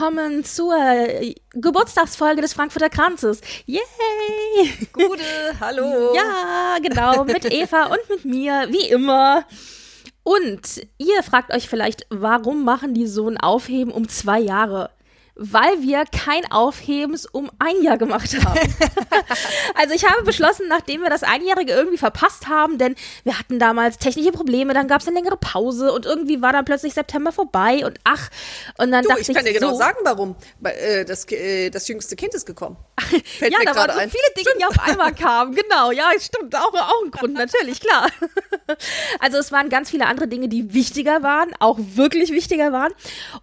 Willkommen zur äh, Geburtstagsfolge des Frankfurter Kranzes. Yay! Gute, hallo. Ja, genau, mit Eva und mit mir, wie immer. Und ihr fragt euch vielleicht, warum machen die so ein Aufheben um zwei Jahre? Weil wir kein Aufhebens um ein Jahr gemacht haben. also ich habe beschlossen, nachdem wir das Einjährige irgendwie verpasst haben, denn wir hatten damals technische Probleme, dann gab es eine längere Pause und irgendwie war dann plötzlich September vorbei und ach, und dann du, dachte ich kann dir genau so, sagen, warum. Äh, Das, äh, das jüngste Kind ist gekommen. Fällt ja, mir da waren so ein. viele Dinge, die auf einmal kamen. Genau, ja, stimmt. Auch, auch ein Grund, natürlich, klar. Also es waren ganz viele andere Dinge, die wichtiger waren, auch wirklich wichtiger waren.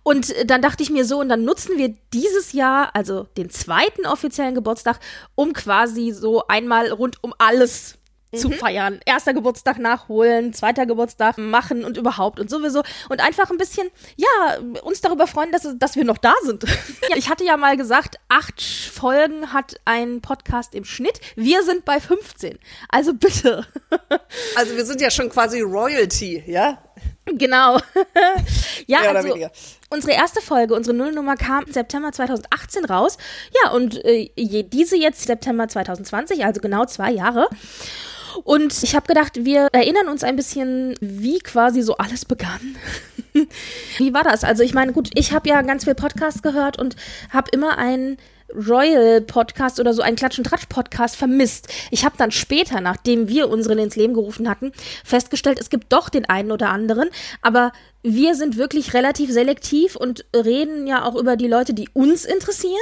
Und dann dachte ich mir so, und dann nutzen wir dieses Jahr, also den zweiten offiziellen Geburtstag, um quasi so einmal rund um alles zu feiern. Erster Geburtstag nachholen, zweiter Geburtstag machen und überhaupt und sowieso. Und einfach ein bisschen, ja, uns darüber freuen, dass, dass wir noch da sind. ich hatte ja mal gesagt, acht Folgen hat ein Podcast im Schnitt. Wir sind bei 15. Also bitte. Also wir sind ja schon quasi Royalty, ja? Genau. ja, Mehr also unsere erste Folge, unsere Nullnummer kam im September 2018 raus. Ja, und äh, diese jetzt September 2020, also genau zwei Jahre. Und ich habe gedacht, wir erinnern uns ein bisschen, wie quasi so alles begann. wie war das? Also ich meine, gut, ich habe ja ganz viel Podcast gehört und habe immer einen Royal-Podcast oder so einen Klatsch- und Tratsch-Podcast vermisst. Ich habe dann später, nachdem wir unseren ins Leben gerufen hatten, festgestellt, es gibt doch den einen oder anderen, aber wir sind wirklich relativ selektiv und reden ja auch über die Leute, die uns interessieren.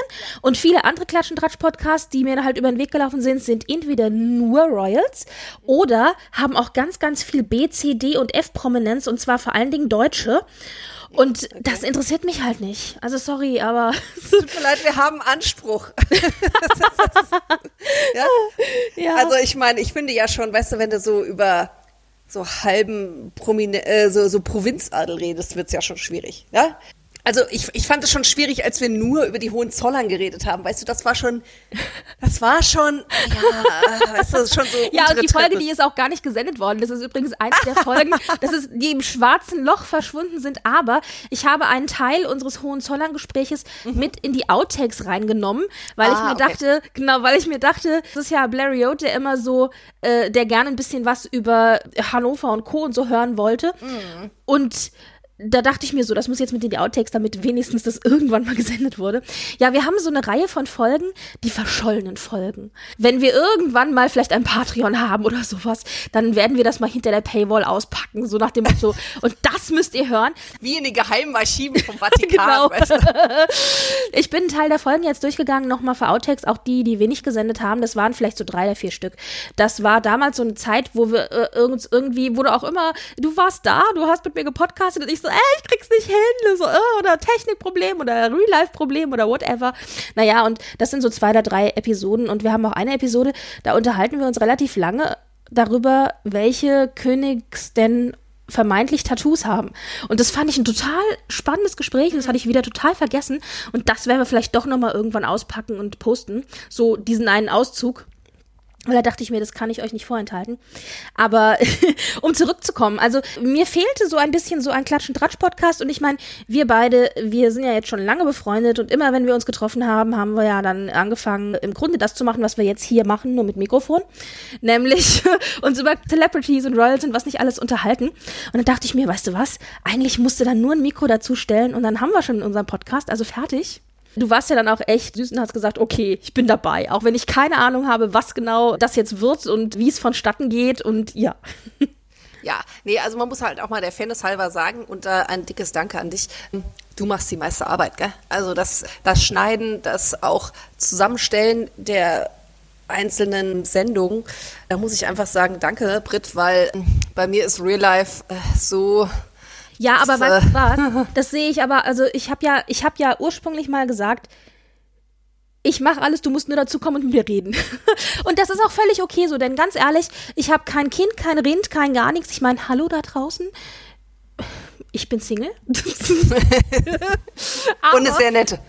Und viele andere Klatsch- und Tratsch-Podcasts, die mir halt über den Weg gelaufen sind, sind entweder nur Royals oder haben auch ganz, ganz viel B, C, D und F-Prominenz und zwar vor allen Dingen Deutsche. Und das interessiert mich halt nicht. Also sorry, aber Tut mir leid, wir haben Anspruch. ja? ja. Also ich meine, ich finde ja schon, weißt du, wenn du so über so halben Promine äh, so, so Provinzadel redest, wird's ja schon schwierig, ja? Also ich, ich fand es schon schwierig, als wir nur über die Hohenzollern geredet haben. Weißt du, das war schon, das war schon, ja, weißt du, das ist schon so. Ja, und die Folge, Treppe. die ist auch gar nicht gesendet worden. Das ist übrigens eins der Folgen, das ist, die im schwarzen Loch verschwunden sind. Aber ich habe einen Teil unseres Hohenzollern-Gespräches mit in die Outtakes reingenommen, weil ich Mhm. Ah, mir okay. dachte, genau, weil ich mir dachte, das ist ja Blariot, der immer so, äh, der gerne ein bisschen was über Hannover und Co. und so hören wollte. Mhm. Und da dachte ich mir so, das muss jetzt mit in die Outtakes, damit wenigstens das irgendwann mal gesendet wurde. Ja, wir haben so eine Reihe von Folgen, die verschollenen Folgen. Wenn wir irgendwann mal vielleicht ein Patreon haben oder sowas, dann werden wir das mal hinter der Paywall auspacken, so nach dem Motto. Und das müsst ihr hören. Wie in den geheimen Archiven vom Vatikan, Genau. weißt du? Ich bin einen Teil der Folgen jetzt durchgegangen, nochmal für Outtakes, auch die, die wir nicht gesendet haben. Das waren vielleicht so drei oder vier Stück. Das war damals so eine Zeit, wo wir äh, irgend, irgendwie, wo du auch immer, du warst da, du hast mit mir gepodcastet und ich so, ey, ich krieg's nicht hin, so, äh, oder Technikproblem oder Real-Life-Problem oder whatever. Naja, und das sind so zwei oder drei Episoden und wir haben auch eine Episode, da unterhalten wir uns relativ lange darüber, welche Königs denn vermeintlich Tattoos haben. Und das fand ich ein total spannendes Gespräch und das hatte ich wieder total vergessen. Und das werden wir vielleicht doch nochmal irgendwann auspacken und posten. So diesen einen Auszug. Weil da dachte ich mir, das kann ich euch nicht vorenthalten. Aber um zurückzukommen, also mir fehlte so ein bisschen so ein Klatsch-und-Tratsch-Podcast und ich meine, wir beide, wir sind ja jetzt schon lange befreundet und immer wenn wir uns getroffen haben, haben wir ja dann angefangen, im Grunde das zu machen, was wir jetzt hier machen, nur mit Mikrofon. Nämlich uns über Celebrities und Royals und was nicht alles unterhalten. Und dann dachte ich mir, weißt du was, eigentlich musste dann nur ein Mikro dazu stellen und dann haben wir schon unseren Podcast, also fertig. Du warst ja dann auch echt süß und hast gesagt, okay, ich bin dabei. Auch wenn ich keine Ahnung habe, was genau das jetzt wird und wie es vonstatten geht und ja. Ja, nee, also man muss halt auch mal der Fairness halber sagen und da ein dickes Danke an dich. du machst die meiste Arbeit, gell? Also das, das Schneiden, das auch Zusammenstellen der einzelnen Sendungen, da muss ich einfach sagen, danke, Britt, weil bei mir ist Real Life äh, so ja, aber weißt du was? Das sehe ich aber, also ich habe ja, ich habe ja ursprünglich mal gesagt, ich mache alles, du musst nur dazu kommen und mit mir reden. und das ist auch völlig okay so, denn ganz ehrlich, ich habe kein Kind, kein Rind, kein gar nichts. Ich meine, hallo da draußen. Ich bin Single. und ist sehr nett.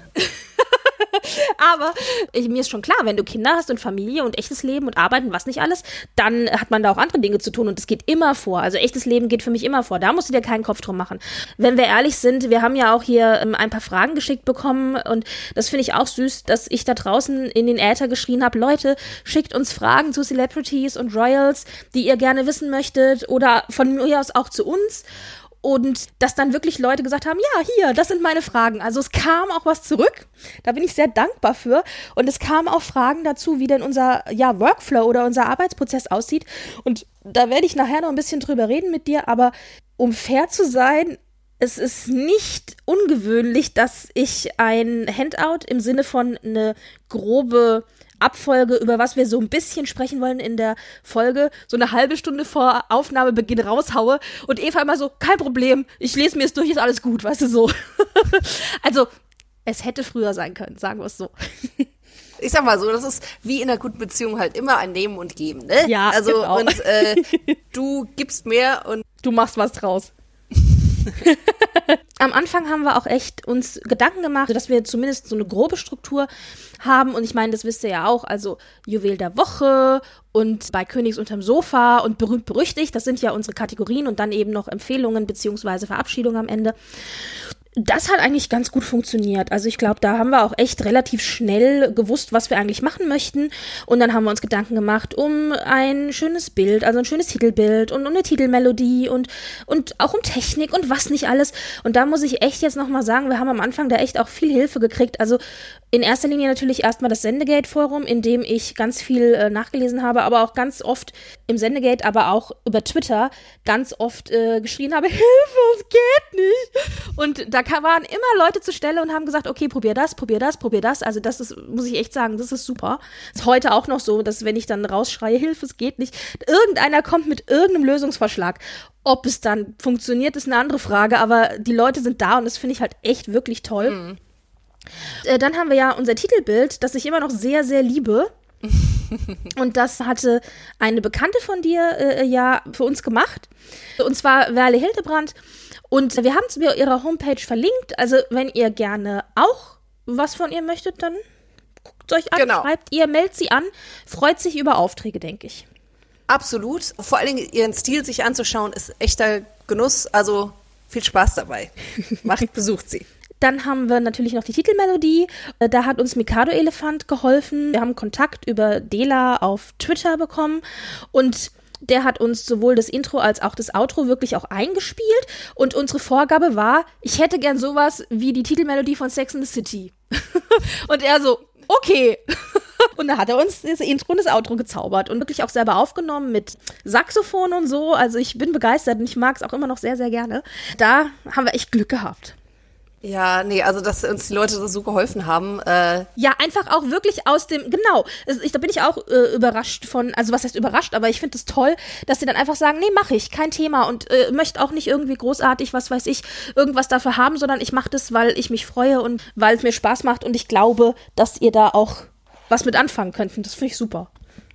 Aber ich, mir ist schon klar, wenn du Kinder hast und Familie und echtes Leben und Arbeiten, was nicht alles, dann hat man da auch andere Dinge zu tun und es geht immer vor. Also echtes Leben geht für mich immer vor. Da musst du dir keinen Kopf drum machen. Wenn wir ehrlich sind, wir haben ja auch hier ähm, ein paar Fragen geschickt bekommen und das finde ich auch süß, dass ich da draußen in den Äther geschrien habe, Leute, schickt uns Fragen zu Celebrities und Royals, die ihr gerne wissen möchtet oder von mir aus auch zu uns und dass dann wirklich Leute gesagt haben, ja, hier, das sind meine Fragen. Also es kam auch was zurück. Da bin ich sehr dankbar für. Und es kamen auch Fragen dazu, wie denn unser ja, Workflow oder unser Arbeitsprozess aussieht. Und da werde ich nachher noch ein bisschen drüber reden mit dir. Aber um fair zu sein, es ist nicht ungewöhnlich, dass ich ein Handout im Sinne von eine grobe Abfolge, über was wir so ein bisschen sprechen wollen in der Folge, so eine halbe Stunde vor Aufnahmebeginn raushaue und Eva immer so, kein Problem, ich lese mir es durch, ist alles gut, weißt du so. also, es hätte früher sein können, sagen wir es so. ich sag mal so, das ist wie in einer guten Beziehung halt immer ein Nehmen und Geben, ne? Ja, also genau. und äh, du gibst mehr und du machst was draus. Am Anfang haben wir auch echt uns Gedanken gemacht, dass wir zumindest so eine grobe Struktur haben. Und ich meine, das wisst ihr ja auch, also Juwel der Woche und bei Königs unterm Sofa und berühmt berüchtigt, das sind ja unsere Kategorien und dann eben noch Empfehlungen beziehungsweise Verabschiedungen am Ende das hat eigentlich ganz gut funktioniert. Also ich glaube, da haben wir auch echt relativ schnell gewusst, was wir eigentlich machen möchten. Und dann haben wir uns Gedanken gemacht um ein schönes Bild, also ein schönes Titelbild und um eine Titelmelodie und, und auch um Technik und was nicht alles. Und da muss ich echt jetzt nochmal sagen, wir haben am Anfang da echt auch viel Hilfe gekriegt. Also in erster Linie natürlich erstmal das Sendegate-Forum, in dem ich ganz viel äh, nachgelesen habe, aber auch ganz oft im Sendegate, aber auch über Twitter ganz oft äh, geschrien habe, Hilfe, es geht nicht. Und da waren immer Leute zur Stelle und haben gesagt, okay, probier das, probier das, probier das. Also das ist, muss ich echt sagen, das ist super. Ist heute auch noch so, dass wenn ich dann rausschreie, Hilfe, es geht nicht, irgendeiner kommt mit irgendeinem Lösungsvorschlag. Ob es dann funktioniert, ist eine andere Frage, aber die Leute sind da und das finde ich halt echt wirklich toll. Mhm. Äh, dann haben wir ja unser Titelbild, das ich immer noch sehr, sehr liebe. und das hatte eine Bekannte von dir äh, ja für uns gemacht. Und zwar Werle Hildebrand. Und wir haben es mir ihrer Homepage verlinkt. Also, wenn ihr gerne auch was von ihr möchtet, dann guckt euch an, genau. schreibt ihr, meldet sie an, freut sich über Aufträge, denke ich. Absolut. Vor allen Dingen ihren Stil sich anzuschauen, ist echter Genuss. Also viel Spaß dabei. Macht, besucht sie. Dann haben wir natürlich noch die Titelmelodie. Äh, da hat uns Mikado Elefant geholfen. Wir haben Kontakt über Dela auf Twitter bekommen und der hat uns sowohl das Intro als auch das Outro wirklich auch eingespielt. Und unsere Vorgabe war, ich hätte gern sowas wie die Titelmelodie von Sex in the City. und er so, okay. Und da hat er uns das Intro und das Outro gezaubert und wirklich auch selber aufgenommen mit Saxophon und so. Also ich bin begeistert und ich mag es auch immer noch sehr, sehr gerne. Da haben wir echt Glück gehabt. Ja, nee, also dass uns die Leute so geholfen haben. Äh ja, einfach auch wirklich aus dem, genau, ich, da bin ich auch äh, überrascht von, also was heißt überrascht, aber ich finde es toll, dass sie dann einfach sagen, nee, mache ich, kein Thema und äh, möchte auch nicht irgendwie großartig, was weiß ich, irgendwas dafür haben, sondern ich mache das, weil ich mich freue und weil es mir Spaß macht und ich glaube, dass ihr da auch was mit anfangen könnten. Das finde ich super.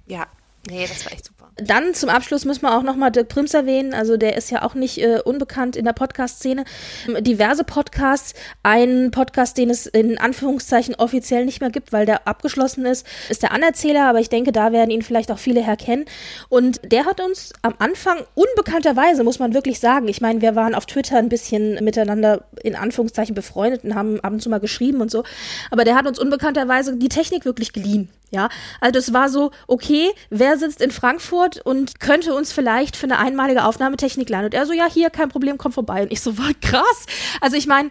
Ja, nee, das war echt super. Dann zum Abschluss müssen wir auch nochmal Dirk Prims erwähnen. Also der ist ja auch nicht äh, unbekannt in der Podcast-Szene. Diverse Podcasts. Ein Podcast, den es in Anführungszeichen offiziell nicht mehr gibt, weil der abgeschlossen ist, ist der Anerzähler. Aber ich denke, da werden ihn vielleicht auch viele herkennen. Und der hat uns am Anfang unbekannterweise, muss man wirklich sagen. Ich meine, wir waren auf Twitter ein bisschen miteinander in Anführungszeichen befreundet und haben ab und zu mal geschrieben und so. Aber der hat uns unbekannterweise die Technik wirklich geliehen. Ja, also es war so, okay, wer sitzt in Frankfurt und könnte uns vielleicht für eine einmalige Aufnahmetechnik lernen? Und er so, ja, hier, kein Problem, komm vorbei. Und ich so, war krass. Also ich meine,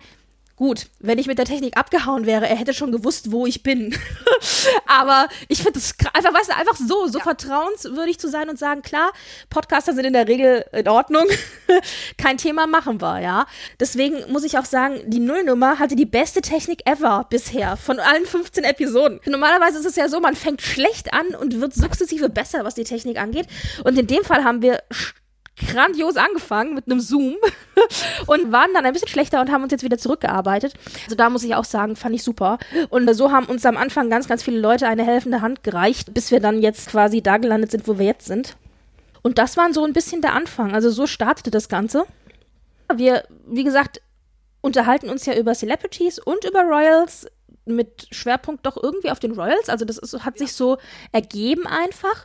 Gut, wenn ich mit der Technik abgehauen wäre, er hätte schon gewusst, wo ich bin. Aber ich finde es einfach, weißt du, einfach so, so ja. vertrauenswürdig zu sein und sagen, klar, Podcaster sind in der Regel in Ordnung. Kein Thema machen wir, ja. Deswegen muss ich auch sagen, die Nullnummer hatte die beste Technik ever bisher von allen 15 Episoden. Normalerweise ist es ja so, man fängt schlecht an und wird sukzessive besser, was die Technik angeht. Und in dem Fall haben wir grandios angefangen mit einem Zoom und waren dann ein bisschen schlechter und haben uns jetzt wieder zurückgearbeitet. Also da muss ich auch sagen, fand ich super. Und so haben uns am Anfang ganz, ganz viele Leute eine helfende Hand gereicht, bis wir dann jetzt quasi da gelandet sind, wo wir jetzt sind. Und das war so ein bisschen der Anfang. Also so startete das Ganze. Wir, wie gesagt, unterhalten uns ja über Celebrities und über Royals mit Schwerpunkt doch irgendwie auf den Royals. Also das ist, hat sich so ergeben einfach.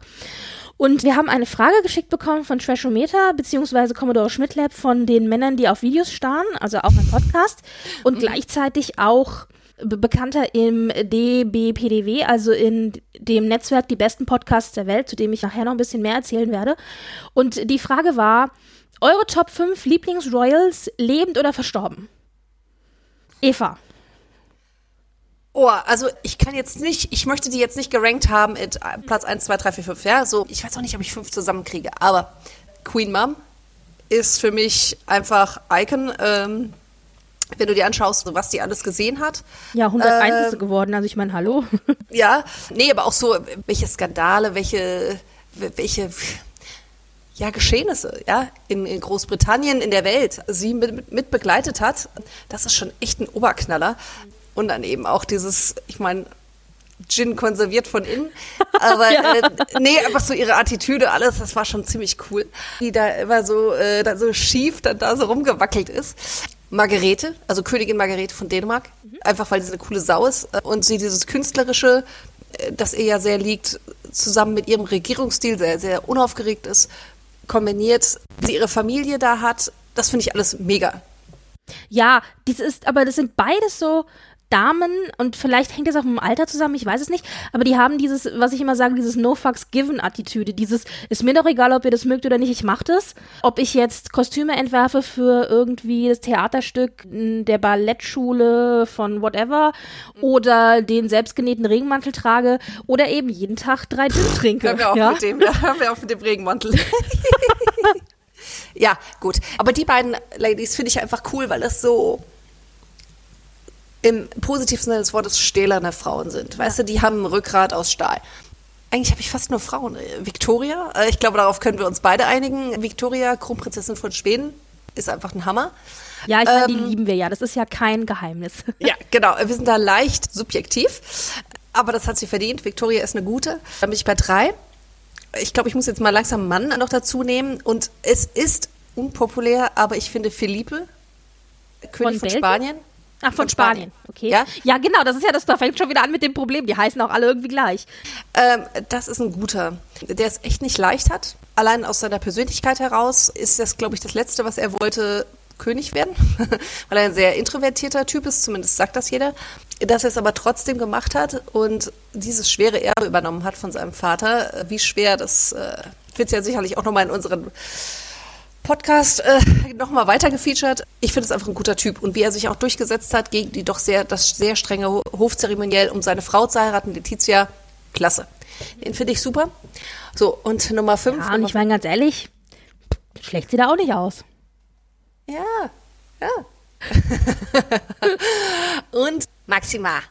Und wir haben eine Frage geschickt bekommen von Trashometer beziehungsweise Commodore Schmidtlab von den Männern, die auf Videos starren, also auch ein Podcast und mhm. gleichzeitig auch bekannter im DBPDW, also in dem Netzwerk Die besten Podcasts der Welt, zu dem ich nachher noch ein bisschen mehr erzählen werde. Und die Frage war, eure Top 5 Lieblingsroyals lebend oder verstorben? Eva. Oh, also ich kann jetzt nicht, ich möchte die jetzt nicht gerankt haben in Platz 1, 2, 3, 4, 5, ja. So, ich weiß auch nicht, ob ich fünf zusammenkriege, aber Queen Mom ist für mich einfach Icon. Ähm, wenn du dir anschaust, was die alles gesehen hat. Ja, 101 äh, ist sie geworden, also ich meine, hallo. ja, nee, aber auch so, welche Skandale, welche, welche, ja, Geschehnisse, ja, in, in Großbritannien, in der Welt, sie mit, mit begleitet hat, das ist schon echt ein Oberknaller. Und dann eben auch dieses, ich meine, Gin konserviert von innen. Aber ja. äh, nee, einfach so ihre Attitüde, alles, das war schon ziemlich cool. Die da immer so, äh, da so schief dann da so rumgewackelt ist. Margarete, also Königin Margarete von Dänemark, mhm. einfach weil sie eine coole Sau ist. Und sie dieses Künstlerische, äh, das ihr ja sehr liegt, zusammen mit ihrem Regierungsstil sehr, sehr unaufgeregt ist, kombiniert, wie sie ihre Familie da hat, das finde ich alles mega. Ja, dies ist, aber das sind beides so, Damen, und vielleicht hängt das auch mit dem Alter zusammen, ich weiß es nicht, aber die haben dieses, was ich immer sage, dieses No Fucks Given Attitüde, dieses, ist mir doch egal, ob ihr das mögt oder nicht, ich mach das. Ob ich jetzt Kostüme entwerfe für irgendwie das Theaterstück der Ballettschule von whatever oder den selbstgenähten Regenmantel trage oder eben jeden Tag drei Gin trinke. Hören wir auch ja? mit dem, ja, hören wir auch mit dem Regenmantel. ja, gut. Aber die beiden Ladies finde ich einfach cool, weil das so, im positivsten Sinne des Wortes stählerne Frauen sind. Weißt du, die haben ein Rückgrat aus Stahl. Eigentlich habe ich fast nur Frauen. Victoria, äh, ich glaube, darauf können wir uns beide einigen. Victoria, Kronprinzessin von Schweden, ist einfach ein Hammer. Ja, ich meine, ähm, die lieben wir ja. Das ist ja kein Geheimnis. Ja, genau. Wir sind da leicht subjektiv. Aber das hat sie verdient. Victoria ist eine gute. Dann bin ich bei drei. Ich glaube, ich muss jetzt mal langsam einen Mann noch dazu nehmen. Und es ist unpopulär, aber ich finde Philippe, König von, von Spanien. Ach, von, von Spanien. Spanien. Okay. Ja? ja, genau, das ist ja das, da fängt schon wieder an mit dem Problem. Die heißen auch alle irgendwie gleich. Ähm, das ist ein guter, der es echt nicht leicht hat. Allein aus seiner Persönlichkeit heraus ist das, glaube ich, das Letzte, was er wollte, König werden, weil er ein sehr introvertierter Typ ist, zumindest sagt das jeder, dass er es aber trotzdem gemacht hat und dieses schwere Erbe übernommen hat von seinem Vater. Wie schwer, das äh, wird ja sicherlich auch nochmal in unseren Podcast äh, nochmal weiter gefeatured. Ich finde es einfach ein guter Typ und wie er sich auch durchgesetzt hat gegen die doch sehr, das sehr strenge Hofzeremoniell, um seine Frau zu heiraten, Letizia, klasse. Den finde ich super. So, und Nummer 5. Ja, und ich meine ganz ehrlich, schlecht sieht er auch nicht aus. Ja, ja. und Maxima.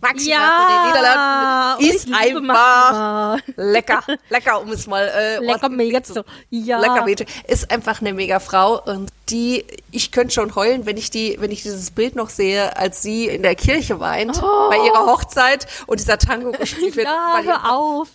Maxima ja, von den Niederlanden ist einfach lecker, lecker, um es mal äh, lecker Mädchen. Ja. Lecker Mädchen. Ist einfach eine mega Frau und die, ich könnte schon heulen, wenn ich die, wenn ich dieses Bild noch sehe, als sie in der Kirche weint oh. bei ihrer Hochzeit und dieser Tango gespielt wird. Ja, hör auf.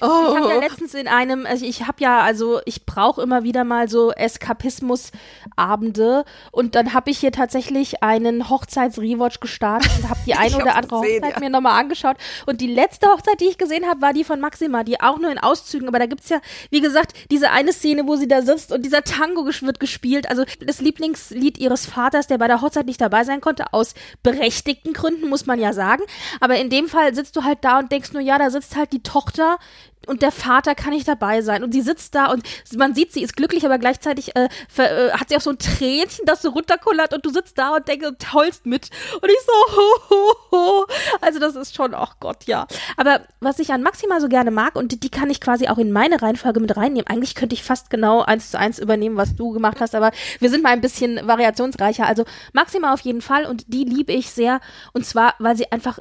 Oh. Ich habe ja letztens in einem, also ich habe ja, also ich brauche immer wieder mal so Eskapismus-Abende und dann habe ich hier tatsächlich einen Hochzeits-Rewatch gestartet und habe die eine oder andere gesehen, Hochzeit ja. mir nochmal angeschaut. Und die letzte Hochzeit, die ich gesehen habe, war die von Maxima, die auch nur in Auszügen, aber da gibt's ja, wie gesagt, diese eine Szene, wo sie da sitzt und dieser Tango wird gespielt, also das Lieblingslied ihres Vaters, der bei der Hochzeit nicht dabei sein konnte, aus berechtigten Gründen, muss man ja sagen. Aber in dem Fall sitzt du halt da und denkst nur, ja, da sitzt halt die Tochter und der Vater kann nicht dabei sein und sie sitzt da und man sieht, sie ist glücklich, aber gleichzeitig äh, ver, äh, hat sie auch so ein Tränchen, das so runterkullert und du sitzt da und denkst und heulst mit und ich so ho, ho, ho. also das ist schon, ach Gott, ja. Aber was ich an Maxima so gerne mag und die, die kann ich quasi auch in meine Reihenfolge mit reinnehmen. Eigentlich könnte ich fast genau eins zu eins übernehmen, was du gemacht hast, aber wir sind mal ein bisschen variationsreicher. Also Maxima auf jeden Fall und die liebe ich sehr und zwar, weil sie einfach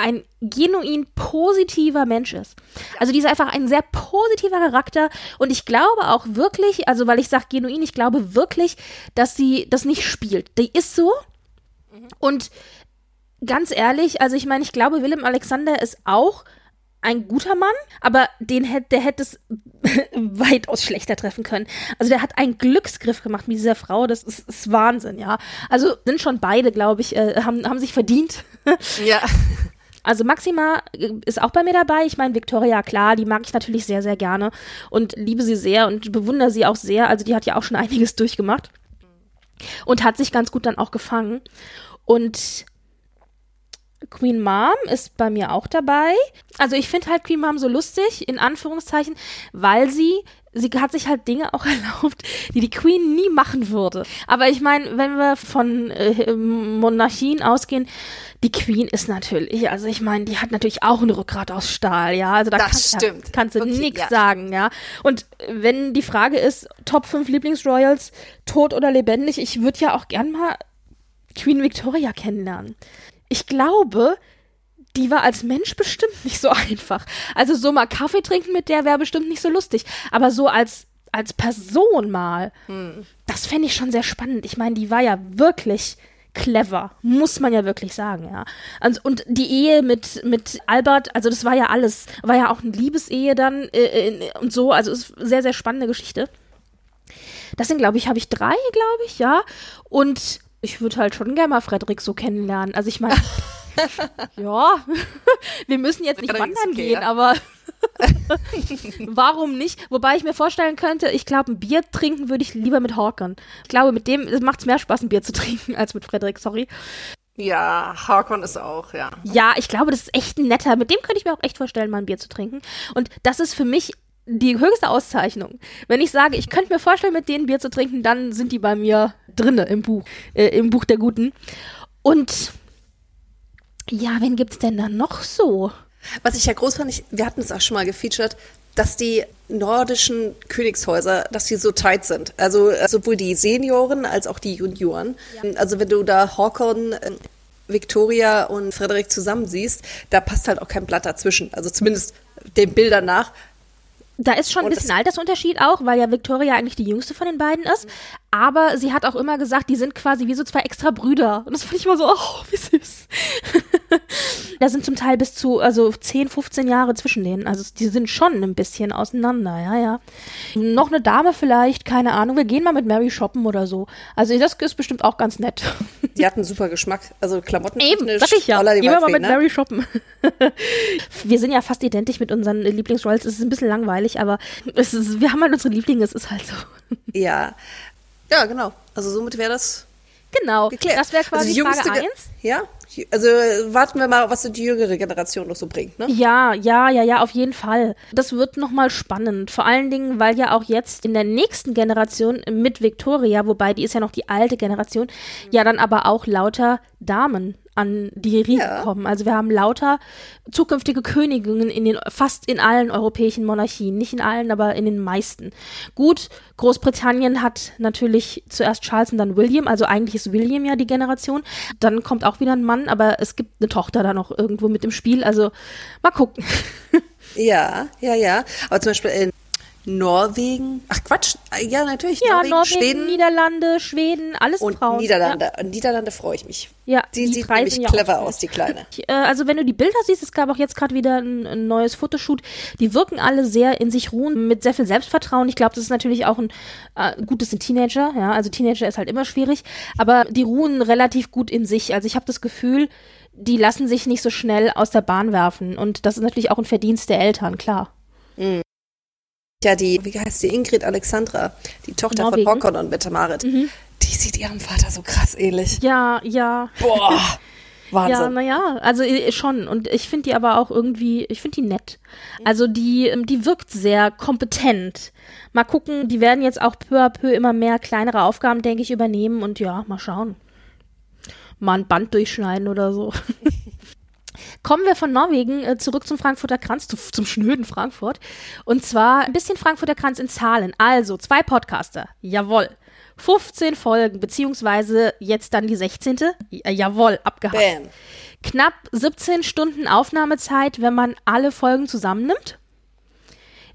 ein genuin positiver Mensch ist. Also die ist einfach ein sehr positiver Charakter und ich glaube auch wirklich, also weil ich sage genuin, ich glaube wirklich, dass sie das nicht spielt. Die ist so und ganz ehrlich, also ich meine, ich glaube, Willem Alexander ist auch ein guter Mann, aber den hätte, der hätte es weitaus schlechter treffen können. Also der hat einen Glücksgriff gemacht mit dieser Frau, das ist, ist Wahnsinn, ja. Also sind schon beide, glaube ich, äh, haben, haben sich verdient. Ja. Also Maxima äh, ist auch bei mir dabei. Ich meine, Victoria, klar, die mag ich natürlich sehr, sehr gerne und liebe sie sehr und bewundere sie auch sehr. Also die hat ja auch schon einiges durchgemacht und hat sich ganz gut dann auch gefangen. Und Queen Mom ist bei mir auch dabei. Also ich finde halt Queen Mom so lustig, in Anführungszeichen, weil sie, sie hat sich halt Dinge auch erlaubt, die die Queen nie machen würde. Aber ich meine, wenn wir von äh, Monarchien ausgehen, die Queen ist natürlich, also ich meine, die hat natürlich auch ein Rückgrat aus Stahl, ja. Also da Das kann, stimmt. Ja, kannst du Okay, nichts ja. sagen, ja. Und wenn die Frage ist, Top 5 Lieblingsroyals, tot oder lebendig, ich würde ja auch gern mal Queen Victoria kennenlernen. Ich glaube, die war als Mensch bestimmt nicht so einfach. Also so mal Kaffee trinken mit der wäre bestimmt nicht so lustig. Aber so als, als Person mal, das fände ich schon sehr spannend. Ich meine, die war ja wirklich clever, muss man ja wirklich sagen, ja. Also, und die Ehe mit, mit Albert, also das war ja alles, war ja auch eine Liebesehe dann äh, äh, und so, also ist sehr, sehr spannende Geschichte. Das sind, glaube ich, habe ich drei, glaube ich, ja. Und ich würde halt schon gerne mal Frederik so kennenlernen. Also ich meine, ja, wir müssen jetzt nicht wandern gehen, aber warum nicht? Wobei ich mir vorstellen könnte, ich glaube, ein Bier trinken würde ich lieber mit Hawkern. Ich glaube, mit dem macht es mehr Spaß, ein Bier zu trinken, als mit Frederik, sorry. Ja, Harkon ist auch, ja. Ja, ich glaube, das ist echt ein netter. Mit dem könnte ich mir auch echt vorstellen, mal ein Bier zu trinken. Und das ist für mich die höchste Auszeichnung. Wenn ich sage, ich könnte mir vorstellen, mit denen Bier zu trinken, dann sind die bei mir drinne im Buch, äh, im Buch der Guten. Und ja, wen gibt's denn da noch so? Was ich ja groß fand, ich, wir hatten es auch schon mal gefeatured, dass die nordischen Königshäuser, dass die so tight sind. Also äh, sowohl die Senioren als auch die Junioren. Also wenn du da Håkon, äh, Victoria und Frederik zusammen siehst, da passt halt auch kein Blatt dazwischen. Also zumindest den Bildern nach. Da ist schon ein bisschen Altersunterschied auch, weil ja Victoria eigentlich die jüngste von den beiden ist. Aber sie hat auch immer gesagt, die sind quasi wie so zwei extra Brüder. Und das fand ich immer so, oh, wie süß. Da sind zum Teil bis zu, also 10, 15 Jahre zwischen denen. Also die sind schon ein bisschen auseinander, ja, ja. Noch eine Dame vielleicht, keine Ahnung. Wir gehen mal mit Mary shoppen oder so. Also das ist bestimmt auch ganz nett. Die hatten super Geschmack. Also Klamotten. Eben, sag ich ja. Gehen wir mal mit ne? Mary shoppen. wir sind ja fast identisch mit unseren Lieblingsroyals. Es ist ein bisschen langweilig, aber ist, wir haben halt unsere Lieblinge, es ist halt so. Ja. Ja, genau. Also somit wäre das Genau, geklärt. das wäre quasi also die jüngste Frage Ge- 1. Ja. Also warten wir mal, was die jüngere Generation noch so bringt, ne? Ja, ja, ja, ja, auf jeden Fall. Das wird nochmal spannend. Vor allen Dingen, weil ja auch jetzt in der nächsten Generation mit Victoria, wobei die ist ja noch die alte Generation, ja dann aber auch lauter Damen an die Riege Ja. kommen. Also wir haben lauter zukünftige Königinnen in den fast in allen europäischen Monarchien, nicht in allen, aber in den meisten. Gut, Großbritannien hat natürlich zuerst Charles und dann William, also eigentlich ist William ja die Generation. Dann kommt auch wieder ein Mann, aber es gibt eine Tochter da noch irgendwo mit im Spiel. Also mal gucken. Ja, ja, ja. Aber zum Beispiel in Norwegen. Ach Quatsch. Ja, natürlich. Ja, Norwegen, Norwegen, Schweden Niederlande, Schweden, alles und Frauen. Niederlande. Und Niederlande freue ich mich. Ja, Die, die sieht nämlich ja clever aus, die Kleine. Ja. Äh, Also wenn du die Bilder siehst, es gab auch jetzt gerade wieder ein, ein neues Fotoshoot, die wirken alle sehr in sich ruhen, mit sehr viel Selbstvertrauen. Ich glaube, das ist natürlich auch ein äh, gut, das sind Teenager, ja, also Teenager ist halt immer schwierig, aber die ruhen relativ gut in sich. Also ich habe das Gefühl, die lassen sich nicht so schnell aus der Bahn werfen und das ist natürlich auch ein Verdienst der Eltern, klar. Ja, die, wie heißt die, Ingrid Alexandra, die Tochter Norwegen. von Håkon und Mette-Marit. Die sieht ihrem Vater so krass ähnlich. Ja, ja. Boah. Wahnsinn. Ja, naja, also äh, schon. Und ich finde die aber auch irgendwie, ich finde die nett. Also die, ähm, die wirkt sehr kompetent. Mal gucken, die werden jetzt auch peu à peu immer mehr kleinere Aufgaben, denke ich, übernehmen und ja, mal schauen. Mal ein Band durchschneiden oder so. Kommen wir von Norwegen äh, zurück zum Frankfurter Kranz, zu, zum schnöden Frankfurt. Und zwar ein bisschen Frankfurter Kranz in Zahlen. Also, zwei Podcaster. Jawohl. 15 Folgen, beziehungsweise jetzt dann die 16. Äh, jawohl, abgehakt. Bam. Knapp 17 Stunden Aufnahmezeit, wenn man alle Folgen zusammennimmt.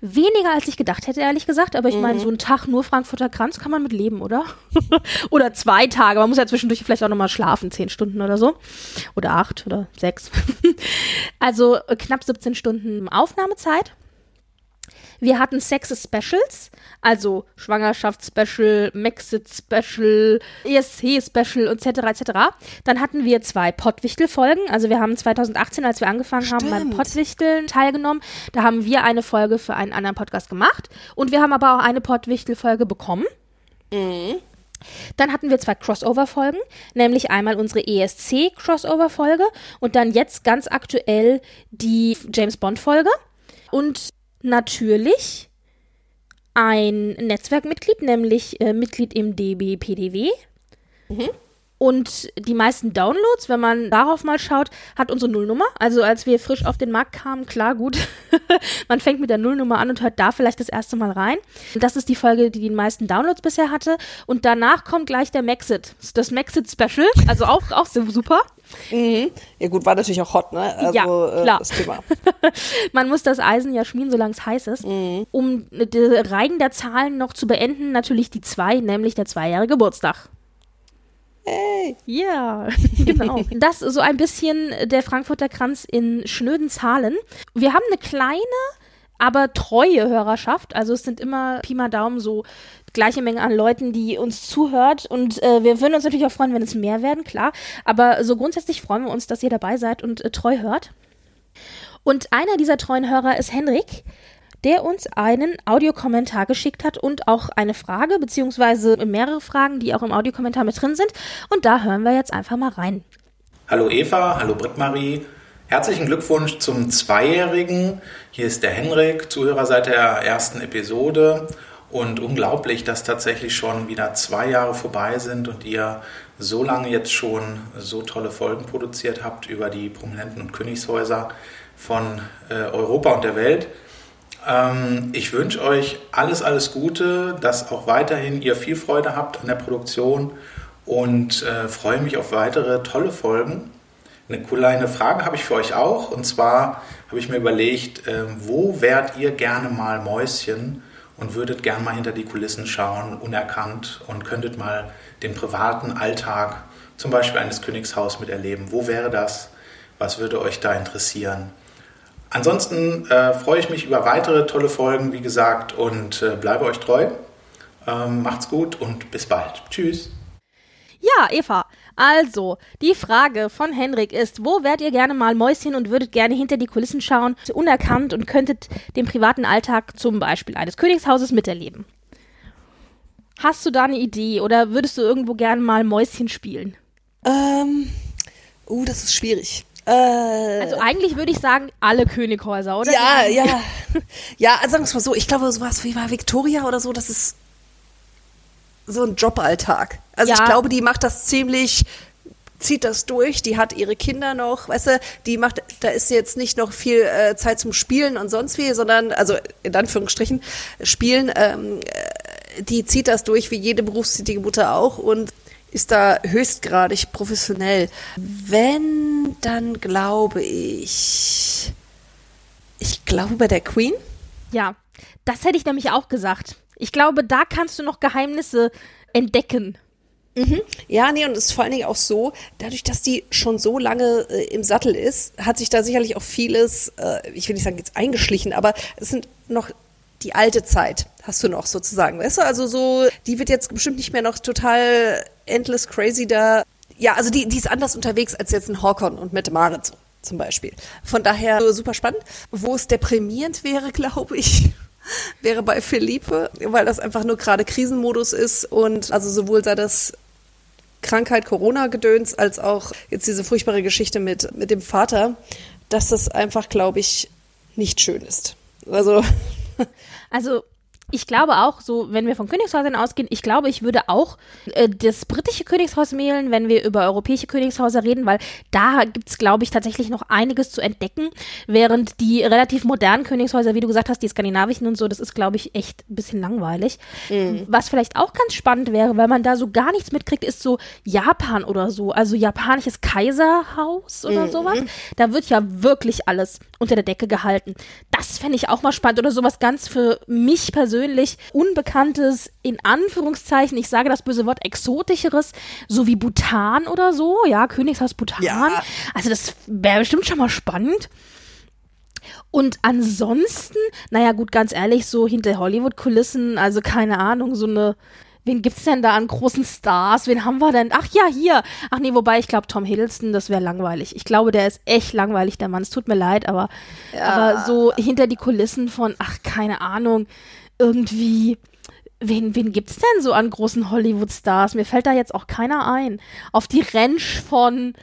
Weniger als ich gedacht hätte, ehrlich gesagt. Aber ich meine, so ein Tag nur Frankfurter Kranz kann man mit leben, oder? oder zwei Tage. Man muss ja zwischendurch vielleicht auch nochmal schlafen, 10 Stunden oder so. Oder acht oder sechs. also äh, knapp 17 Stunden Aufnahmezeit. Wir hatten Sex Specials, also Schwangerschaftsspecial, Maxit-Special, ESC-Special etc. etc. Dann hatten wir zwei Pottwichtel-Folgen. Also wir haben 2018, als wir angefangen haben, beim Stimmt. Pottwichteln teilgenommen. Da haben wir eine Folge für einen anderen Podcast gemacht. Und wir haben aber auch eine Pottwichtel-Folge bekommen. Dann hatten wir zwei Crossover-Folgen, nämlich einmal unsere ESC-Crossover-Folge und dann jetzt ganz aktuell die James Bond-Folge. Und natürlich ein Netzwerkmitglied, nämlich äh, Mitglied im DBPDW. Und die meisten Downloads, wenn man darauf mal schaut, hat unsere Nullnummer. Also als wir frisch auf den Markt kamen, klar, gut. man fängt mit der Nullnummer an und hört da vielleicht das erste Mal rein. Das ist die Folge, die die meisten Downloads bisher hatte. Und danach kommt gleich der Maxit. Das Maxit Special. Also auch, auch super. Mhm. Ja gut, war natürlich auch hot, ne? Also, Ja, klar. Äh, das Thema. Man muss das Eisen ja schmieren, solange es heiß ist. Um die Reigen der Zahlen noch zu beenden, natürlich die zwei, nämlich der zweijährige Geburtstag. Hey. Ja, genau. Das so ein bisschen der Frankfurter Kranz in schnöden Zahlen. Wir haben eine kleine, aber treue Hörerschaft. Also es sind immer Pi mal Daumen so gleiche Menge an Leuten, die uns zuhört. Und äh, wir würden uns natürlich auch freuen, wenn es mehr werden, klar. Aber so grundsätzlich freuen wir uns, dass ihr dabei seid und äh, treu hört. Und einer dieser treuen Hörer ist Henrik, der uns einen Audiokommentar geschickt hat und auch eine Frage, beziehungsweise mehrere Fragen, die auch im Audiokommentar mit drin sind. Und da hören wir jetzt einfach mal rein. Hallo Eva, hallo Britt-Marie. Herzlichen Glückwunsch zum Zweijährigen. Hier ist der Henrik, Zuhörer seit der ersten Episode. Und unglaublich, dass tatsächlich schon wieder zwei Jahre vorbei sind und ihr so lange jetzt schon so tolle Folgen produziert habt über die Prominenten und Königshäuser von äh, Europa und der Welt. Ähm, ich wünsche euch alles, alles Gute, dass auch weiterhin ihr viel Freude habt an der Produktion und äh, freue mich auf weitere tolle Folgen. Eine kleine Frage habe ich für euch auch und zwar habe ich mir überlegt, äh, wo wärt ihr gerne mal Mäuschen und würdet gerne mal hinter die Kulissen schauen, unerkannt und könntet mal den privaten Alltag zum Beispiel eines Königshaus miterleben. Wo wäre das? Was würde euch da interessieren? Ansonsten äh, freue ich mich über weitere tolle Folgen, wie gesagt, und äh, bleibe euch treu. Ähm, macht's gut und bis bald. Tschüss. Ja, Eva. Also, die Frage von Henrik ist, wo wärt ihr gerne mal Mäuschen und würdet gerne hinter die Kulissen schauen, unerkannt und könntet den privaten Alltag zum Beispiel eines Königshauses miterleben? Hast du da eine Idee oder würdest du irgendwo gerne mal Mäuschen spielen? Ähm, uh, das ist schwierig. Äh, Also eigentlich würde ich sagen, alle Könighäuser, oder? ja, ja. Ja, also sagen wir es mal so, ich glaube, sowas wie bei Victoria oder so, das ist so ein Joballtag. Also Ja. ich glaube, die macht das ziemlich, zieht das durch, die hat ihre Kinder noch, weißt du, die macht, da ist jetzt nicht noch viel äh, Zeit zum Spielen und sonst wie, sondern, also in Anführungsstrichen, Spielen, ähm, äh, die zieht das durch wie jede berufstätige Mutter auch und ist da höchstgradig professionell. Wenn, dann glaube ich, ich glaube bei der Queen. Ja, das hätte ich nämlich auch gesagt. Ich glaube, da kannst du noch Geheimnisse entdecken. Ja, nee, und es ist vor allen Dingen auch so, dadurch, dass die schon so lange äh, im Sattel ist, hat sich da sicherlich auch vieles, äh, ich will nicht sagen jetzt eingeschlichen, aber es sind noch die alte Zeit, hast du noch sozusagen, weißt du? Also so, die wird jetzt bestimmt nicht mehr noch total endless crazy da. Ja, also die, die ist anders unterwegs als jetzt ein Horkon und Mette Marit zum Beispiel. Von daher super spannend. Wo es deprimierend wäre, glaube ich, wäre bei Philippe, weil das einfach nur gerade Krisenmodus ist und also sowohl sei das Krankheit, Corona-Gedöns, als auch jetzt diese furchtbare Geschichte mit, mit dem Vater, dass das einfach, glaube ich, nicht schön ist. Also. Also ich glaube auch, so, wenn wir von Königshäusern ausgehen, ich glaube, ich würde auch äh, das britische Königshaus wählen, wenn wir über europäische Königshäuser reden, weil da gibt es, glaube ich, tatsächlich noch einiges zu entdecken, während die relativ modernen Königshäuser, wie du gesagt hast, die skandinavischen und so, das ist, glaube ich, echt ein bisschen langweilig. Mhm. Was vielleicht auch ganz spannend wäre, weil man da so gar nichts mitkriegt, ist so Japan oder so, also japanisches Kaiserhaus oder mhm. sowas. Da wird ja wirklich alles unter der Decke gehalten. Das fände ich auch mal spannend oder sowas ganz für mich persönlich Unbekanntes, in Anführungszeichen, ich sage das böse Wort, Exotischeres, so wie Bhutan oder so, ja, Königshaus Bhutan. Ja. Also das wäre bestimmt schon mal spannend. Und ansonsten, naja, gut, ganz ehrlich, so hinter Hollywood-Kulissen, also keine Ahnung, so eine wen gibt's denn da an großen Stars? Wen haben wir denn? Ach ja, hier. Ach nee, wobei ich glaube Tom Hiddleston, das wäre langweilig. Ich glaube, der ist echt langweilig, der Mann. Es tut mir leid, aber, ja. aber so hinter die Kulissen von, ach keine Ahnung, irgendwie, wen, wen gibt's denn so an großen Hollywood-Stars? Mir fällt da jetzt auch keiner ein. Auf die Ranch von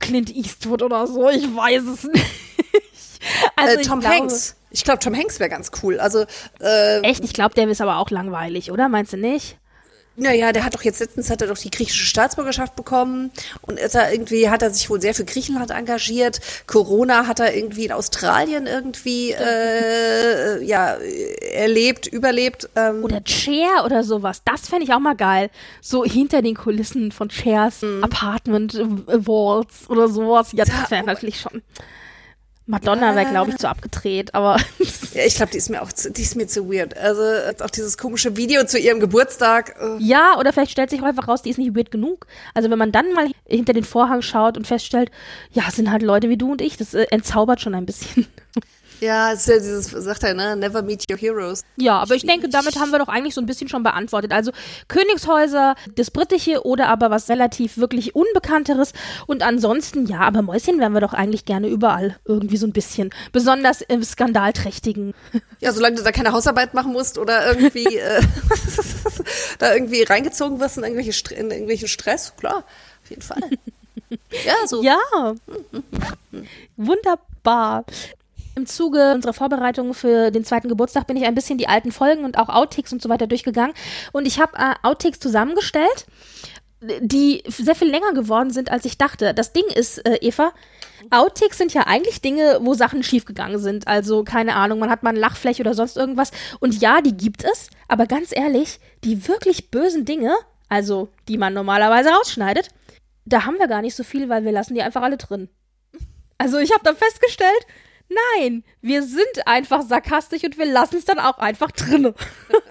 Clint Eastwood oder so, ich weiß es nicht. Also äh, Tom glaube, Hanks. Ich glaube, Tom Hanks wäre ganz cool. Also äh, echt, ich glaube, der ist aber auch langweilig, oder? Meinst du nicht? Naja, der hat doch jetzt letztens hat er doch die griechische Staatsbürgerschaft bekommen und ist er irgendwie hat er sich wohl sehr für Griechenland engagiert. Corona hat er irgendwie in Australien irgendwie äh, ja erlebt, überlebt. Ähm. Oder Cher oder sowas. Das fände ich auch mal geil. So hinter den Kulissen von Chairs mhm. Apartment Walls oder sowas. Ja, das wäre natürlich schon. Madonna wäre, glaube ich, zu abgedreht, aber. ja, ich glaube, die ist mir auch zu, die ist mir zu weird. Also auch dieses komische Video zu ihrem Geburtstag. Uh. Ja, oder vielleicht stellt sich auch einfach raus, die ist nicht weird genug. Also wenn man dann mal hinter den Vorhang schaut und feststellt, ja, es sind halt Leute wie du und ich, das äh, entzaubert schon ein bisschen. Ja, es ist ja dieses, sagt er, ne? Never meet your heroes. Ja, aber ich denke, damit haben wir doch eigentlich so ein bisschen schon beantwortet. Also Königshäuser, das britische oder aber was relativ wirklich Unbekannteres. Und ansonsten, ja, aber Mäuschen wären wir doch eigentlich gerne überall irgendwie so ein bisschen. Besonders im Skandalträchtigen. Ja, solange du da keine Hausarbeit machen musst oder irgendwie äh, da irgendwie reingezogen wirst in, irgendwelche, in irgendwelchen Stress, klar, auf jeden Fall. Ja, so. Ja. Wunderbar. Im Zuge unserer Vorbereitung für den zweiten Geburtstag bin ich ein bisschen die alten Folgen und auch Outtakes und so weiter durchgegangen. Und ich habe äh, Outtakes zusammengestellt, die sehr viel länger geworden sind, als ich dachte. Das Ding ist, äh, Eva, Outtakes sind ja eigentlich Dinge, wo Sachen schiefgegangen sind. Also, keine Ahnung, man hat mal eine Lachfläche oder sonst irgendwas. Und ja, die gibt es, aber ganz ehrlich, die wirklich bösen Dinge, also die man normalerweise rausschneidet, da haben wir gar nicht so viel, weil wir lassen die einfach alle drin. Also, ich habe dann festgestellt, Nein, wir sind einfach sarkastisch und wir lassen es dann auch einfach drin.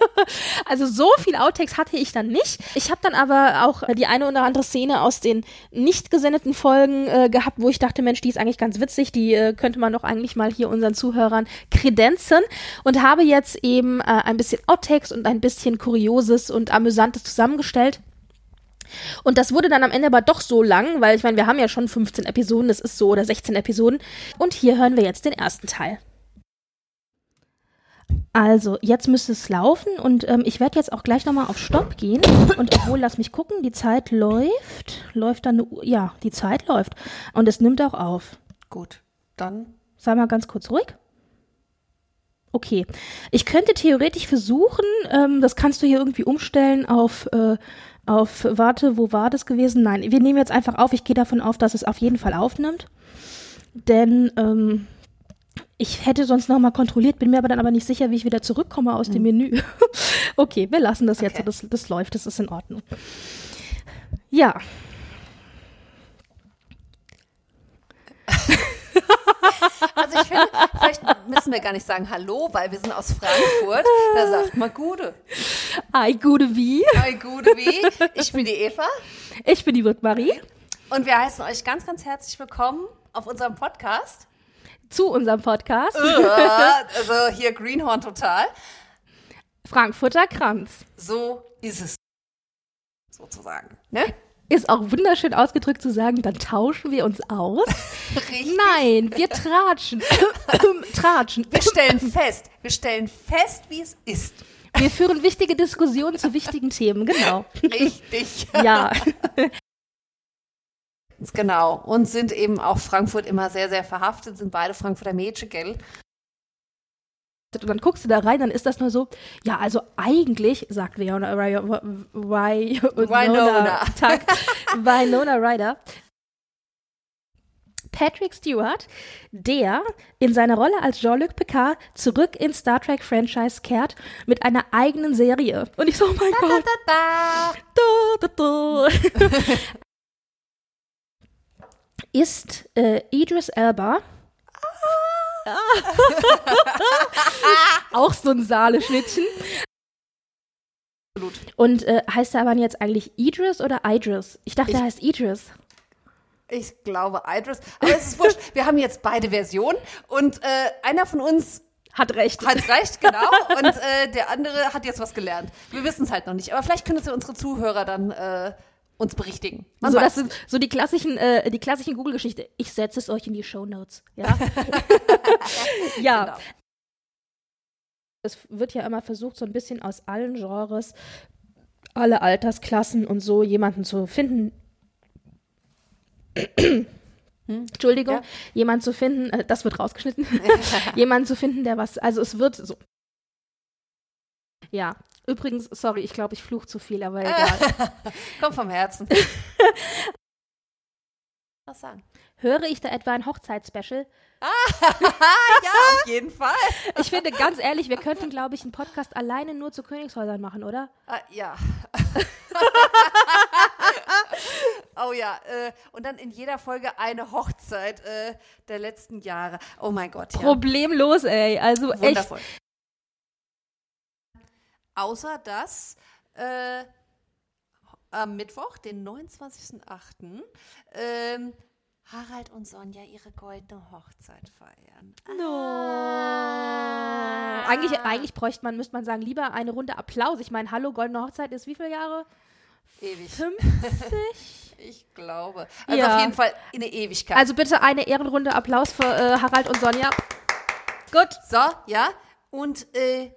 also so viel Outtakes hatte ich dann nicht. Ich habe dann aber auch die eine oder andere Szene aus den nicht gesendeten Folgen äh, gehabt, wo ich dachte, Mensch, die ist eigentlich ganz witzig, die äh, könnte man doch eigentlich mal hier unseren Zuhörern kredenzen und habe jetzt eben äh, ein bisschen Outtakes und ein bisschen Kurioses und Amüsantes zusammengestellt. Und das wurde dann am Ende aber doch so lang, weil ich meine, wir haben ja schon 15 Episoden, das ist so, oder 16 Episoden. Und hier hören wir jetzt den ersten Teil. Also, jetzt müsste es laufen und ähm, ich werde jetzt auch gleich nochmal auf Stopp gehen. Und obwohl, lass mich gucken, die Zeit läuft. Läuft dann, ja, die Zeit läuft. Und es nimmt auch auf. Gut, dann. Sei mal ganz kurz ruhig. Okay. Ich könnte theoretisch versuchen, ähm, das kannst du hier irgendwie umstellen auf äh, auf, warte, wo war das gewesen? Nein, wir nehmen jetzt einfach auf. Ich gehe davon auf, dass es auf jeden Fall aufnimmt. Denn ähm, ich hätte sonst nochmal kontrolliert, bin mir aber dann aber nicht sicher, wie ich wieder zurückkomme aus mhm. dem Menü. okay, wir lassen das jetzt. Okay. Das, das läuft, das ist in Ordnung. Ja. Also ich finde, vielleicht müssen wir gar nicht sagen Hallo, weil wir sind aus Frankfurt. Da sagt man Gude. Ei, Gude wie? Ei, Gude wie? Ich bin die Eva. Ich bin die Wirt-Marie. Und wir heißen euch ganz, ganz herzlich willkommen auf unserem Podcast. Zu unserem Podcast. also hier Greenhorn total. Frankfurter Kranz. So ist es. Sozusagen. Ne? Ist auch wunderschön ausgedrückt zu sagen, dann tauschen wir uns aus. Richtig. Nein, wir tratschen. tratschen. Wir stellen fest, wir stellen fest, wie es ist. Wir führen wichtige Diskussionen zu wichtigen Themen, genau. Richtig. Ja. Genau. Und sind eben auch Frankfurt immer sehr, sehr verhaftet, sind beide Frankfurter Mädchen, gell? Und dann guckst du da rein, dann ist das nur so, ja, also eigentlich, sagt Winona, Winona, Winona. Winona Ryder, Patrick Stewart, der in seiner Rolle als Jean-Luc Picard zurück ins Star Trek Franchise kehrt mit einer eigenen Serie. Und ich so, oh mein Gott. Da, da, da. ist äh, Idris Elba. Auch so ein Saale-Schnittchen. Und äh, heißt er aber jetzt eigentlich Idris oder Idris? Ich dachte, Ich- er heißt Idris. Ich glaube Idris. Aber es ist wurscht. Wir haben jetzt beide Versionen und äh, einer von uns Hat recht. hat recht, genau. Und äh, der andere hat jetzt was gelernt. Wir wissen es halt noch nicht. Aber vielleicht können es ja unsere Zuhörer dann äh, uns berichtigen. Man so, weiß das sind so die klassischen, äh, die klassischen Google-Geschichte. Ich setze es euch in die Show Notes. Ja. ja. Genau. Es wird ja immer versucht, so ein bisschen aus allen Genres, alle Altersklassen und so jemanden zu finden. Entschuldigung, Ja. jemanden zu finden, äh, das wird rausgeschnitten, jemanden zu finden, der was, also es wird so. Ja, übrigens, sorry, ich glaube, ich fluch zu viel, aber egal. Kommt vom Herzen. was sagen? Höre ich da etwa ein Hochzeitsspecial? Ja, auf jeden Fall. Ich finde, ganz ehrlich, wir könnten, glaube ich, einen Podcast alleine nur zu Königshäusern machen, oder? Ah, ja. oh ja, äh, und dann in jeder Folge eine Hochzeit äh, der letzten Jahre. Oh mein Gott, ja. Problemlos, ey. Also echt. Außer dass äh, am Mittwoch, den 29.08., ähm, Harald und Sonja ihre goldene Hochzeit feiern. No. Eigentlich, eigentlich bräuchte man, müsste man sagen, lieber eine Runde Applaus. Ich meine, hallo, Goldene Hochzeit ist wie viele Jahre? Ewig. 50? Ich glaube. Also Ja. auf jeden Fall in eine Ewigkeit. Also bitte eine Ehrenrunde Applaus für äh, Harald und Sonja. Gut. so, ja. Und äh,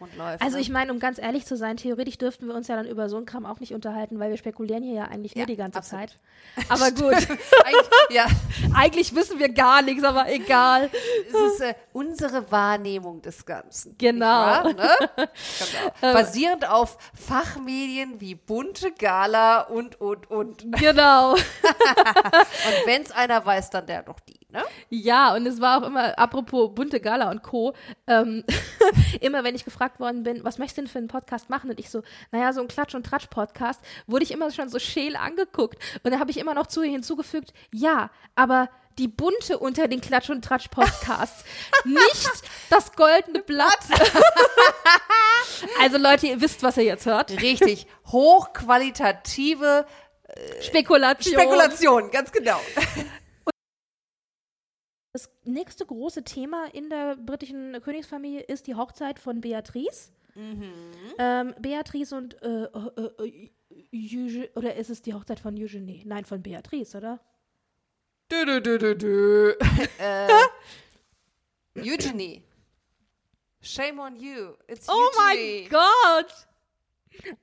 und läuft. Also ne? ich meine, um ganz ehrlich zu sein, theoretisch dürften wir uns ja dann über so einen Kram auch nicht unterhalten, weil wir spekulieren hier ja eigentlich nur Ja, die ganze absolut. Zeit. Aber gut, Eigentlich, ja, eigentlich wissen wir gar nichts, aber egal. es ist äh, unsere Wahrnehmung des Ganzen. Genau. Wahr, ne? genau. Basierend auf Fachmedien wie Bunte Gala und, und, und. Und Genau. wenn es einer weiß, dann der doch die, ne? Ja, und es war auch immer, apropos bunte Gala und Co., ähm, immer wenn ich gefragt worden bin, was möchtest du denn für einen Podcast machen? Und ich so, naja, so ein Klatsch- und Tratsch-Podcast, wurde ich immer schon so scheel angeguckt. Und dann habe ich immer noch zu ihr hinzugefügt, ja, aber die bunte unter den Klatsch- und Tratsch-Podcasts, nicht das goldene Blatt. also Leute, ihr wisst, was ihr jetzt hört. Richtig. Hochqualitative Spekulation. Spekulation, ganz genau. Das nächste große Thema in der britischen Königsfamilie ist die Hochzeit von Beatrice. Ähm, Beatrice und äh, äh, äh, Eugenie- oder ist es die Hochzeit von Eugenie? Nein, von Beatrice, oder? Dö, dö, dö, dö, dö. äh, Eugenie. Shame on you. It's Oh Eugenie. mein Gott!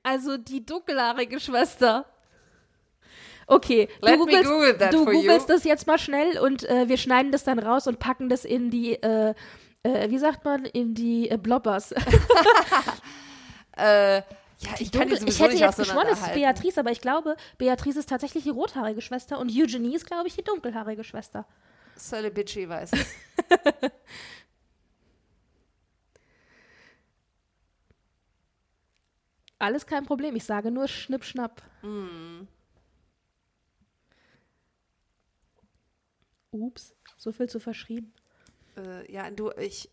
Also die dunkelhaarige Schwester. Okay, Let du googelst, Google du googelst das jetzt mal schnell und äh, wir schneiden das dann raus und packen das in die, äh, äh, wie sagt man, in die äh, Blobbers. Äh, ja, ich kann Dunkel, ich hätte jetzt geschworen, es ist. Beatrice, aber ich glaube, Beatrice ist tatsächlich die rothaarige Schwester und Eugenie ist, glaube ich, die dunkelhaarige Schwester. Sully Bitchy weiß es. Alles kein Problem, ich sage nur Schnipp, Schnapp. Mm. Ups, so viel zu verschrieben. äh, ja, du, ich,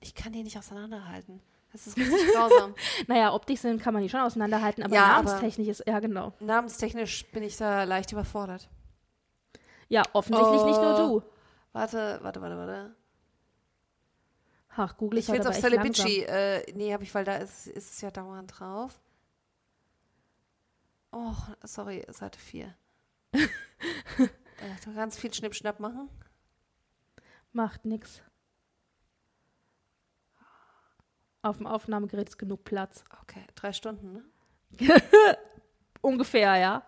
ich kann die nicht auseinanderhalten. Das ist richtig grausam. Naja, optisch sind kann man die schon auseinanderhalten, aber Ja, aber- namenstechnisch ist, ja genau. Namenstechnisch bin ich da leicht überfordert. Ja, offensichtlich nicht nur Oh. du. Warte, warte, warte, warte. Ach, google ich, Ich will heute es auf aber. Celebici. Äh, nee, habe ich, weil da ist, ist es ja dauernd drauf. Oh, sorry, Seite 4. äh, du kannst viel Schnippschnapp machen. Macht nix. auf dem Aufnahmegerät ist genug Platz. Okay, drei Stunden, ne? Ungefähr, ja.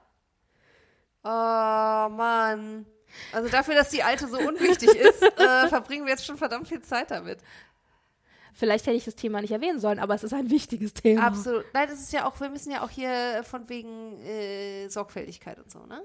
Oh, Mann. Also dafür, dass die Alte so unwichtig ist, äh, verbringen wir jetzt schon verdammt viel Zeit damit. Vielleicht hätte ich das Thema nicht erwähnen sollen, aber es ist ein wichtiges Thema. Absolut. Nein, das ist ja auch, wir müssen ja auch hier von wegen äh, Sorgfältigkeit und so, ne?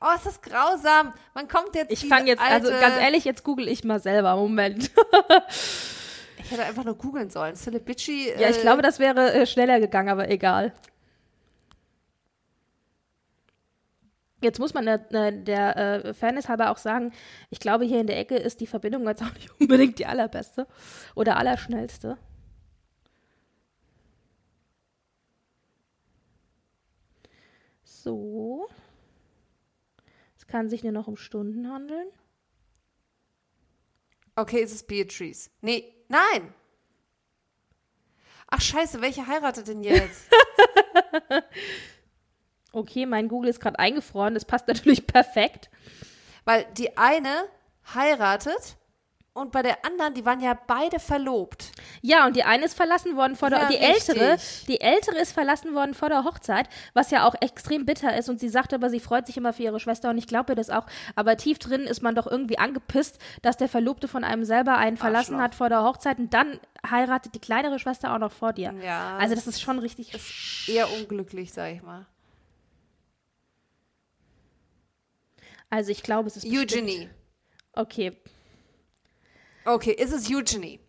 Oh, ist das grausam. Man kommt jetzt. Ich fange jetzt, also ganz ehrlich, jetzt google ich mal selber. Moment. Ich hätte einfach nur googeln sollen. Philip Bitchy. Ja, ich glaube, das wäre äh, schneller gegangen, aber egal. Jetzt muss man der, der, der äh, Fairness halber auch sagen, ich glaube, hier in der Ecke ist die Verbindung jetzt auch nicht unbedingt die allerbeste oder allerschnellste. So. Kann sich nur noch um Stunden handeln. Okay, ist es Beatrice? Nee, nein. Ach, scheiße, welche heiratet denn jetzt? Okay, mein Google ist gerade eingefroren. Das passt natürlich perfekt. Weil die eine heiratet und bei der anderen, die waren ja beide verlobt. Ja, und die eine ist verlassen worden vor der, Ja, die ältere, die ältere ist verlassen worden vor der Hochzeit, was ja auch extrem bitter ist. Und sie sagt aber, sie freut sich immer für ihre Schwester und ich glaube ihr das auch. Aber tief drin ist man doch irgendwie angepisst, dass der Verlobte von einem selber einen verlassen Arschloch. hat vor der Hochzeit und dann heiratet die kleinere Schwester auch noch vor dir. Ja. Also das ist schon richtig. Eher unglücklich, sag ich mal. Also ich glaube, es ist bestimmt- Eugenie. Okay. Okay, ist es Eugenie?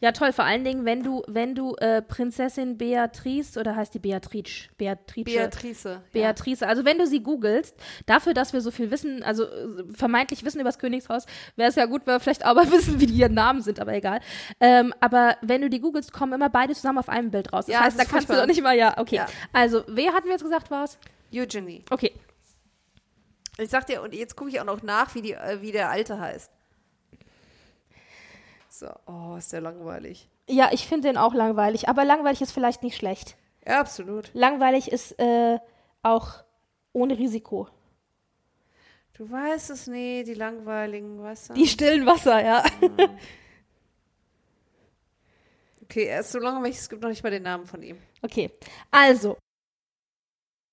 Ja, toll. Vor allen Dingen, wenn du, wenn du äh, Prinzessin Beatrice oder heißt die Beatrice? Beatrice. Beatrice. Ja. Beatrice. Also wenn du sie googelst, dafür, dass wir so viel wissen, also vermeintlich wissen über das Königshaus, wäre es ja gut, wenn wir vielleicht auch mal wissen, wie die ihren Namen sind, aber egal. Ähm, aber wenn du die googelst, kommen immer beide zusammen auf einem Bild raus. Das Ja, heißt, das da kannst du doch nicht mal, ja, okay. Ja. Also, wer hatten wir jetzt gesagt, war es? Eugenie. Okay. Ich sag dir, und jetzt gucke ich auch noch nach, wie, die, äh, wie der Alte heißt. So, oh, ist der langweilig. Ja, ich finde den auch langweilig, aber langweilig ist vielleicht nicht schlecht. Ja, absolut. Langweilig ist äh, auch ohne Risiko. Du weißt es nie, die langweiligen, du? Die stillen Wasser, ja. okay, er ist so langweilig, es gibt noch nicht mal den Namen von ihm. Okay, also.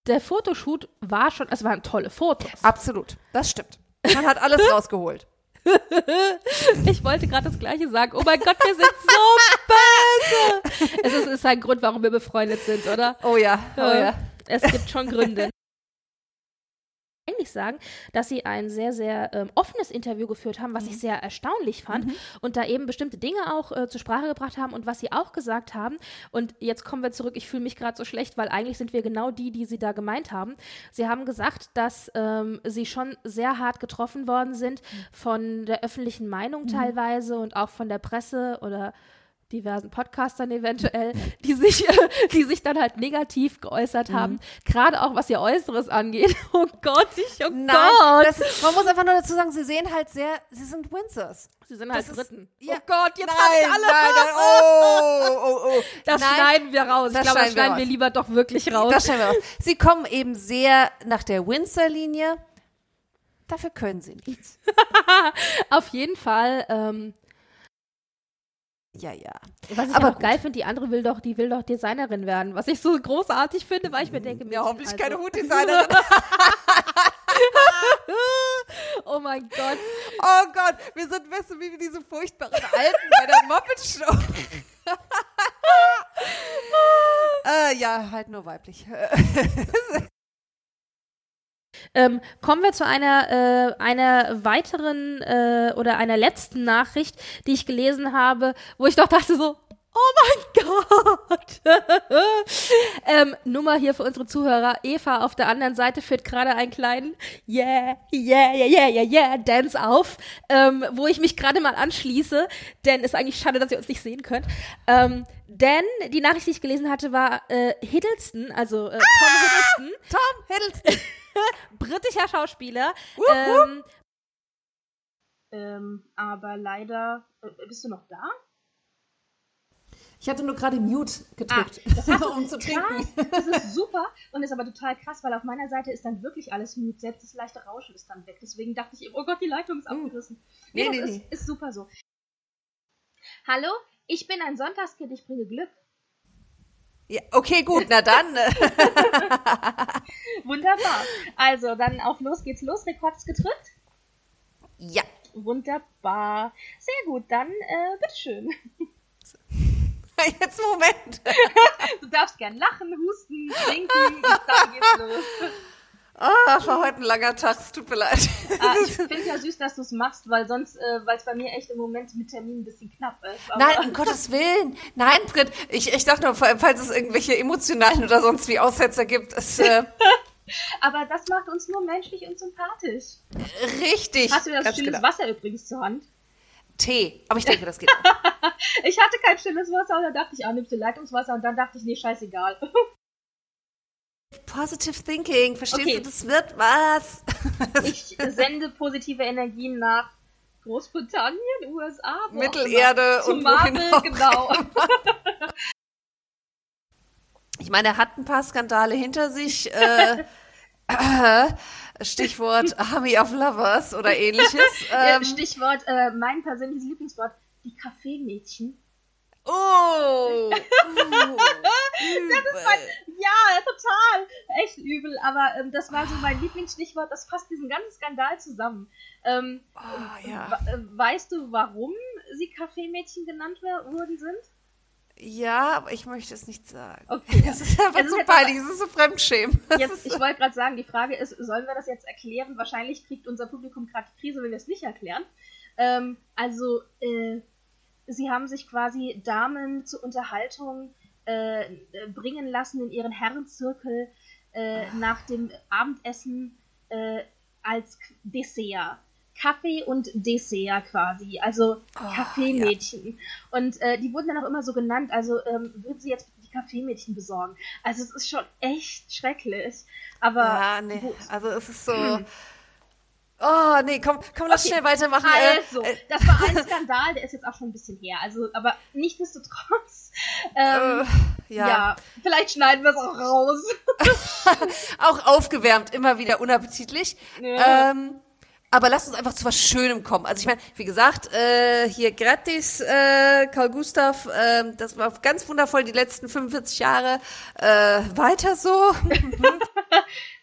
Der Fotoshoot war schon, es waren tolle Fotos. Absolut, das stimmt. Man hat alles rausgeholt. Ich wollte gerade das Gleiche sagen. Oh mein Gott, wir sind so böse. Es ist, ist ein Grund, warum wir befreundet sind, oder? Oh ja, oh ja. Es gibt schon Gründe. Eigentlich sagen, dass sie ein sehr, sehr ähm, offenes Interview geführt haben, was Mhm. ich sehr erstaunlich fand und da eben bestimmte Dinge auch äh, zur Sprache gebracht haben und was sie auch gesagt haben. Und jetzt kommen wir zurück, ich fühle mich gerade so schlecht, weil eigentlich sind wir genau die, die sie da gemeint haben. Sie haben gesagt, dass ähm, sie schon sehr hart getroffen worden sind von der öffentlichen Meinung teilweise und auch von der Presse oder diversen Podcastern eventuell, die sich, äh, die sich dann halt negativ geäußert haben, gerade auch was ihr Äußeres angeht. Oh Gott, ich, oh Nein, Gott. das, man muss einfach nur dazu sagen, sie sehen halt sehr, sie sind Windsors. Sie sind halt das ist- Briten. Ja. Oh Gott, jetzt nein, hab ich alle. nein, nein, oh, oh, oh. Das nein, schneiden wir raus. Ich das glaube, das schneiden wir wir lieber doch wirklich raus. Das schneiden wir raus. Sie kommen eben sehr nach der Windsor-Linie. Dafür können sie nichts. Auf jeden Fall. Ähm, Ja, ja. was ich Aber auch geil finde, die andere will doch, die will doch Designerin werden. Was ich so großartig finde, weil ich mir denke, Ja, hoffentlich also, keine Hutdesignerin. Oh mein Gott. Oh Gott, wir sind, weißt du, wie diese furchtbaren Alten bei der Muppet Show. äh, ja, halt nur weiblich. Ähm, kommen wir zu einer, äh, einer weiteren äh, oder einer letzten Nachricht, die ich gelesen habe, wo ich doch dachte so, Oh mein Gott! ähm, Nummer hier für unsere Zuhörer. Eva auf der anderen Seite führt gerade einen kleinen Yeah, yeah, yeah, yeah, yeah, yeah Dance auf, ähm, wo ich mich gerade mal anschließe, denn ist eigentlich schade, dass ihr uns nicht sehen könnt. Ähm, denn die Nachricht, die ich gelesen hatte, war äh, Hiddleston, also äh, Tom ah, Hiddleston. Tom Hiddleston. britischer Schauspieler. Uh, uh. Ähm, ähm, aber leider, äh, bist du noch da? Ich hatte nur gerade Mute gedrückt, ah, um zu trinken. Das ist super und ist aber total krass, weil auf meiner Seite ist dann wirklich alles Mute. Selbst das leichte Rauschen ist dann weg. Deswegen dachte ich eben, oh Gott, die Leitung ist hm. abgerissen. Nee, nee, nee, Ist, ist super so. Hallo, ich bin ein Sonntagskind, ich bringe Glück. Ja, okay, gut, na dann. Wunderbar. Also, dann auf los geht's los. Rekord ist gedrückt? Ja. Wunderbar. Sehr gut, dann äh, bitteschön. Jetzt Moment. du darfst gern lachen, husten, trinken und dann geht's los. Ah, war heute ein langer Tag, es tut mir leid. Ah, ich finde ja süß, dass du es machst, weil sonst, äh, weil es bei mir echt im Moment mit Terminen ein bisschen knapp ist. Nein, um Gottes Willen. Nein, Britt, ich, ich dachte nur, falls es irgendwelche emotionalen oder sonst wie Aussetzer gibt, es, äh, Aber das macht uns nur menschlich und sympathisch. Richtig. Hast du das stilles genau. Wasser übrigens zur Hand? Tee, aber ich denke, das geht auch. ich hatte kein stilles Wasser und dann dachte ich, ah, nimmst du Leitungswasser und dann dachte ich, nee, scheißegal. Positive Thinking, verstehst okay. du, das wird was. ich sende positive Energien nach Großbritannien, USA, Mittelerde und Marvel, genau. ich meine, er hat ein paar Skandale hinter sich. Äh, äh, Stichwort Army of Lovers oder ähnliches. Ähm, Stichwort, äh, mein persönliches Lieblingswort, die Kaffeemädchen. Oh! uh, das ist mein, ja, total. Echt übel. Aber ähm, das war so mein Lieblingsstichwort. Das fasst diesen ganzen Skandal zusammen. Ähm, oh, ja. Äh, weißt du, warum sie Kaffeemädchen genannt worden sind? Ja, aber ich möchte es nicht sagen. Okay. Es ist einfach also so peinlich, es ist so Fremdschämen. Jetzt, ich wollte gerade sagen, die Frage ist, sollen wir das jetzt erklären? Wahrscheinlich kriegt unser Publikum gerade die Krise, wenn wir es nicht erklären. Ähm, also, äh, sie haben sich quasi Damen zur Unterhaltung äh, bringen lassen in ihren Herrenzirkel äh, nach dem Abendessen äh, als Dessert. Kaffee und Dessert quasi, also oh, Kaffeemädchen. Ja. Und äh, die wurden dann auch immer so genannt, also ähm, würden sie jetzt die Kaffeemädchen besorgen. Also es ist schon echt schrecklich. Aber ja, nee, also es ist so. Oh, nee, komm, komm, lass okay. schnell weitermachen. Äh, also, äh, das war ein Skandal, der ist jetzt auch schon ein bisschen her. Also, aber nichtsdestotrotz. Ähm, äh, ja. ja. vielleicht schneiden wir es auch raus. auch aufgewärmt, immer wieder unappetitlich. Ja. Ähm, aber lasst uns einfach zu was Schönem kommen. Also ich meine, wie gesagt, äh, hier gratis, äh, Karl Gustav, äh, das war ganz wundervoll die letzten 45 Jahre. Äh, weiter so.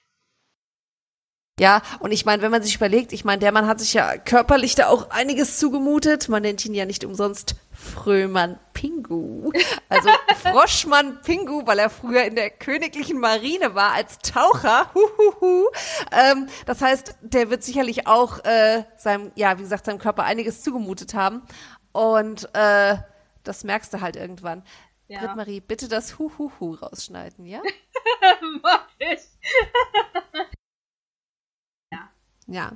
Ja, und ich meine, wenn man sich überlegt, ich meine, der Mann hat sich ja körperlich da auch einiges zugemutet. Man nennt ihn ja nicht umsonst Frömann Pingu. Also Froschmann Pingu, weil er früher in der königlichen Marine war als Taucher. Huhuhu. Ähm, das heißt, der wird sicherlich auch äh, seinem, ja, wie gesagt, seinem Körper einiges zugemutet haben. Und äh, das merkst du halt irgendwann. Ja. Britt-Marie, bitte das Huhuhu rausschneiden, ja? Mach ich. Ja.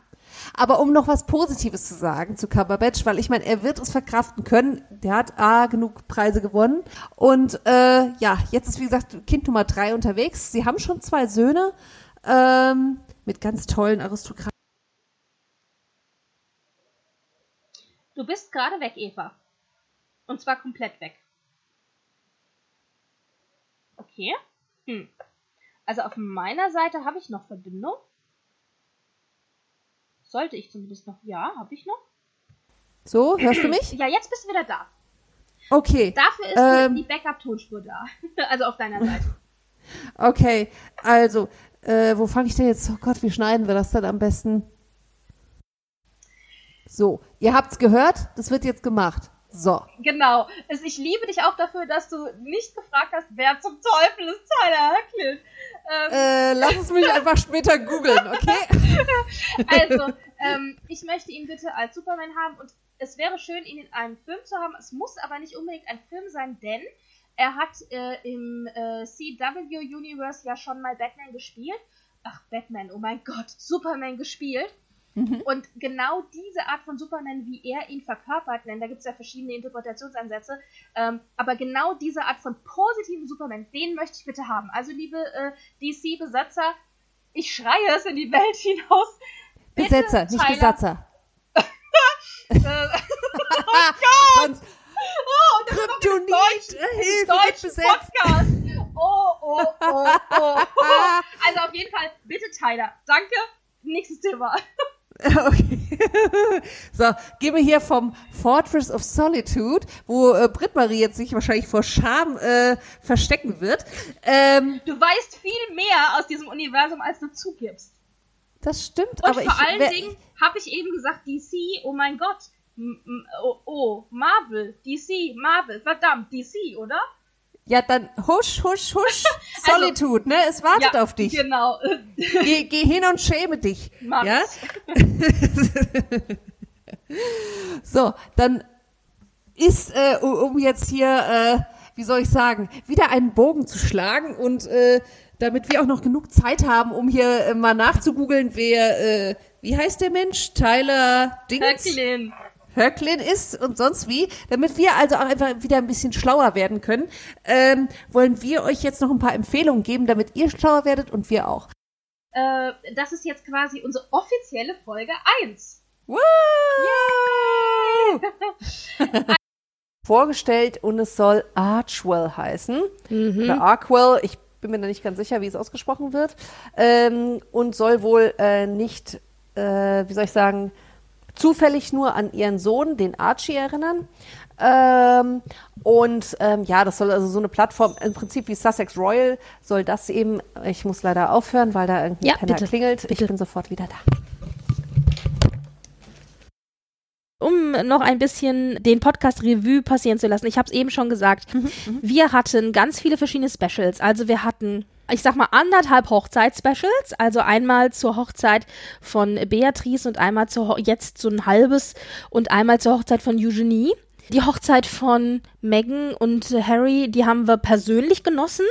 Aber um noch was Positives zu sagen zu Cumberbatch, weil ich meine, er wird es verkraften können. Der hat A, genug Preise gewonnen. Und äh, ja, jetzt ist wie gesagt Kind Nummer drei unterwegs. Sie haben schon zwei Söhne ähm, mit ganz tollen Aristokraten. Du bist gerade weg, Eva. Und zwar komplett weg. Okay. Hm. Also auf meiner Seite habe ich noch Verbindung. Sollte ich zumindest noch. Ja, habe ich noch. So, hörst du mich? Ja, jetzt bist du wieder da. Okay. Dafür ist ähm, die Backup-Tonspur da. also auf deiner Seite. Okay, also, äh, wo fange ich denn jetzt? Oh Gott, wie schneiden wir das dann am besten? So, ihr habt's gehört, das wird jetzt gemacht. So. Genau. Ich liebe dich auch dafür, dass du nicht gefragt hast, wer zum Teufel ist Tyler Hacklin. Ähm, äh, lass es mich einfach später googeln, okay? also, ähm, ich möchte ihn bitte als Superman haben und es wäre schön, ihn in einem Film zu haben. Es muss aber nicht unbedingt ein Film sein, denn er hat äh, im äh, CW Universe ja schon mal Batman gespielt. Ach, Batman, oh mein Gott, Superman gespielt. Mhm. Und genau diese Art von Superman, wie er ihn verkörpert, denn da gibt es ja verschiedene Interpretationsansätze, ähm, aber genau diese Art von positiven Superman, den möchte ich bitte haben. Also, liebe äh, DC-Besatzer, ich schreie es in die Welt hinaus. Bitte, Besetzer, nicht Tyler. Besatzer. Oh Gott! Sonst oh, Kryptonit, Deutsch, Hilfe, Deutsch Podcast. Oh, oh, oh, oh, oh. Also auf jeden Fall, bitte Tyler. Danke. Nächstes Thema. Okay. so, gehen wir hier vom Fortress of Solitude, wo äh, Britt-Marie jetzt sich wahrscheinlich vor Scham äh, verstecken wird. Ähm, du weißt viel mehr aus diesem Universum, als du zugibst. Das stimmt, Und aber vor ich, allen Dingen habe ich eben gesagt, DC, oh mein Gott. M oh, oh, Marvel, DC, Marvel, verdammt, DC, oder? Ja, dann husch, husch, husch. Also, Solitude, ne? Es wartet ja, auf dich. Genau. Geh, geh hin und schäme dich. Mach ja? so, dann ist, äh, um jetzt hier, äh, wie soll ich sagen, wieder einen Bogen zu schlagen und äh, damit wir auch noch genug Zeit haben, um hier äh, mal nachzugoogeln, wer, äh, wie heißt der Mensch? Tyler Dingens? Höcklin. Höcklin ist und sonst wie, damit wir also auch einfach wieder ein bisschen schlauer werden können, ähm, wollen wir euch jetzt noch ein paar Empfehlungen geben, damit ihr schlauer werdet und wir auch. Äh, das ist jetzt quasi unsere offizielle Folge 1. Woo! Vorgestellt und es soll Archwell heißen. Mhm. Oder Arkwell, ich bin mir da nicht ganz sicher, wie es ausgesprochen wird. Ähm, und soll wohl äh, nicht, äh, wie soll ich sagen, zufällig nur an ihren Sohn, den Archie, erinnern. Ähm, und ähm, ja, das soll also so eine Plattform, im Prinzip wie Sussex Royal, soll das eben, ich muss leider aufhören, weil da irgendwie ja, Penner bitte, klingelt. Bitte. Ich bin sofort wieder da. um noch ein bisschen den Podcast Revue passieren zu lassen. Ich habe es eben schon gesagt. Mhm, mhm, wir hatten ganz viele verschiedene Specials. Also wir hatten ich sag mal, anderthalb Hochzeitsspecials. Also einmal zur Hochzeit von Beatrice und einmal zur, jetzt so ein halbes und einmal zur Hochzeit von Eugenie. Die Hochzeit von Meghan und Harry, die haben wir persönlich genossen.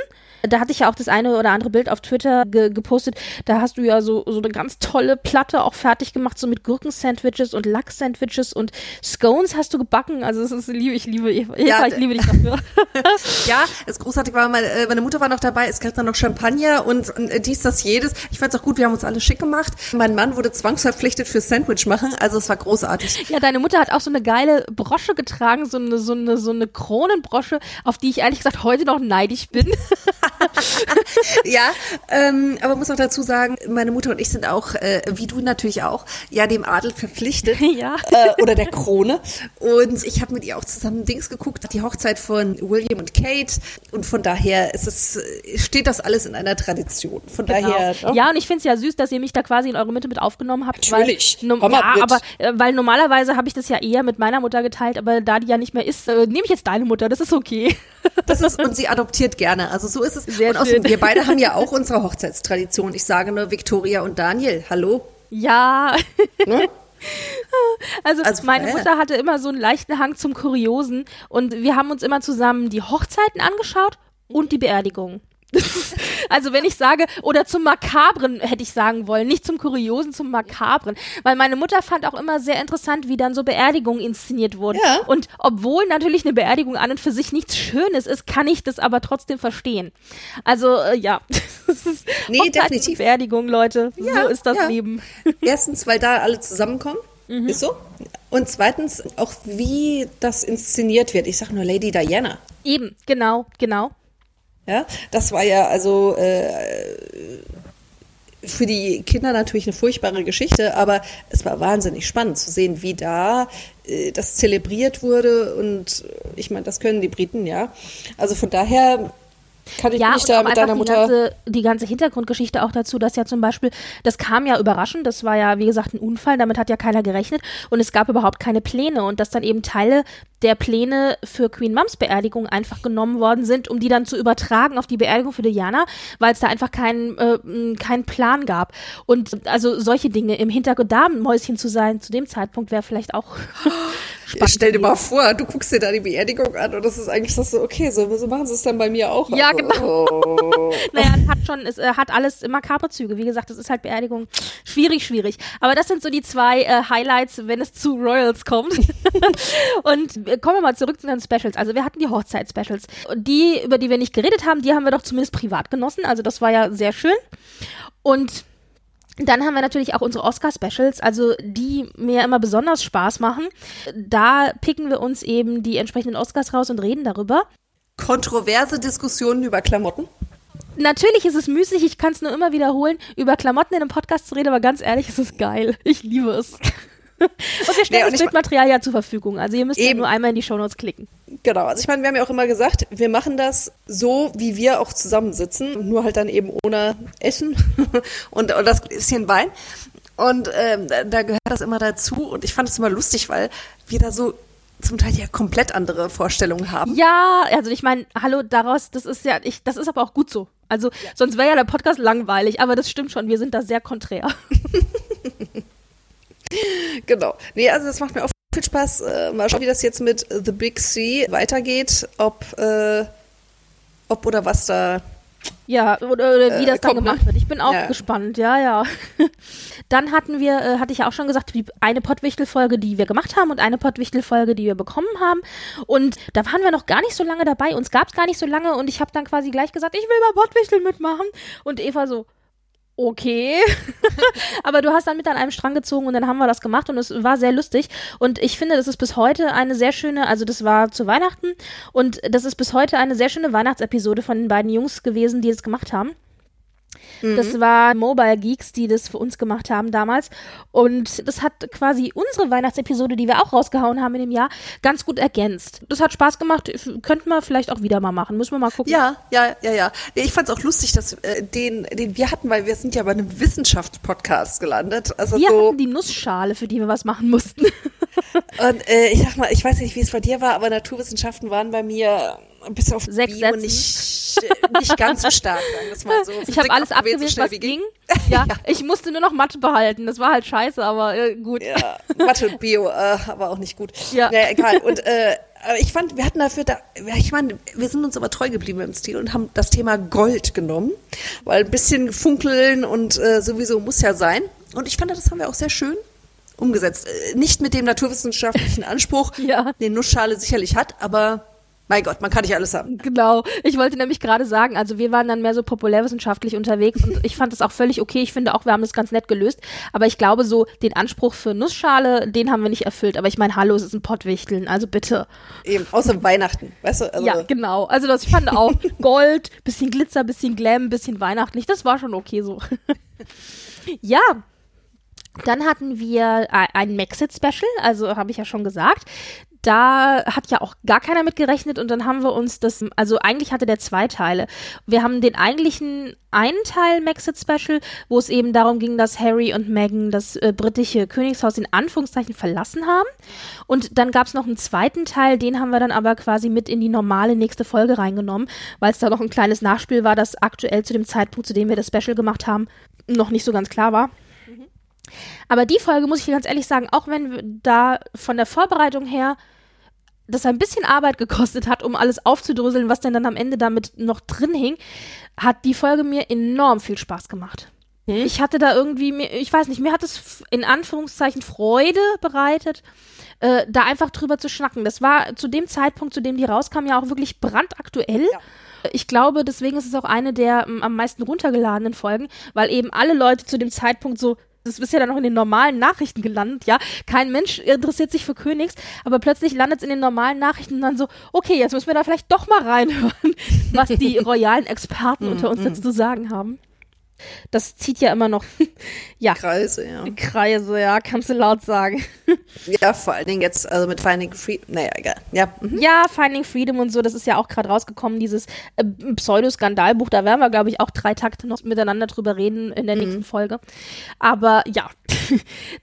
Da hatte ich ja auch das eine oder andere Bild auf Twitter ge gepostet. Da hast du ja so, so eine ganz tolle Platte auch fertig gemacht, so mit Gurken-Sandwiches und Lachs-Sandwiches und Scones hast du gebacken. Also das ist liebe, ich liebe, Eva, ja, ich liebe dich dafür. ja, das großartig war, meine, äh, meine Mutter war noch dabei, es gab dann noch Champagner und, und äh, dies, das, jedes. Ich fand es auch gut, wir haben uns alle schick gemacht. Mein Mann wurde zwangsverpflichtet für Sandwich machen, also es war großartig. Ja, deine Mutter hat auch so eine geile Brosche getragen, so eine, so eine, so eine Kronenbrosche, auf die ich ehrlich gesagt heute noch neidisch bin. ja, ähm, aber muss auch dazu sagen, meine Mutter und ich sind auch, äh, wie du natürlich auch, ja dem Adel verpflichtet. Ja. Äh, oder der Krone. Und ich habe mit ihr auch zusammen Dings geguckt, die Hochzeit von William und Kate. Und von daher ist es, steht das alles in einer Tradition. Von genau. daher. Ne? Ja, und ich finde es ja süß, dass ihr mich da quasi in eure Mitte mit aufgenommen habt. Natürlich. Weil, no, ja, aber äh, weil normalerweise habe ich das ja eher mit meiner Mutter geteilt, aber da die ja nicht mehr ist, äh, nehme ich jetzt deine Mutter. Das ist okay. Das ist, und sie adoptiert gerne. Also so ist es. Sehr und außerdem, wir beide haben ja auch unsere Hochzeitstradition. Ich sage nur Victoria und Daniel. Hallo? Ja. Ne? Also, also, meine Mutter hatte immer so einen leichten Hang zum Kuriosen und wir haben uns immer zusammen die Hochzeiten angeschaut und die Beerdigung. also wenn ich sage, oder zum Makabren hätte ich sagen wollen, nicht zum Kuriosen, zum Makabren. Weil meine Mutter fand auch immer sehr interessant, wie dann so Beerdigungen inszeniert wurden. Ja. Und obwohl natürlich eine Beerdigung an und für sich nichts Schönes ist, kann ich das aber trotzdem verstehen. Also äh, ja. nee, definitiv. Beerdigung, Leute. Ja, so ist das ja. Leben. Erstens, weil da alle zusammenkommen. Mhm. Ist so. Und zweitens auch, wie das inszeniert wird. Ich sage nur Lady Diana. Eben, genau, genau. Ja, das war ja also äh, für die Kinder natürlich eine furchtbare Geschichte, aber es war wahnsinnig spannend zu sehen, wie da äh, das zelebriert wurde und ich meine, das können die Briten, ja. Also von daher kann ich ja, nicht da mit deiner die Mutter. Ganze, die ganze Hintergrundgeschichte auch dazu, dass ja zum Beispiel, das kam ja überraschend, das war ja, wie gesagt, ein Unfall, damit hat ja keiner gerechnet und es gab überhaupt keine Pläne und dass dann eben Teile der Pläne für Queen Mums Beerdigung einfach genommen worden sind, um die dann zu übertragen auf die Beerdigung für Diana, weil es da einfach keinen äh, keinen Plan gab. Und also solche Dinge im Hintergrund, da ein Mäuschen zu sein, zu dem Zeitpunkt wäre vielleicht auch Ja, stell dir mal vor, du guckst dir da die Beerdigung an und das ist eigentlich so, okay, so, so machen sie es dann bei mir auch. Ja, Also, genau. oh. Naja, hat schon, es äh, hat alles makabre Züge. Wie gesagt, es ist halt Beerdigung. Schwierig, schwierig. Aber das sind so die zwei äh, Highlights, wenn es zu Royals kommt. und kommen wir mal zurück zu den Specials. Also wir hatten die Hochzeit-Specials. Und die, über die wir nicht geredet haben, die haben wir doch zumindest privat genossen. Also das war ja sehr schön. Und dann haben wir natürlich auch unsere Oscar-Specials, also die mir immer besonders Spaß machen. Da picken wir uns eben die entsprechenden Oscars raus und reden darüber. Kontroverse Diskussionen über Klamotten. Natürlich ist es müßig, ich kann es nur immer wiederholen, über Klamotten in einem Podcast zu reden, aber ganz ehrlich, es ist geil. Ich liebe es. Und wir stellen Ja, und das Bildmaterial ja zur Verfügung. Also ihr müsst ja Eben. nur einmal in die Shownotes klicken. Genau, also ich meine, wir haben ja auch immer gesagt, wir machen das so, wie wir auch zusammensitzen, nur halt dann eben ohne Essen und, und das bisschen Wein. Und ähm, da, gehört das immer dazu und ich fand es immer lustig, weil wir da so zum Teil ja komplett andere Vorstellungen haben. Ja, also ich meine, hallo, daraus, das ist ja, ich, das ist aber auch gut so. Also sonst wäre ja der Podcast langweilig, aber das stimmt schon, wir sind da sehr konträr. Genau. Nee, also das macht mir auch viel Spaß. Äh, mal schauen, wie das jetzt mit The Big C weitergeht, ob, äh, ob oder was da Ja, oder, oder wie Äh, das dann ne? gemacht wird. Ich bin auch Ja. gespannt, ja, ja. Dann hatten wir, äh, hatte ich ja auch schon gesagt, eine Pottwichtel-Folge, die wir gemacht haben und eine Pottwichtel-Folge, die wir bekommen haben. Und da waren wir noch gar nicht so lange dabei. Uns gab es gar nicht so lange und ich habe dann quasi gleich gesagt, ich will mal Pottwichtel mitmachen. Und Eva so, okay. Aber du hast dann mit an einem Strang gezogen und dann haben wir das gemacht und es war sehr lustig. Und ich finde, das ist bis heute eine sehr schöne, also das war zu Weihnachten und das ist bis heute eine sehr schöne Weihnachtsepisode von den beiden Jungs gewesen, die es gemacht haben. Das war Mobile Geeks, die das für uns gemacht haben damals. Und das hat quasi unsere Weihnachtsepisode, die wir auch rausgehauen haben in dem Jahr, ganz gut ergänzt. Das hat Spaß gemacht. Könnten wir vielleicht auch wieder mal machen. Müssen wir mal gucken. Ja, ja, ja, ja. Ich fand es auch lustig, dass äh, den, den wir hatten, weil wir sind ja bei einem Wissenschaftspodcast gelandet. Also Wir so, hatten die Nussschale, für die wir was machen mussten. und äh, ich sag mal, ich weiß nicht, wie es bei dir war, aber Naturwissenschaften waren bei mir bis auf Sechs Bio Sätzen. nicht, nicht ganz so stark, sagen wir mal so. Ich habe alles abgewählt, schnell was wie ging. Ja, ich musste nur noch Mathe behalten. Das war halt scheiße, aber äh, gut. Ja, Mathe und Bio, äh, aber auch nicht gut. Ja. Naja, egal. Und äh, aber ich fand, wir hatten dafür, da, ja, ich meine, wir sind uns aber treu geblieben im Stil und haben das Thema Gold genommen, weil ein bisschen funkeln und äh, sowieso muss ja sein. Und ich fand, das haben wir auch sehr schön umgesetzt. Äh, Nicht mit dem naturwissenschaftlichen Anspruch, Ja. den Nussschale sicherlich hat, aber mein Gott, man kann nicht alles haben. Genau. Ich wollte nämlich gerade sagen, also wir waren dann mehr so populärwissenschaftlich unterwegs und ich fand das auch völlig okay. Ich finde auch, wir haben das ganz nett gelöst. Aber ich glaube, so den Anspruch für Nussschale, den haben wir nicht erfüllt. Aber ich meine, hallo, es ist ein Pottwichteln, also bitte. Eben, außer Weihnachten, weißt du? Also, ja, genau. Also das, ich fand auch Gold, bisschen Glitzer, bisschen Glam, bisschen weihnachtlich. Das war schon okay so. ja. Dann hatten wir ein- ein Maxit-Special, also habe ich ja schon gesagt. Da hat ja auch gar keiner mit gerechnet und dann haben wir uns das, also eigentlich hatte der zwei Teile. Wir haben den eigentlichen einen Teil Maxit Special, wo es eben darum ging, dass Harry und Meghan das äh, britische Königshaus in Anführungszeichen verlassen haben. Und dann gab es noch einen zweiten Teil, den haben wir dann aber quasi mit in die normale nächste Folge reingenommen, weil es da noch ein kleines Nachspiel war, das aktuell zu dem Zeitpunkt, zu dem wir das Special gemacht haben, noch nicht so ganz klar war. Aber die Folge, muss ich dir ganz ehrlich sagen, auch wenn da von der Vorbereitung her das ein bisschen Arbeit gekostet hat, um alles aufzudröseln, was denn dann am Ende damit noch drin hing, hat die Folge mir enorm viel Spaß gemacht. Ich hatte da irgendwie, ich weiß nicht, mir hat es in Anführungszeichen Freude bereitet, äh, da einfach drüber zu schnacken. Das war zu dem Zeitpunkt, zu dem die rauskam, ja auch wirklich brandaktuell. Ich glaube, deswegen ist es auch eine der ähm, am meisten runtergeladenen Folgen, weil eben alle Leute zu dem Zeitpunkt so, das ist ja dann noch in den normalen Nachrichten gelandet, ja. Kein Mensch interessiert sich für Königs, aber plötzlich landet es in den normalen Nachrichten und dann so, okay, jetzt müssen wir da vielleicht doch mal reinhören, was die royalen Experten unter uns dazu zu sagen haben. Das zieht ja immer noch, ja, Kreise, ja. Kreise, ja, kannst du laut sagen. Ja, vor allen Dingen jetzt, also mit Finding Free, naja, egal. Ja, mhm. Ja, Finding Freedom und so, das ist ja auch gerade rausgekommen, dieses äh, Pseudoskandalbuch. Da werden wir, glaube ich, auch drei Takte noch miteinander drüber reden in der nächsten Folge. Aber ja,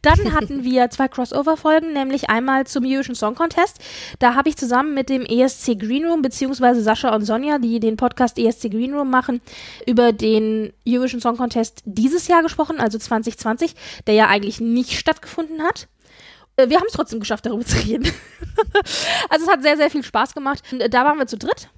dann hatten wir zwei Crossover-Folgen, nämlich einmal zum Eurovision Song Contest. Da habe ich zusammen mit dem ESC Green Room, beziehungsweise Sascha und Sonja, die den Podcast ESC Green Room machen, über den Eurovision Song Contest dieses Jahr gesprochen, also 2020, der ja eigentlich nicht stattgefunden hat. äh, wir haben es trotzdem geschafft, darüber zu reden. also es hat sehr, sehr viel Spaß gemacht. Da waren wir zu dritt.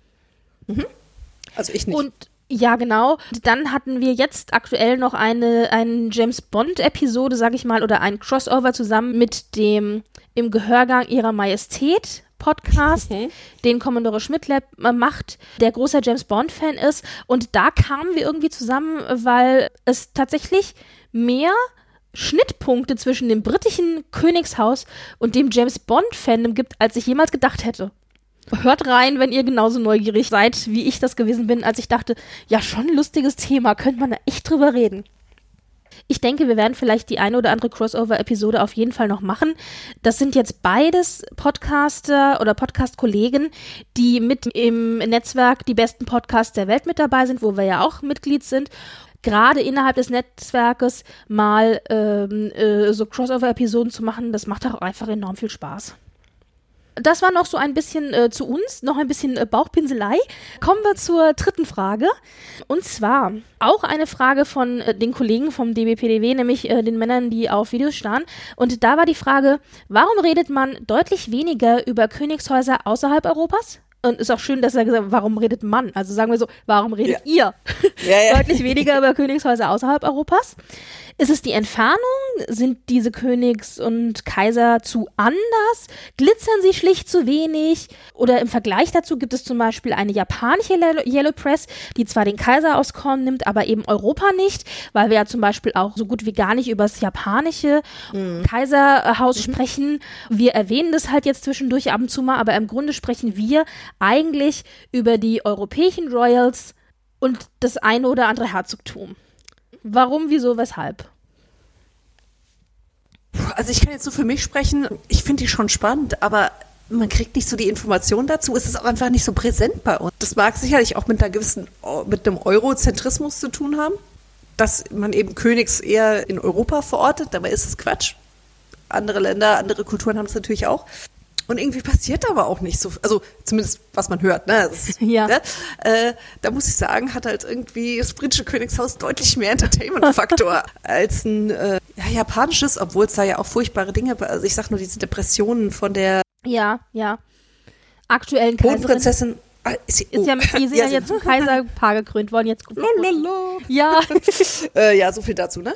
Also ich nicht. Und ja, genau. Dann hatten wir jetzt aktuell noch eine, eine James Bond-Episode, sag ich mal, oder ein Crossover zusammen mit dem Im Gehörgang ihrer Majestät. Podcast, Mhm. den Commodore Schmidt Lab macht, der großer James Bond-Fan ist. Und da kamen wir irgendwie zusammen, weil es tatsächlich mehr Schnittpunkte zwischen dem britischen Königshaus und dem James Bond-Fandom gibt, als ich jemals gedacht hätte. Hört rein, wenn ihr genauso neugierig seid, wie ich das gewesen bin, als ich dachte, ja, schon ein lustiges Thema, könnte man da echt drüber reden. Ich denke, wir werden vielleicht die eine oder andere Crossover-Episode auf jeden Fall noch machen. Das sind jetzt beides Podcaster oder Podcast-Kollegen, die mit im Netzwerk die besten Podcasts der Welt mit dabei sind, wo wir ja auch Mitglied sind. Gerade innerhalb des Netzwerkes mal ähm, äh, so Crossover-Episoden zu machen, das macht auch einfach enorm viel Spaß. Das war noch so ein bisschen äh, zu uns, noch ein bisschen äh, Bauchpinselei. Kommen wir zur dritten Frage. Und zwar auch eine Frage von äh, den Kollegen vom DBPDW, nämlich äh, den Männern, die auf Videos starren. Und da war die Frage, warum redet man deutlich weniger über Königshäuser außerhalb Europas? Und ist auch schön, dass er gesagt hat, warum redet man? Also sagen wir so, warum redet ihr Ja, ja. deutlich weniger über Königshäuser außerhalb Europas? Ist es die Entfernung? Sind diese Königs und Kaiser zu anders? Glitzern sie schlicht zu wenig? Oder im Vergleich dazu gibt es zum Beispiel eine japanische Yellow Press, die zwar den Kaiser aufs Korn nimmt, aber eben Europa nicht, weil wir ja zum Beispiel auch so gut wie gar nicht über das japanische Kaiserhaus sprechen. Wir erwähnen das halt jetzt zwischendurch ab und zu mal, aber im Grunde sprechen wir eigentlich über die europäischen Royals und das eine oder andere Herzogtum. Warum, wieso, weshalb? Also ich kann jetzt so für mich sprechen. Ich finde die schon spannend, aber man kriegt nicht so die Informationen dazu. Es ist auch einfach nicht so präsent bei uns. Das mag sicherlich auch mit einer gewissen, mit einem Eurozentrismus zu tun haben, dass man eben Königs eher in Europa verortet. Dabei ist es Quatsch. Andere Länder, andere Kulturen haben es natürlich auch. Und irgendwie passiert aber auch nicht so, also zumindest was man hört, ne? Ist, Ja. ne? Äh, da muss ich sagen, hat halt irgendwie das britische Königshaus deutlich mehr Entertainment-Faktor als ein äh, ja, japanisches, obwohl es da ja auch furchtbare Dinge, also ich sag nur diese Depressionen von der Ja, ja. Aktuellen Kaiserin Kronprinzessin. Ah, ist, sie, ist ja, die sind ja, jetzt zum Kaiserpaar gekrönt worden. Jetzt Lololo. Ja, äh, ja, so viel dazu, ne?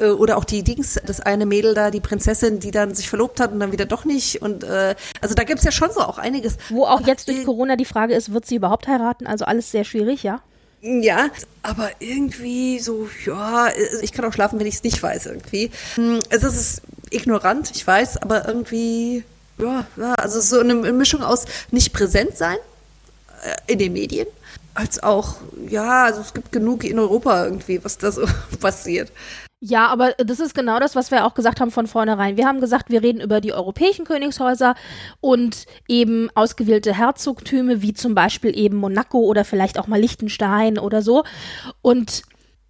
Äh, oder auch die Dings, das eine Mädel da, die Prinzessin, die dann sich verlobt hat und dann wieder doch nicht. Und äh, also da gibt's ja schon so auch einiges. wo auch jetzt durch äh, Corona die Frage ist, wird sie überhaupt heiraten? Also alles sehr schwierig, ja. Ja, aber irgendwie so, ja, ich kann auch schlafen, wenn ich es nicht weiß, irgendwie. Hm, Also es ist ignorant, ich weiß, aber irgendwie, ja, ja also so eine Mischung aus nicht präsent sein äh, in den Medien, als auch, ja, also es gibt genug in Europa irgendwie, was da so passiert. Ja, aber das ist genau das, was wir auch gesagt haben von vornherein. Wir haben gesagt, wir reden über die europäischen Königshäuser und eben ausgewählte Herzogtüme, wie zum Beispiel eben Monaco oder vielleicht auch mal Liechtenstein oder so. Und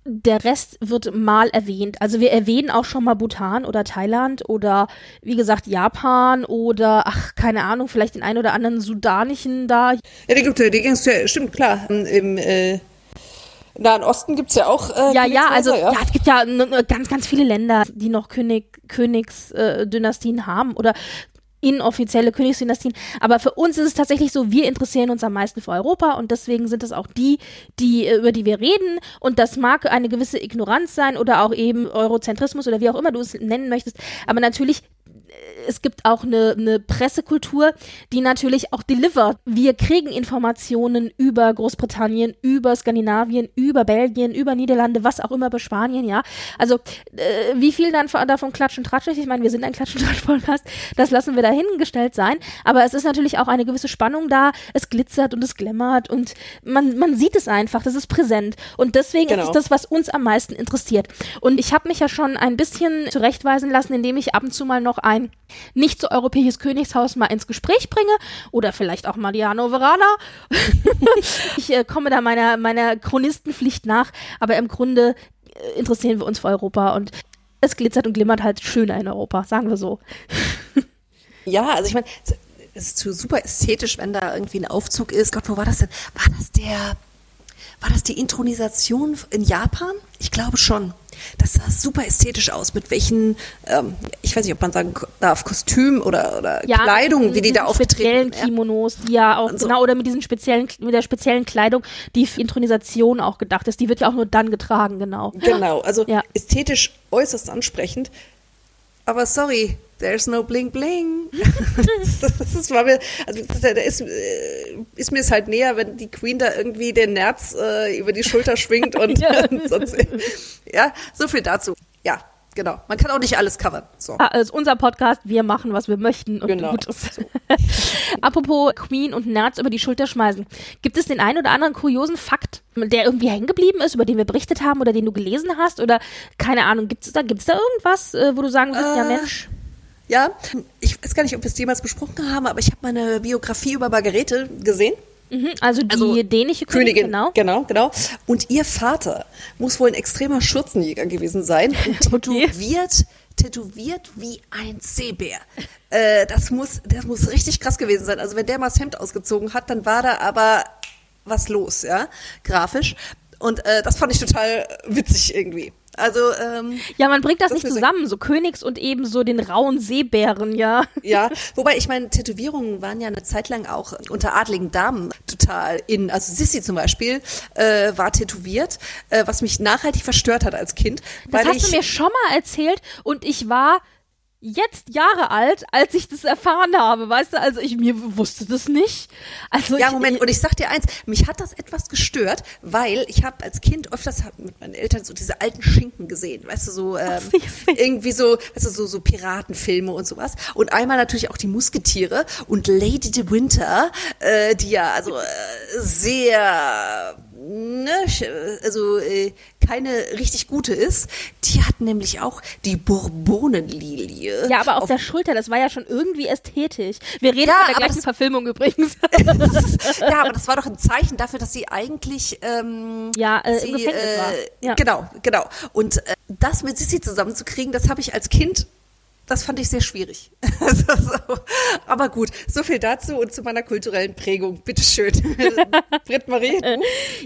der Rest wird mal erwähnt. Also wir erwähnen auch schon mal Bhutan oder Thailand oder wie gesagt Japan oder ach keine Ahnung, vielleicht den einen oder anderen sudanischen da. Ja, die gibt ja, die gibt's ja, stimmt, klar. Im äh, Nahen Osten gibt's ja auch. Äh, Ja, ja, also Königshäuser, ja. es gibt ja ganz, ganz viele Länder, die noch König, Königsdynastien haben oder inoffizielle Königsdynastien. Aber für uns ist es tatsächlich so, wir interessieren uns am meisten für Europa und deswegen sind es auch die, die, äh, über die wir reden. Und das mag eine gewisse Ignoranz sein oder auch eben Eurozentrismus oder wie auch immer du es nennen möchtest. Aber natürlich es gibt auch eine, eine Pressekultur, die natürlich auch delivert. Wir kriegen Informationen über Großbritannien, über Skandinavien, über Belgien, über Niederlande, was auch immer, über Spanien, ja. Also äh, wie viel dann von- davon klatschen tratschig? Ich meine, wir sind ein klatschen tratsch podcast das lassen wir dahingestellt sein. Aber es ist natürlich auch eine gewisse Spannung da. Es glitzert und es glämmert und man, man sieht es einfach, das ist präsent. Und deswegen Genau. ist es das, was uns am meisten interessiert. Und ich habe mich ja schon ein bisschen zurechtweisen lassen, indem ich ab und zu mal noch ein nicht so europäisches Königshaus mal ins Gespräch bringe oder vielleicht auch mal die Hannoveraner. ich äh, komme da meiner, meiner Chronistenpflicht nach, aber im Grunde äh, interessieren wir uns für Europa und es glitzert und glimmert halt schöner in Europa, sagen wir so. Ja, also ich meine, es ist super ästhetisch, wenn da irgendwie ein Aufzug ist. Gott, wo war das denn? War das der, war das die Intronisation in Japan? Ich glaube schon. Das sah super ästhetisch aus, mit welchen, ähm, ich weiß nicht, ob man sagen darf, Kostüm oder, oder Ja, Kleidung, wie die da mit speziellen aufgetreten ja. Kimonos, die ja auch, so. genau, oder mit diesen speziellen, mit der speziellen Kleidung, die für Intronisation auch gedacht ist. Die wird ja auch nur dann getragen, genau. Genau, also Ja. ästhetisch äußerst ansprechend. Aber sorry, there's no bling bling. das ist, war mir, also da ist, äh, ist mir es halt näher, wenn die Queen da irgendwie den Nerz äh, über die Schulter schwingt und, Ja. und sonst, ja, so viel dazu. Ja, genau. Man kann auch nicht alles covern. So. Ah, ist unser Podcast, wir machen, was wir möchten und Genau. gut ist. Apropos Queen und Nerz über die Schulter schmeißen. Gibt es den einen oder anderen kuriosen Fakt, der irgendwie hängen geblieben ist, über den wir berichtet haben oder den du gelesen hast? Oder keine Ahnung, gibt es da, gibt's da irgendwas, äh, wo du sagen würdest, ja Äh, Mensch, Ja, ich weiß gar nicht, ob wir es jemals besprochen haben, aber ich habe meine Biografie über Margarete gesehen. mhm, also die also Königin, dänische Königin, genau. genau, genau. Und ihr Vater muss wohl ein extremer Schürzenjäger gewesen sein und tätowiert, tätowiert wie ein Seebär. Äh, das muss, das muss richtig krass gewesen sein. Also wenn der mal das Hemd ausgezogen hat, dann war da aber was los, ja, grafisch. Und äh, das fand ich total witzig irgendwie. Also ähm, Ja, man bringt das, Das nicht zusammen, so Königs und eben so den rauen Seebären, ja. Ja, wobei ich meine, Tätowierungen waren ja eine Zeit lang auch unter adligen Damen total in. Also Sissy zum Beispiel äh, war tätowiert, äh, was mich nachhaltig verstört hat als Kind. Das weil hast ich, du mir schon mal erzählt und ich war jetzt Jahre alt, als ich das erfahren habe, weißt du, also ich mir wusste das nicht. Also ja, ich, Moment, und ich sag dir eins, mich hat das etwas gestört, weil ich habe als Kind öfters mit meinen Eltern so diese alten Schinken gesehen, weißt du, so ähm, irgendwie so, weißt du, so, so Piratenfilme und sowas. Und einmal natürlich auch die Musketiere und Lady de Winter, äh, die ja also äh, sehr ne, sch- also äh, keine richtig gute ist, die hat nämlich auch die Bourbonenlilie. ja, aber auf, auf der Schulter, das war ja schon irgendwie ästhetisch. Wir reden Ja, von der gleichen Verfilmung übrigens. ja, aber das war doch ein Zeichen dafür, dass sie eigentlich ähm, Ja, äh, im sie, Gefängnis war. Ja. Genau, genau. Und äh, das mit Sissi zusammenzukriegen, das habe ich als Kind, das fand ich sehr schwierig. Also, so. Aber gut, so viel dazu und zu meiner kulturellen Prägung. Bitteschön. Britt Marie.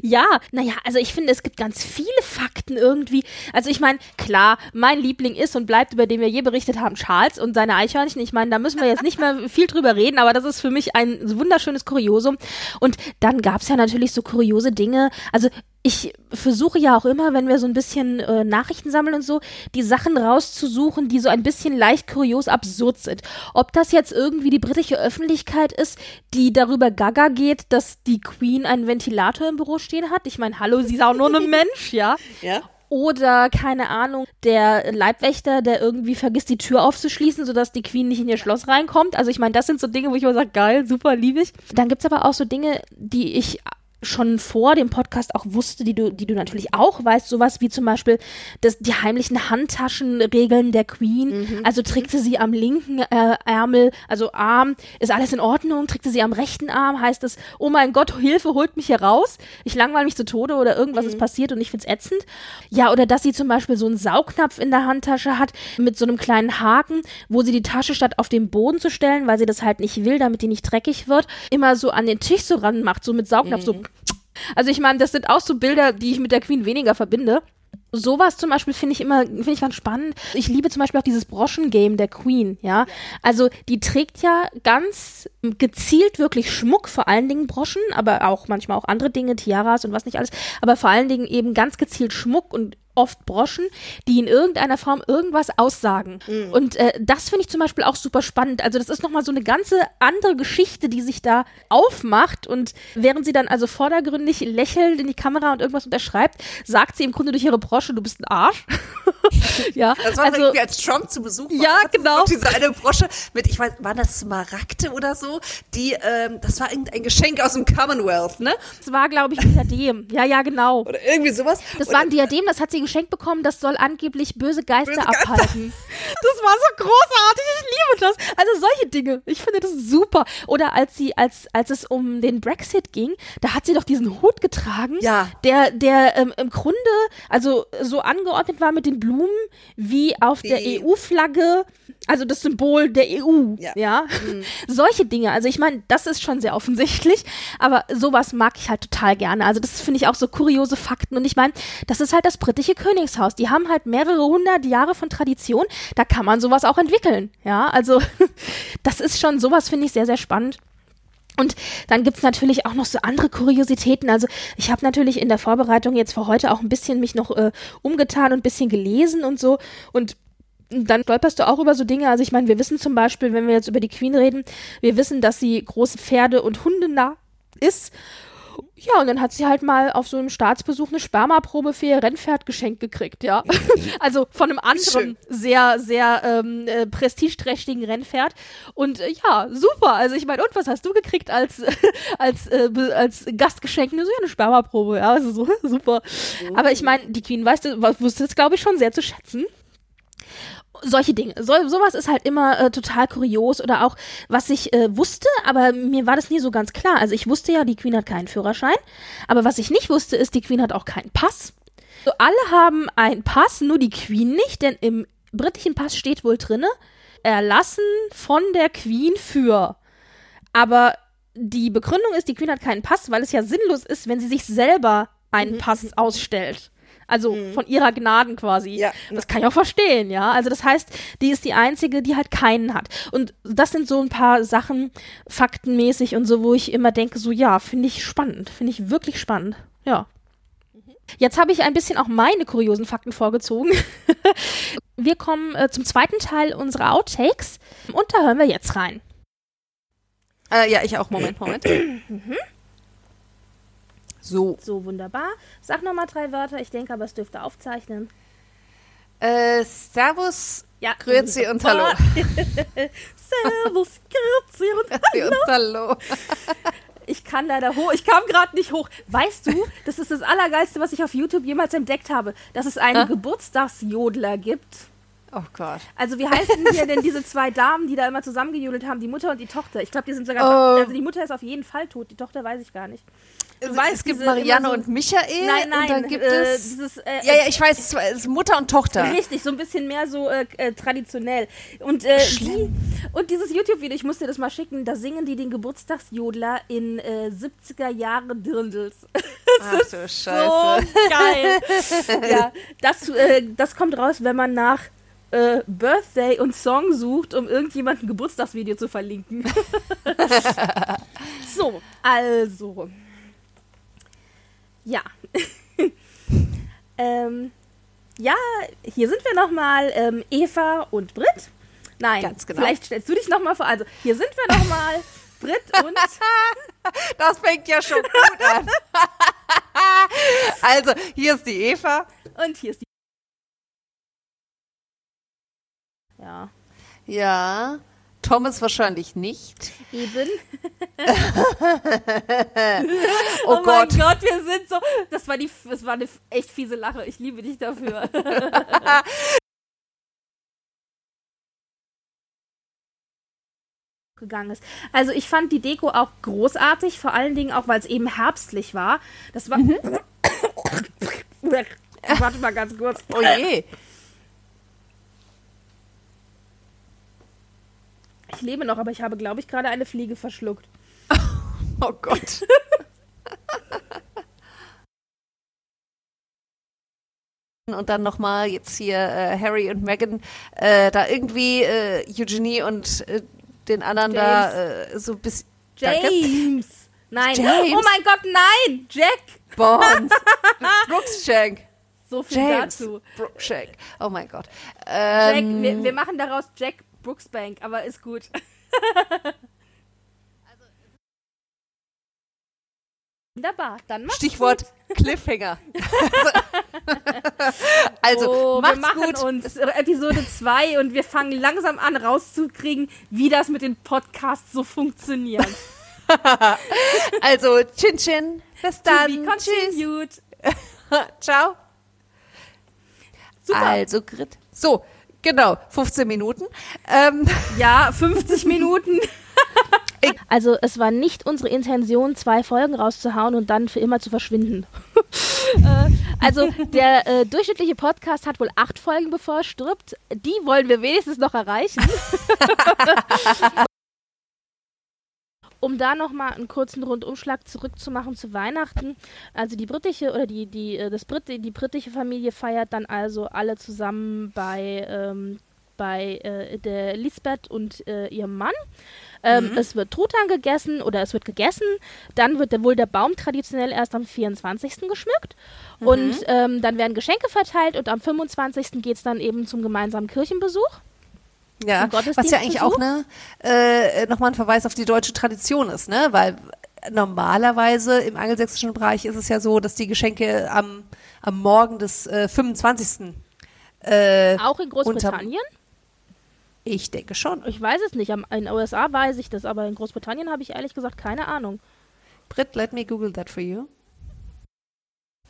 Ja, naja, also ich finde, es gibt ganz viele Fakten irgendwie. Also ich meine, klar, mein Liebling ist und bleibt, über den wir je berichtet haben, Charles und seine Eichhörnchen. Ich meine, da müssen wir jetzt nicht mehr viel drüber reden, aber das ist für mich ein wunderschönes Kuriosum. Und dann gab es ja natürlich so kuriose Dinge. Also ich versuche ja auch immer, wenn wir so ein bisschen äh, Nachrichten sammeln und so, die Sachen rauszusuchen, die so ein bisschen leicht kurios absurd sind. Ob das jetzt irgendwie die britische Öffentlichkeit ist, die darüber gaga geht, dass die Queen einen Ventilator im Büro stehen hat. Ich meine, hallo, sie ist auch nur ein Mensch, ja. Ja. Oder, keine Ahnung, der Leibwächter, der irgendwie vergisst, die Tür aufzuschließen, sodass die Queen nicht in ihr Schloss reinkommt. Also ich meine, das sind so Dinge, wo ich immer sage, geil, super, liebe ich. Dann gibt's aber auch so Dinge, die ich schon vor dem Podcast auch wusste, die du, die du natürlich auch weißt, sowas wie zum Beispiel das, die heimlichen Handtaschenregeln der Queen. Also trägt sie sie am linken äh, Ärmel, also Arm, ist alles in Ordnung, trägt sie sie am rechten Arm, heißt es, oh mein Gott, Hilfe, holt mich hier raus, ich langweile mich zu Tode oder irgendwas ist passiert und ich find's ätzend. Ja, oder dass sie zum Beispiel so einen Saugnapf in der Handtasche hat mit so einem kleinen Haken, wo sie die Tasche statt auf den Boden zu stellen, weil sie das halt nicht will, damit die nicht dreckig wird, immer so an den Tisch so ran macht, so mit Saugnapf, so also ich meine, das sind auch so Bilder, die ich mit der Queen weniger verbinde. Sowas zum Beispiel finde ich immer, finde ich ganz spannend. Ich liebe zum Beispiel auch dieses Broschengame der Queen, ja. Also die trägt ja ganz gezielt wirklich Schmuck, vor allen Dingen Broschen, aber auch manchmal auch andere Dinge, Tiaras und was nicht alles, aber vor allen Dingen eben ganz gezielt Schmuck und oft Broschen, die in irgendeiner Form irgendwas aussagen. Und äh, das finde ich zum Beispiel auch super spannend. Also das ist nochmal so eine ganze andere Geschichte, die sich da aufmacht. Und während sie dann also vordergründig lächelt in die Kamera und irgendwas unterschreibt, sagt sie im Grunde durch ihre Brosche, du bist ein Arsch. ja, Das war also irgendwie als Trump zu Besuch war. Ja, genau. Diese eine Brosche mit, ich weiß, waren das Smaragde oder so? Die, ähm, das war irgendein Geschenk aus dem Commonwealth, ne? das war, glaube ich, ein Diadem. Ja, ja, genau. Oder irgendwie sowas. Das Und war ein Diadem, das hat sie geschenkt bekommen, das soll angeblich böse Geister Böse Geister. abhalten. Das war so großartig, ich liebe das. Also solche Dinge, ich finde das super. Oder als sie, als, als es um den Brexit ging, da hat sie doch diesen Hut getragen, Ja. der, der ähm, im Grunde, also so angeordnet war mit den Blumen, wie auf der Die- EU-Flagge, also das Symbol der EU, ja. Ja. Solche Dinge, also ich meine, das ist schon sehr offensichtlich, aber sowas mag ich halt total gerne. Also das finde ich auch so kuriose Fakten und ich meine, das ist halt das britische Königshaus. Die haben halt mehrere hundert Jahre von Tradition, da kann man sowas auch entwickeln, ja, also das ist schon, sowas finde ich sehr, sehr spannend. Und dann gibt's natürlich auch noch so andere Kuriositäten. Also ich habe natürlich in der Vorbereitung jetzt für heute auch ein bisschen mich noch äh, umgetan und ein bisschen gelesen und so. Und dann stolperst du auch über so Dinge. Also ich meine, wir wissen zum Beispiel, wenn wir jetzt über die Queen reden, wir wissen, dass sie große Pferde- und Hundenah ist. Ja, und dann hat sie halt mal auf so einem Staatsbesuch eine Spermaprobe für ihr Rennpferd geschenkt gekriegt, ja. also von einem anderen sehr, sehr ähm, äh, prestigeträchtigen Rennpferd. Und äh, ja, super. Also ich meine, und was hast du gekriegt als, als, äh, als Gastgeschenk? Nur so ja, eine Spermaprobe, ja, also so, super. Aber ich meine, die Queen weißt du, wusste es, glaube ich, schon sehr zu schätzen solche Dinge. So, sowas ist halt immer äh, total kurios oder auch, was ich äh, wusste, aber mir war das nie so ganz klar. Also ich wusste ja, die Queen hat keinen Führerschein, aber was ich nicht wusste, ist, die Queen hat auch keinen Pass. So, alle haben einen Pass, nur die Queen nicht, denn im britischen Pass steht wohl drinne, erlassen von der Queen für. Aber die Begründung ist, die Queen hat keinen Pass, weil es ja sinnlos ist, wenn sie sich selber einen Pass ausstellt. Also von ihrer Gnaden quasi. Ja. Das kann ich auch verstehen, ja. Also das heißt, die ist die einzige, die halt keinen hat. Und das sind so ein paar Sachen, faktenmäßig und so, wo ich immer denke, so ja, finde ich spannend. Finde ich wirklich spannend. Ja. Jetzt habe ich ein bisschen auch meine kuriosen Fakten vorgezogen. wir kommen äh, zum zweiten Teil unserer Outtakes und da hören wir jetzt rein. Äh, ja, ich auch. Moment, Moment. so. So, wunderbar. Sag nochmal drei Wörter. Ich denke aber, es dürfte aufzeichnen. Äh, Servus, Ja, Grüezi und Hallo. Servus, Grüezi und Grüezi und Hallo. Ich kann leider hoch. Ich kam gerade nicht hoch. Weißt du, das ist das Allergeilste, was ich auf YouTube jemals entdeckt habe, dass es einen Geburtstagsjodler gibt. Oh Gott. Also wie heißen hier denn diese zwei Damen, die da immer zusammengejodelt haben, die Mutter und die Tochter? Ich glaube, die sind sogar. Oh. Also die Mutter ist auf jeden Fall tot, die Tochter weiß ich gar nicht. Du Es- weißt, es gibt Marianne so- und Michael. Nein, nein, Und dann gibt äh, es. dieses, äh, Ja, ja, ich weiß, es ist Mutter und Tochter. Richtig, so ein bisschen mehr so äh, äh, traditionell. Und, äh, die, und dieses YouTube-Video, ich muss dir das mal schicken, da singen die den Geburtstagsjodler in äh, 70er Jahre Dirndls. Ach du so Scheiße. geil. ja, das, äh, das kommt raus, wenn man nach äh, Birthday und Song sucht, um irgendjemanden ein Geburtstagsvideo zu verlinken. so, also. Ja. ähm, ja, hier sind wir nochmal, ähm, Eva und Brit. Nein, Ganz genau. vielleicht stellst du dich nochmal vor. Also, hier sind wir nochmal, Brit und Das fängt ja schon gut an. also, hier ist die Eva. Und hier ist die. Ja, Ja. Thomas wahrscheinlich nicht. eben. Oh, Gott. mein Gott, wir sind so. Das war die. Das war eine echt fiese Lache. Ich liebe dich dafür. gegangen ist. Also ich fand die Deko auch großartig, vor allen Dingen auch, weil es eben herbstlich war. Das war. Warte mal ganz kurz. Oh je. Ich lebe noch, aber ich habe, glaube ich, gerade eine Fliege verschluckt. Oh Gott. Und dann nochmal jetzt hier äh, Harry und Meghan, äh, da irgendwie äh, Eugenie und äh, den anderen da äh, so bis Danke. James! Nein! James. Oh mein Gott, nein! Jack! Bond. Brookshank. So viel James. dazu. Brookshank. Oh mein Gott. Jack, Ähm, wir, wir machen daraus Jack Brooksbank, aber ist gut. Wunderbar, dann mach's Stichwort Cliffhanger. also, Oh, wir macht's machen gut. uns Episode 2 und wir fangen langsam an rauszukriegen, wie das mit den Podcasts so funktioniert. Also, Chin Chin. Bis To dann. be continued. Ciao. Super. Also, Grit. So, Genau, 15 Minuten. Ähm, Ja, 50 Minuten. Also es war nicht unsere Intention, zwei Folgen rauszuhauen und dann für immer zu verschwinden. äh, also der äh, durchschnittliche Podcast hat wohl acht Folgen, bevor er stirbt. Die wollen wir wenigstens noch erreichen. um da nochmal einen kurzen Rundumschlag zurückzumachen zu Weihnachten. Also die britische oder die, die, äh, das Brit die britische Familie feiert dann also alle zusammen bei, ähm, bei äh, der Lisbeth und äh, ihrem Mann. Ähm, Es wird Truthahn gegessen oder es wird gegessen. Dann wird der, wohl der Baum traditionell erst am 24. geschmückt. Und ähm, dann werden Geschenke verteilt und am 25. geht es dann eben zum gemeinsamen Kirchenbesuch. Ja, was ja eigentlich auch ne, äh, nochmal ein Verweis auf die deutsche Tradition ist, ne? Weil normalerweise im angelsächsischen Bereich ist es ja so, dass die Geschenke am, am Morgen des äh, 25. Äh, Auch in Großbritannien? ich denke schon. Ich weiß es nicht. Am, in den USA weiß ich das, aber in Großbritannien habe ich ehrlich gesagt keine Ahnung. Britt, let me Google that for you.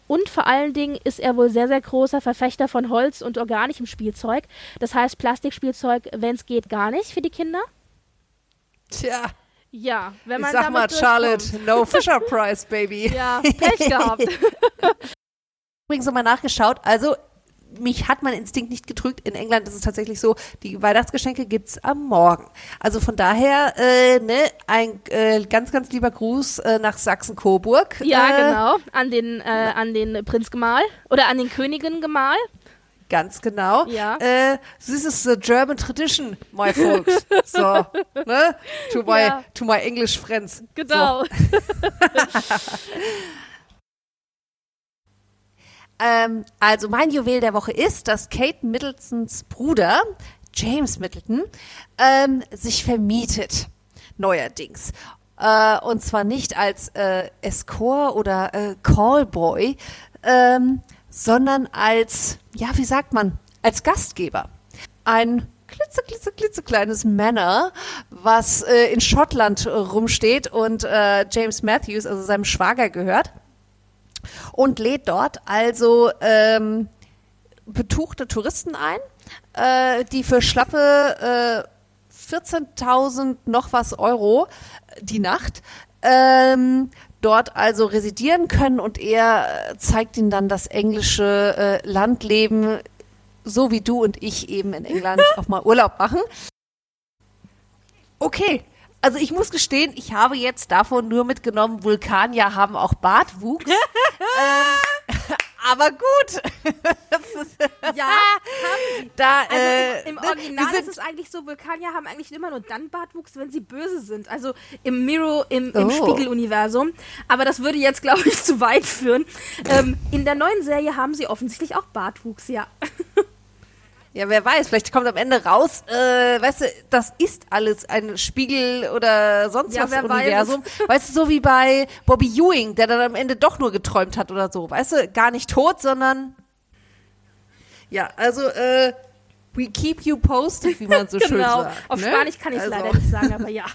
Und vor allen Dingen ist er wohl sehr, sehr großer Verfechter von Holz und organischem Spielzeug. Das heißt, Plastikspielzeug, wenn es geht, gar nicht für die Kinder. Tja, Ja, wenn ich man sag damit mal. Charlotte, no Fisher Price, baby. Ja, Pech gehabt. Übrigens nochmal nachgeschaut, also mich hat mein Instinkt nicht getrügt. In England ist es tatsächlich so, die Weihnachtsgeschenke gibt's am Morgen. Also von daher, äh, ne, ein äh, ganz, ganz lieber Gruß äh, nach Sachsen-Coburg. ja, äh, genau. An den, äh, an den Prinzgemahl oder an den Königin-Gemahl. Ganz genau. Ja. Äh, this is the German tradition, my folks. so, ne? To my, Ja. to my English friends. Genau. Ähm, also mein Juwel der Woche ist, dass Kate Middletons Bruder, James Middleton, ähm, sich vermietet. Neuerdings. Äh, und zwar nicht als äh, Escort oder äh, Callboy, ähm, sondern als, ja, wie sagt man, als Gastgeber. Ein klitze, klitze, klitzekleines Manor, was äh, in Schottland rumsteht und äh, James Matthews, also seinem Schwager, gehört und lädt dort also ähm, betuchte Touristen ein, äh, die für schlappe äh, 14.000 noch was Euro die Nacht ähm, dort also residieren können und er äh, zeigt ihnen dann das englische äh, Landleben, so wie du und ich eben in England auch mal Urlaub machen. Okay. Also ich muss gestehen, ich habe jetzt davon nur mitgenommen, Vulkanier haben auch Bartwuchs. ähm, aber gut. ja, Da, Also äh, im, im ne, Original ist es eigentlich so, Vulkanier haben eigentlich immer nur dann Bartwuchs, wenn sie böse sind. Also im Mirror, im, im Oh. Spiegeluniversum. Aber das würde jetzt, glaube ich, zu weit führen. Ähm, in der neuen Serie haben sie offensichtlich auch Bartwuchs, ja. Ja, wer weiß, vielleicht kommt am Ende raus, äh, weißt du, das ist alles ein Spiegel oder sonst Ja, was wer weiß Universum. Weißt du, so wie bei Bobby Ewing, der dann am Ende doch nur geträumt hat oder so. Weißt du, gar nicht tot, sondern ja, also äh, we keep you posted, wie man so schön genau. sagt. Auf ne? Spanisch kann ich es Also, leider nicht sagen, aber ja.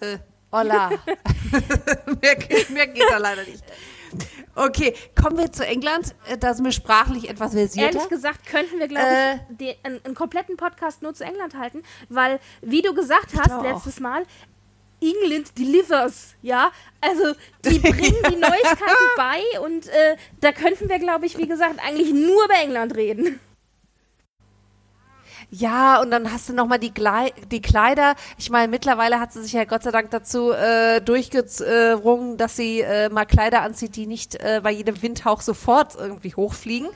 Äh, hola. mehr, geht- mehr geht da leider nicht. Okay, kommen wir zu England. Äh, Da sind wir sprachlich etwas versierter. Ehrlich gesagt könnten wir, glaube Äh. ich, den, einen, einen kompletten Podcast nur zu England halten, weil, wie du gesagt hast auch. letztes Mal, England delivers, ja. Also die bringen die Neuigkeiten bei und äh, da könnten wir, glaube ich, wie gesagt, eigentlich nur über England reden. Ja, und dann hast du nochmal die, Glei- die Kleider. Ich meine, mittlerweile hat sie sich ja Gott sei Dank dazu äh, durchgezwungen, dass sie äh, mal Kleider anzieht, die nicht äh, bei jedem Windhauch sofort irgendwie hochfliegen.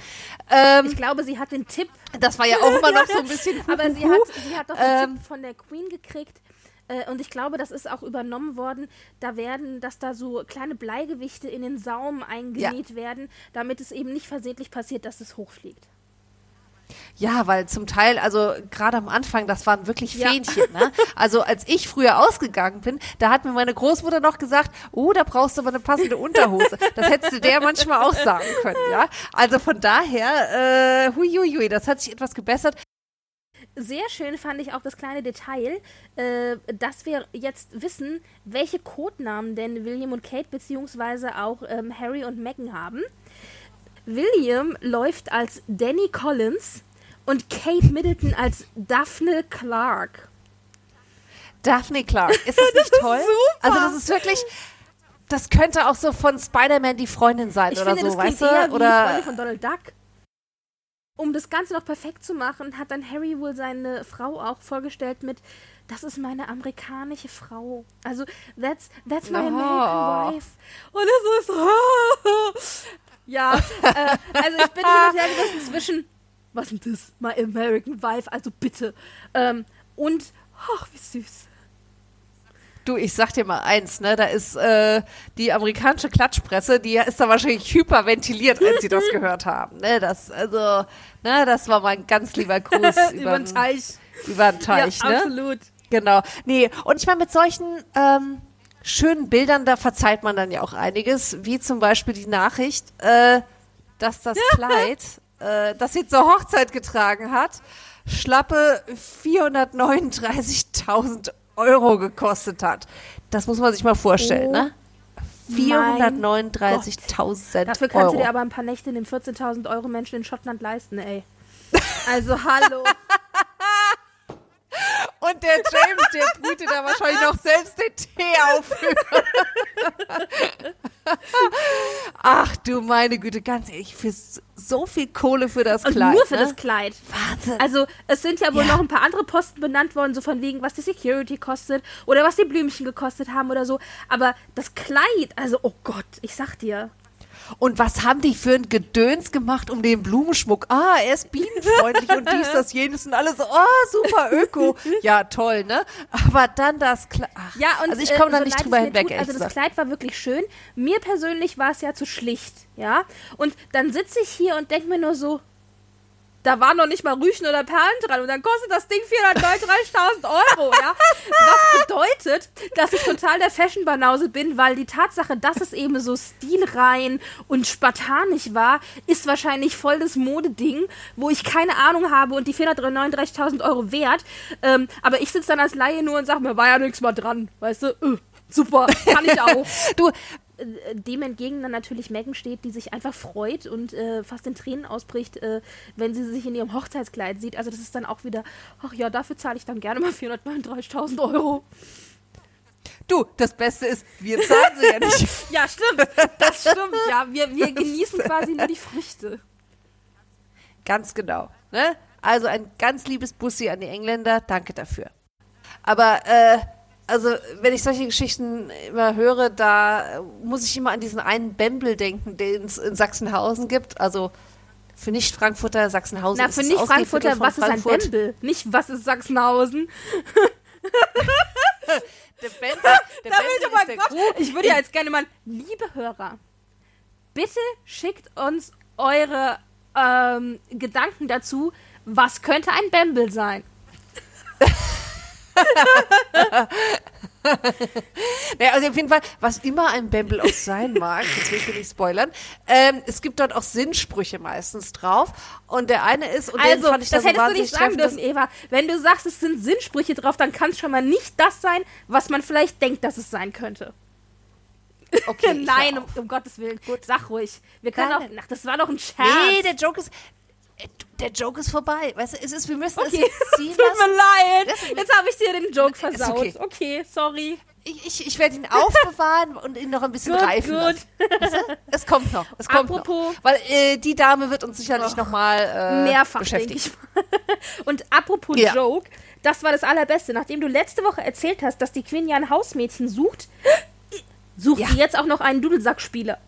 Ähm, Ich glaube, sie hat den Tipp, das war ja auch immer noch so ein bisschen aber sie hat, sie hat doch den Ähm. Tipp von der Queen gekriegt. äh, Und ich glaube, das ist auch übernommen worden. Da werden, dass da so kleine Bleigewichte in den Saum eingenäht werden, damit es eben nicht versehentlich passiert, dass es hochfliegt. Ja, weil zum Teil, also gerade am Anfang, das waren wirklich Ja. Fähnchen. Ne? Also als ich früher ausgegangen bin, da hat mir meine Großmutter noch gesagt, oh, da brauchst du aber eine passende Unterhose. Das hättest du der manchmal auch sagen können, ja. Also von daher, äh, huiuiui, das hat sich etwas gebessert. Sehr schön fand ich auch das kleine Detail, äh, dass wir jetzt wissen, welche Codenamen denn William und Kate beziehungsweise auch ähm, Harry und Meghan haben. William läuft als Danny Collins und Kate Middleton als Daphne Clark. Daphne Clark. Ist das nicht Das ist toll? super. Also das ist wirklich, das könnte auch so von Spider-Man die Freundin sein Ich oder finde, so, das weißt eher du? wie Oder Freunde von Donald Duck. Um das Ganze noch perfekt zu machen, hat dann Harry wohl seine Frau auch vorgestellt mit das ist meine amerikanische Frau. Also, that's, that's my Oh. American wife. Und es ist Ja, äh, also ich bin hin und her gerissen zwischen was ist denn das? My American wife, also bitte. Ähm, und, ach, wie süß. du, ich sag dir mal eins, ne? Da ist äh, die amerikanische Klatschpresse, die ist da wahrscheinlich hyperventiliert, als sie das gehört haben. Ne? Das, also, ne, das war mal ein ganz lieber Gruß Über den Teich. Über den Teich, ja, ne? absolut. Genau. Nee, und ich meine, mit solchen ähm, schönen Bildern, da verzeiht man dann ja auch einiges, wie zum Beispiel die Nachricht, äh, dass das Kleid, äh, das sie zur Hochzeit getragen hat, schlappe 439.000 Euro gekostet hat. Das muss man sich mal vorstellen, Oh ne? mein 439.000 Dafür kannst Euro. du dir aber ein paar Nächte in dem 14.000 Euro Menschen in Schottland leisten, ey. Also, hallo. Und der James, der brütet da wahrscheinlich noch selbst den Tee aufhören. Ach du meine Güte, ganz ehrlich, für so viel Kohle für das Und Kleid. nur für ne? das Kleid. Wahnsinn. Also, es sind ja wohl Ja. noch ein paar andere Posten benannt worden, so von wegen, was die Security kostet oder was die Blümchen gekostet haben oder so. Aber das Kleid, also, oh Gott, ich sag dir. Und was haben die für ein Gedöns gemacht um den Blumenschmuck? Ah, er ist bienenfreundlich und dies, das, jenes und alles so, oh, super öko. Ja, toll, ne? Aber dann das Kleid. Ja, und also ich komme äh, da so nicht drüber hinweg, tut, Also das gesagt. Kleid war wirklich schön. Mir persönlich war es ja zu schlicht, ja. Und dann sitze ich hier und denke mir nur so, da waren noch nicht mal Rüschen oder Perlen dran und dann kostet das Ding 439.000 Euro, ja. Was bedeutet, dass ich total der Fashion-Banause bin, weil die Tatsache, dass es eben so stilrein und spartanisch war, ist wahrscheinlich voll das Modeding, wo ich keine Ahnung habe und die 439.000 Euro wert. Ähm, aber ich sitze dann als Laie nur und sage mir, war ja nichts mal dran, weißt du? Äh, super, kann ich auch. Du, dem entgegen dann natürlich Megan steht, die sich einfach freut und äh, fast in Tränen ausbricht, äh, wenn sie sich in ihrem Hochzeitskleid sieht. Also das ist dann auch wieder, ach ja, dafür zahle ich dann gerne mal 439.000 Euro. du, das Beste ist, wir zahlen sie ja nicht. Ja, stimmt. Das stimmt. Ja, wir, wir genießen quasi nur die Früchte. Ganz genau. Ne? Also ein ganz liebes Bussi an die Engländer. Danke dafür. Aber äh, also wenn ich solche Geschichten immer höre, da muss ich immer an diesen einen Bembel denken, den es in Sachsenhausen gibt. Also für Nicht-Frankfurter Sachsenhausen. Na, für Nicht-Frankfurter, was ist ein Frankfurt. Bembel? Nicht, was ist Sachsenhausen? Der Bembel, der Da Bembel ich, ist der Gott, ich würde ja jetzt gerne mal, liebe Hörer, bitte schickt uns eure ähm, Gedanken dazu, was könnte ein Bembel sein? Naja, also auf jeden Fall, was immer ein Bembel auch sein mag, das will ich nicht spoilern, ähm, es gibt dort auch Sinnsprüche meistens drauf. Und der eine ist, und den Also, fand ich das dann so hättest du nicht sagen dürfen, Eva. Wenn du sagst, es sind Sinnsprüche drauf, dann kann es schon mal nicht das sein, was man vielleicht denkt, dass es sein könnte. okay, Nein, um, um Gottes Willen. Gut, sag ruhig. Wir können Nein, auch. Ach, das war doch ein Scherz. Nee, der Joke ist. Äh, Der Joke ist vorbei. Weißt du, es ist, wir müssen es Okay, jetzt ziehen tut mir leid. Das- Jetzt habe ich dir den Joke versaut. okay. okay. sorry. Ich, ich, ich werde ihn aufbewahren und ihn noch ein bisschen Gut, reifen gut. lassen. Es kommt noch. Es kommt Apropos- noch. Weil äh, die Dame wird uns sicherlich noch mal äh, Mehrfach, mal. Und apropos Ja. Joke, das war das Allerbeste. Nachdem du letzte Woche erzählt hast, dass die Queen ja ein Hausmädchen sucht, sucht Ja. sie jetzt auch noch einen Dudelsackspieler.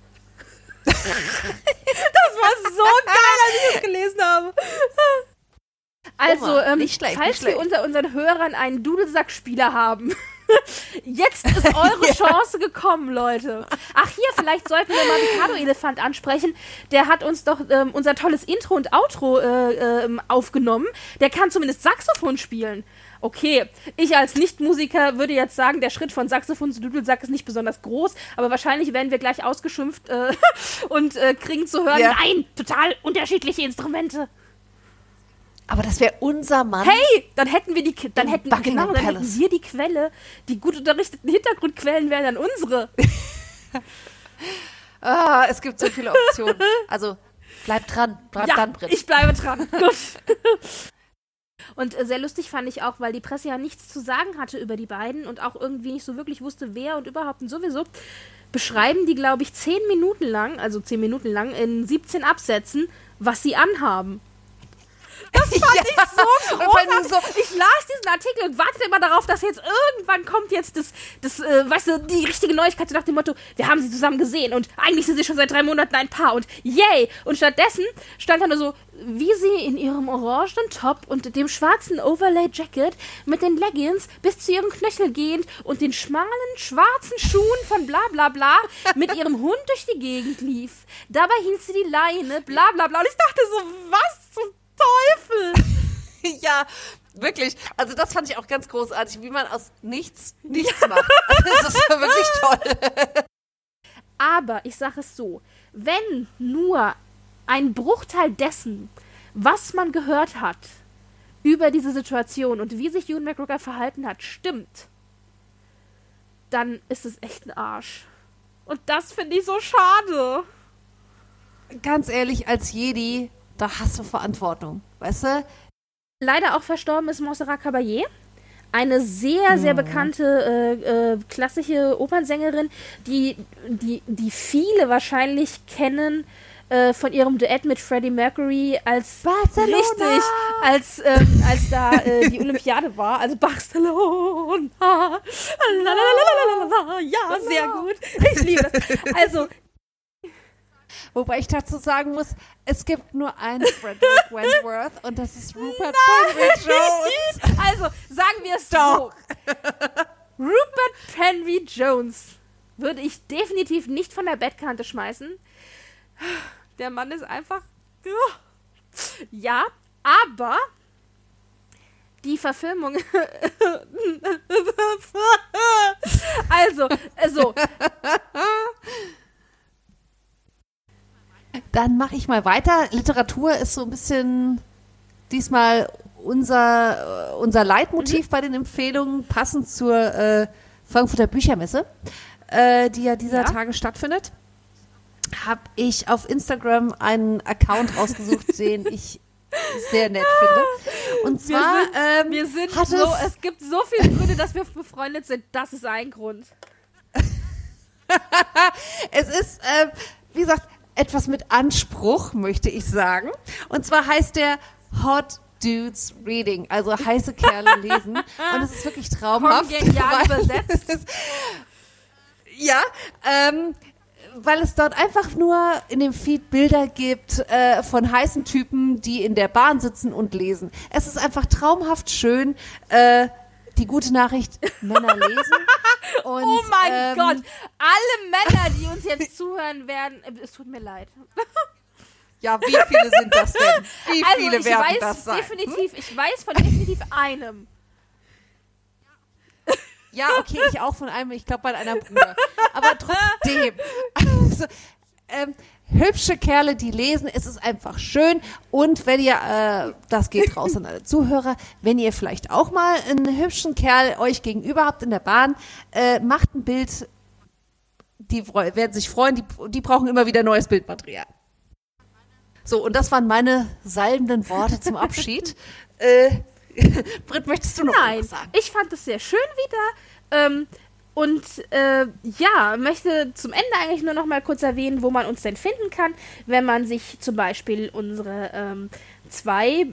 Das war so geil, als ich das gelesen habe. Also, Oma, ähm, schlecht, falls wir unter unseren Hörern einen Dudelsackspieler haben, jetzt ist eure Chance gekommen, Leute. Ach hier, vielleicht sollten wir mal Ricardo Elefant ansprechen. Der hat uns doch ähm, unser tolles Intro und Outro äh, ähm, aufgenommen. Der kann zumindest Saxophon spielen. Okay, ich als Nichtmusiker würde jetzt sagen, der Schritt von Saxophon zu Dudelsack ist nicht besonders groß, aber wahrscheinlich werden wir gleich ausgeschimpft äh, und äh, kriegen zu hören, Ja. nein, total unterschiedliche Instrumente. Aber das wäre unser Mann. Hey, dann hätten wir die, dann Im hätten, Buckingham genau, dann hätten wir die Quelle. Die gut unterrichteten Hintergrundquellen wären dann unsere. Ah, es gibt so viele Optionen. Also Bleib dran, bleib ja, dran, Britt. ich bleibe dran. Gut. Und äh, sehr lustig fand ich auch, weil die Presse ja nichts zu sagen hatte über die beiden und auch irgendwie nicht so wirklich wusste, wer und überhaupt und sowieso, beschreiben die, glaube ich, zehn Minuten lang, also zehn Minuten lang, in 17 Absätzen, was sie anhaben. Das fand Ja. ich so großartig. so- ich las diesen Artikel und wartete immer darauf, dass jetzt irgendwann kommt jetzt das, das äh, weißt du, die richtige Neuigkeit so nach dem Motto, wir haben sie zusammen gesehen und eigentlich sind sie schon seit drei Monaten ein Paar und yay! Und stattdessen stand da nur so, wie sie in ihrem orangenen Top und dem schwarzen Overlay-Jacket mit den Leggings bis zu ihrem Knöchel gehend und den schmalen schwarzen Schuhen von bla bla bla mit ihrem Hund durch die Gegend lief. Dabei hielt sie die Leine, bla bla bla. Und ich dachte so, was Teufel? ja, wirklich. Also das fand ich auch ganz großartig, wie man aus nichts nichts macht. Das ist wirklich toll. Aber ich sage es so, wenn nur ein Bruchteil dessen, was man gehört hat über diese Situation und wie sich Ewan McGregor verhalten hat, stimmt, dann ist es echt ein Arsch. Und das finde ich so schade. Ganz ehrlich, als Jedi, da hast du Verantwortung, weißt du? Leider auch verstorben ist Montserrat Caballé. Eine sehr, sehr bekannte äh, äh, klassische Opernsängerin, die, die, die viele wahrscheinlich kennen äh, von ihrem Duett mit Freddie Mercury als Barcelona! richtig, als, ähm, als da äh, die Olympiade war, also Barcelona. Lalalala. Ja, sehr gut. Ich liebe das. Also, Wobei ich dazu sagen muss, es gibt nur einen Frederick Wentworth und das ist Rupert Penry Jones. Also, sagen wir es so. Rupert Henry Jones würde ich definitiv nicht von der Bettkante schmeißen. Der Mann ist einfach. Ja, aber die Verfilmung. also, so. Dann mache ich mal weiter. Literatur ist so ein bisschen diesmal unser, unser Leitmotiv bei den Empfehlungen, passend zur äh, Frankfurter Büchermesse, äh, die ja dieser Ja. Tage stattfindet. Habe ich auf Instagram einen Account rausgesucht, den ich sehr nett finde. Und Wir zwar sind, ähm, wir sind so. es- Es gibt so viele Gründe, dass wir befreundet sind. Das ist ein Grund. Es ist, äh, wie gesagt, etwas mit Anspruch, möchte ich sagen. Und zwar heißt der Hot Dudes Reading, also heiße Kerle lesen. Und es ist wirklich traumhaft. Weil übersetzt. ja, ähm, weil es dort einfach nur in dem Feed Bilder gibt äh, von heißen Typen, die in der Bahn sitzen und lesen. Es ist einfach traumhaft schön. Äh, die gute Nachricht, Männer lesen. Und, Oh mein ähm, Gott, alle Männer, die uns jetzt zuhören werden, äh, es tut mir leid. Ja, wie viele sind das denn? Wie Also viele ich werden weiß das sein? definitiv, ich weiß von definitiv einem. Ja, okay, ich auch von einem, ich glaube bei einer Bruder. Aber trotzdem. Also, ähm, hübsche Kerle, die lesen, es ist einfach schön. Und wenn ihr, äh, das geht raus an alle Zuhörer, wenn ihr vielleicht auch mal einen hübschen Kerl euch gegenüber habt in der Bahn, äh, macht ein Bild. Die werden sich freuen, die, die brauchen immer wieder neues Bildmaterial. So, und das waren meine salbenden Worte zum Abschied. äh, Britt, möchtest du noch Nein, was sagen? ich fand es sehr schön wieder. Ähm, und äh, ja, möchte zum Ende eigentlich nur noch mal kurz erwähnen, wo man uns denn finden kann, wenn man sich zum Beispiel unsere ähm, zwei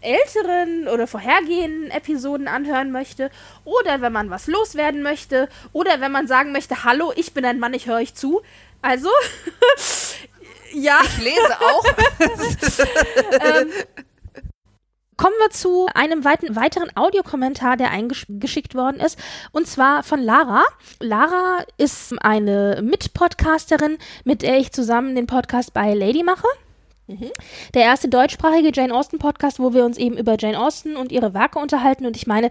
älteren oder vorhergehenden Episoden anhören möchte oder wenn man was loswerden möchte oder wenn man sagen möchte, hallo, ich bin ein Mann, ich höre euch zu. Also, ja. Ich lese auch. Kommen wir zu einem weiten, weiteren Audiokommentar, der eingeschickt worden ist, und zwar von Lara. Lara ist eine Mitpodcasterin, mit der ich zusammen den Podcast bei Lady mache. Der erste deutschsprachige Jane Austen Podcast, wo wir uns eben über Jane Austen und ihre Werke unterhalten. Und ich meine,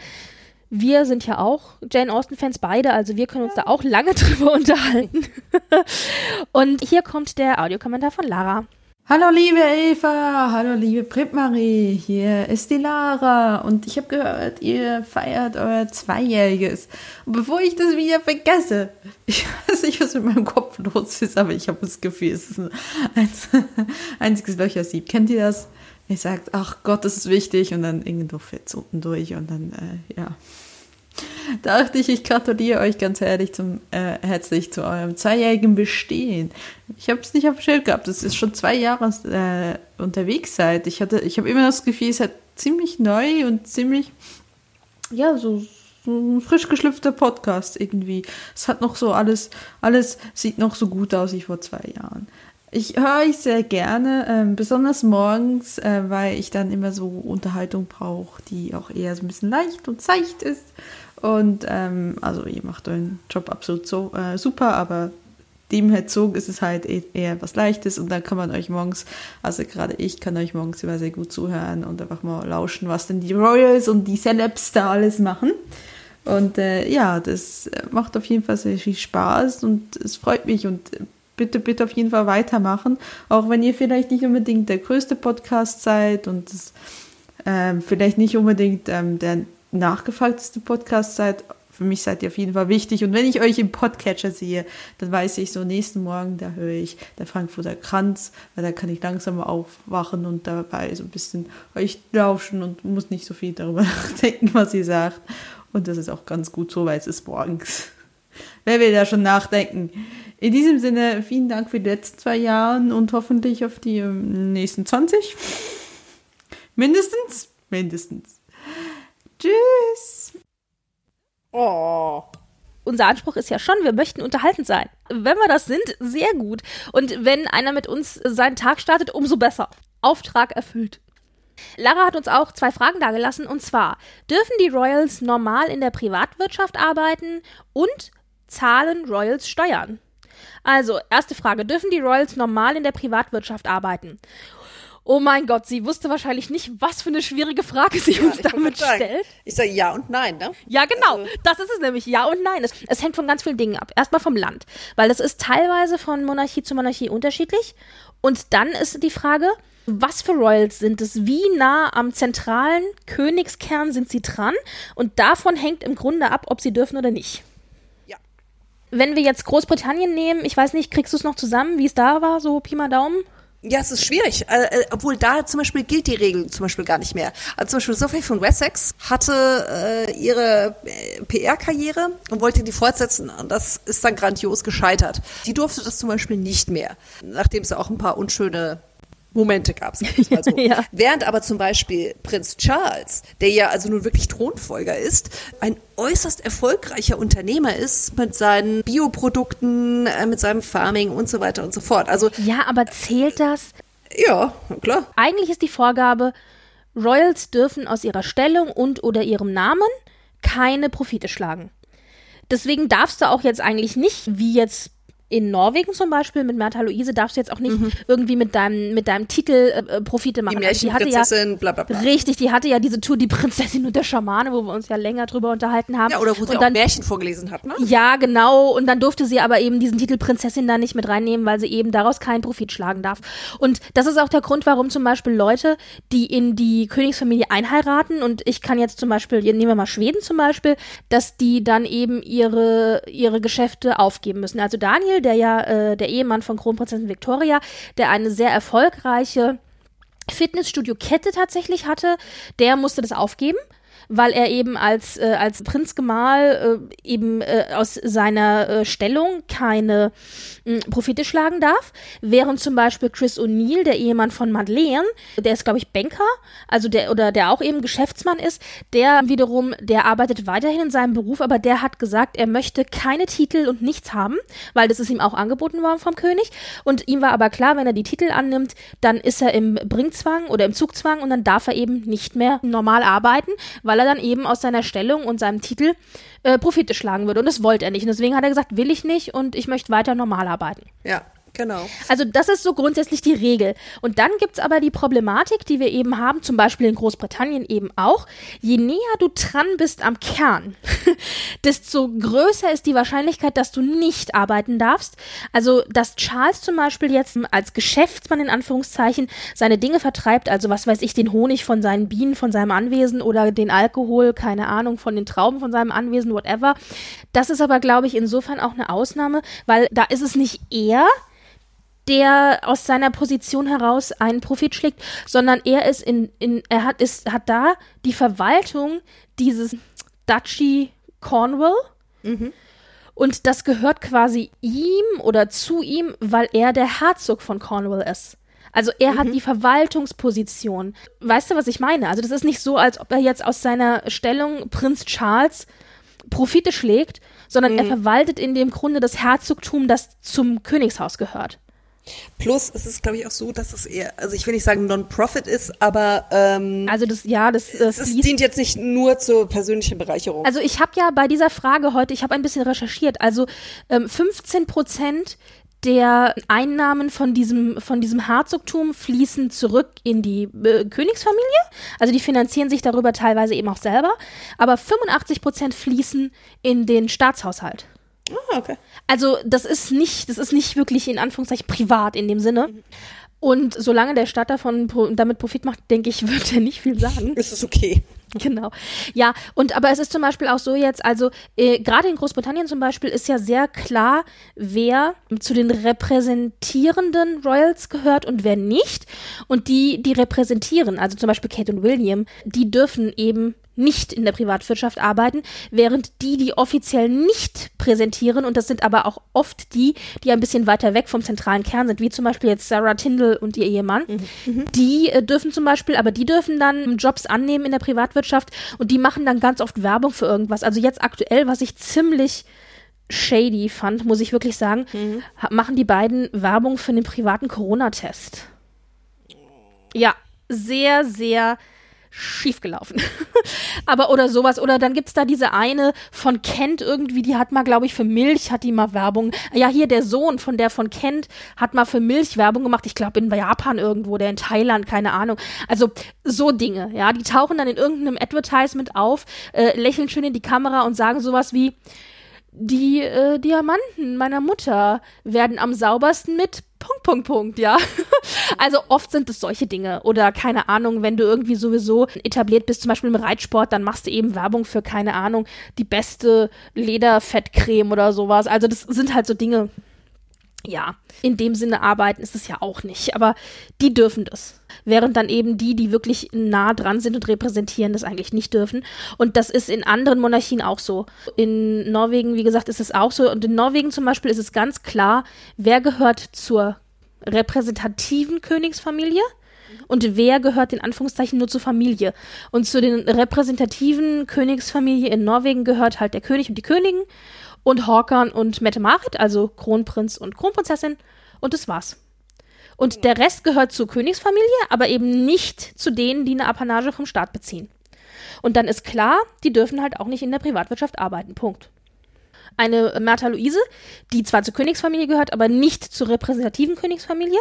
wir sind ja auch Jane Austen-Fans beide, also wir können uns da auch lange drüber unterhalten. und hier kommt der Audiokommentar von Lara. Hallo liebe Eva, hallo liebe Britt-Marie, hier ist die Lara und ich habe gehört, ihr feiert euer Zweijähriges. Und bevor ich das wieder vergesse, ich weiß nicht, was mit meinem Kopf los ist, aber ich habe das Gefühl, es ist ein, ein einziges Löchersieb. Kennt ihr das? Ich sagt, ach Gott, das ist wichtig und dann irgendwo fällt es unten durch und dann, äh, ja dachte ich, ich gratuliere euch ganz herzlich zum, äh, herzlich zu eurem zweijährigen Bestehen. Ich habe es nicht auf dem Schild gehabt, es ist schon zwei Jahre äh, unterwegs seid. Ich ich habe immer das Gefühl, es ist ziemlich neu und ziemlich, ja, so, so ein frisch geschlüpfter Podcast irgendwie. Es hat noch so alles, alles sieht noch so gut aus wie vor zwei Jahren. Ich höre euch sehr gerne, ähm, besonders morgens, äh, weil ich dann immer so Unterhaltung brauche, die auch eher so ein bisschen leicht und seicht ist. Und ähm, also ihr macht euren Job absolut so äh, super, aber dem Herzog ist es halt e-, eher was Leichtes und dann kann man euch morgens, also gerade ich kann euch morgens immer sehr gut zuhören und einfach mal lauschen, was denn die Royals und die Celebs da alles machen. Und äh, ja, das macht auf jeden Fall sehr viel Spaß und es freut mich und bitte, bitte auf jeden Fall weitermachen, auch wenn ihr vielleicht nicht unbedingt der größte Podcast seid und es, äh, vielleicht nicht unbedingt ähm, der nachgefragteste Podcast seid, für mich seid ihr auf jeden Fall wichtig. Und wenn ich euch im Podcatcher sehe, dann weiß ich so, nächsten Morgen, da höre ich der Frankfurter Kranz, weil da kann ich langsam aufwachen und dabei so ein bisschen euch lauschen und muss nicht so viel darüber nachdenken, was ihr sagt. Und das ist auch ganz gut so, weil es ist morgens. Wer will da schon nachdenken? In diesem Sinne, vielen Dank für die letzten zwei Jahre und hoffentlich auf die ähm, nächsten 20. Mindestens? Mindestens. Tschüss. Oh. Unser Anspruch ist ja schon, wir möchten unterhalten sein. Wenn wir das sind, sehr gut. Und wenn einer mit uns seinen Tag startet, umso besser. Auftrag erfüllt. Lara hat uns auch zwei Fragen dargelassen und zwar: Dürfen die Royals normal in der Privatwirtschaft arbeiten und zahlen Royals Steuern? Also, erste Frage: Dürfen die Royals normal in der Privatwirtschaft arbeiten? Oh mein Gott, sie wusste wahrscheinlich nicht, was für eine schwierige Frage sie ja, uns damit stellt. Ich sage ja und nein, ne? Ja, genau. Also. Das ist es nämlich. Ja und nein. Es, es hängt von ganz vielen Dingen ab. Erstmal vom Land. Weil es ist teilweise von Monarchie zu Monarchie unterschiedlich. Und dann ist die Frage, was für Royals sind es? Wie nah am zentralen Königskern sind sie dran? Und davon hängt im Grunde ab, ob sie dürfen oder nicht. Ja. Wenn wir jetzt Großbritannien nehmen, ich weiß nicht, kriegst du es noch zusammen, wie es da war, so Pi mal Daumen? Ja, es ist schwierig, äh, äh, obwohl da zum Beispiel gilt die Regel zum Beispiel gar nicht mehr. Also zum Beispiel Sophie von Wessex hatte äh, ihre äh, PR-Karriere und wollte die fortsetzen und das ist dann grandios gescheitert. Die durfte das zum Beispiel nicht mehr, nachdem es auch ein paar unschöne Momente gab es. So. ja. Während aber zum Beispiel Prinz Charles, der ja also nun wirklich Thronfolger ist, ein äußerst erfolgreicher Unternehmer ist mit seinen Bioprodukten, äh, mit seinem Farming und so weiter und so fort. Also ja, aber zählt das? Ja, klar. Eigentlich ist die Vorgabe, Royals dürfen aus ihrer Stellung und oder ihrem Namen keine Profite schlagen. Deswegen darfst du auch jetzt eigentlich nicht, wie jetzt in Norwegen zum Beispiel mit Märtha Luise darfst du jetzt auch nicht mhm. irgendwie mit deinem, mit deinem Titel äh, äh Profite machen. Die also die hatte ja, bla bla bla. Richtig, die hatte ja diese Tour Die Prinzessin und der Schamane, wo wir uns ja länger drüber unterhalten haben. Ja, oder wo sie und dann, Märchen vorgelesen hat, ne? Ja, genau. Und dann durfte sie aber eben diesen Titel Prinzessin da nicht mit reinnehmen, weil sie eben daraus keinen Profit schlagen darf. Und das ist auch der Grund, warum zum Beispiel Leute, die in die Königsfamilie einheiraten, und ich kann jetzt zum Beispiel, nehmen wir mal Schweden zum Beispiel, dass die dann eben ihre, ihre Geschäfte aufgeben müssen. Also Daniel, der ja äh, der Ehemann von Kronprinzessin Victoria, der eine sehr erfolgreiche Fitnessstudio-Kette tatsächlich hatte, der musste das aufgeben weil er eben als, äh, als Prinzgemahl äh, eben äh, aus seiner äh, Stellung keine mh, hm, Profite schlagen darf. Während zum Beispiel Chris O'Neill, der Ehemann von Madeleine, der ist, glaube ich, Banker, also der, oder der auch eben Geschäftsmann ist, der wiederum, der arbeitet weiterhin in seinem Beruf, aber der hat gesagt, er möchte keine Titel und nichts haben, weil das ist ihm auch angeboten worden vom König. Und ihm war aber klar, wenn er die Titel annimmt, dann ist er im Bringzwang oder im Zugzwang und dann darf er eben nicht mehr normal arbeiten, weil er dann eben aus seiner Stellung und seinem Titel äh, Profite schlagen würde. Und das wollte er nicht. Und deswegen hat er gesagt, will ich nicht und ich möchte weiter normal arbeiten. Ja. Genau. Also das ist so grundsätzlich die Regel. Und dann gibt es aber die Problematik, die wir eben haben, zum Beispiel in Großbritannien eben auch. Je näher du dran bist am Kern, desto größer ist die Wahrscheinlichkeit, dass du nicht arbeiten darfst. Also, dass Charles zum Beispiel jetzt als Geschäftsmann in Anführungszeichen seine Dinge vertreibt, also was weiß ich, den Honig von seinen Bienen von seinem Anwesen oder den Alkohol, keine Ahnung, von den Trauben von seinem Anwesen, whatever. Das ist aber, glaube ich, insofern auch eine Ausnahme, weil da ist es nicht er, der aus seiner Position heraus einen Profit schlägt, sondern er ist in, in er hat, ist, hat da die Verwaltung dieses Duchy Cornwall. Und das gehört quasi ihm oder zu ihm, weil er der Herzog von Cornwall ist. Also er hat die Verwaltungsposition. Weißt du, was ich meine? Also das ist nicht so, als ob er jetzt aus seiner Stellung Prinz Charles Profite schlägt, sondern er verwaltet in dem Grunde das Herzogtum, das zum Königshaus gehört. Plus, es ist, glaube ich, auch so, dass es eher, also ich will nicht sagen Non-Profit ist, aber ähm, Also das, ja, das, das es fließt dient jetzt nicht nur zur persönlichen Bereicherung. Also ich habe ja bei dieser Frage heute, ich habe ein bisschen recherchiert, also ähm, 15 Prozent der Einnahmen von diesem, von diesem Herzogtum fließen zurück in die äh, Königsfamilie. Also die finanzieren sich darüber teilweise eben auch selber. Aber 85 Prozent fließen in den Staatshaushalt. Ah, okay. Also das ist nicht, das ist nicht wirklich in Anführungszeichen privat in dem Sinne. Und solange der Staat davon damit Profit macht, denke ich, wird er nicht viel sagen. Ist es okay. Genau. Ja, und aber es ist zum Beispiel auch so jetzt, also äh, gerade in Großbritannien zum Beispiel ist ja sehr klar, wer zu den repräsentierenden Royals gehört und wer nicht. Und die, die repräsentieren, also zum Beispiel Kate und William, die dürfen eben nicht in der Privatwirtschaft arbeiten, während die, die offiziell nicht präsentieren, und das sind aber auch oft die, die ein bisschen weiter weg vom zentralen Kern sind, wie zum Beispiel jetzt Sarah Tindall und ihr Ehemann, die äh, dürfen zum Beispiel, aber die dürfen dann Jobs annehmen in der Privatwirtschaft und die machen dann ganz oft Werbung für irgendwas. Also jetzt aktuell, was ich ziemlich shady fand, muss ich wirklich sagen, ha- machen die beiden Werbung für den privaten Corona-Test. Ja, sehr, sehr schief gelaufen. Aber oder sowas. Oder dann gibt's da diese eine von Kent irgendwie, die hat mal, glaube ich, für Milch, hat die mal Werbung. Ja, hier der Sohn von der von Kent hat mal für Milch Werbung gemacht. Ich glaube in Japan irgendwo, der in Thailand, keine Ahnung. Also so Dinge, ja. Die tauchen dann in irgendeinem Advertisement auf, äh, lächeln schön in die Kamera und sagen sowas wie, die äh, Diamanten meiner Mutter werden am saubersten mit Punkt, Punkt, Punkt, ja. Also oft sind es solche Dinge. Oder keine Ahnung, wenn du irgendwie sowieso etabliert bist, zum Beispiel im Reitsport, dann machst du eben Werbung für, keine Ahnung, die beste Lederfettcreme oder sowas. Also das sind halt so Dinge, ja, in dem Sinne arbeiten ist es ja auch nicht, aber die dürfen das. Während dann eben die, die wirklich nah dran sind und repräsentieren, das eigentlich nicht dürfen. Und das ist in anderen Monarchien auch so. In Norwegen, wie gesagt, ist es auch so. Und in Norwegen zum Beispiel ist es ganz klar, wer gehört zur repräsentativen Königsfamilie und wer gehört in Anführungszeichen nur zur Familie. Und zu den repräsentativen Königsfamilie in Norwegen gehört halt der König und die Königin und Håkan und Mette-Marit, also Kronprinz und Kronprinzessin. Und das war's. Und der Rest gehört zur Königsfamilie, aber eben nicht zu denen, die eine Apanage vom Staat beziehen. Und dann ist klar, die dürfen halt auch nicht in der Privatwirtschaft arbeiten. Punkt. Eine Märtha Luise, die zwar zur Königsfamilie gehört, aber nicht zur repräsentativen Königsfamilie,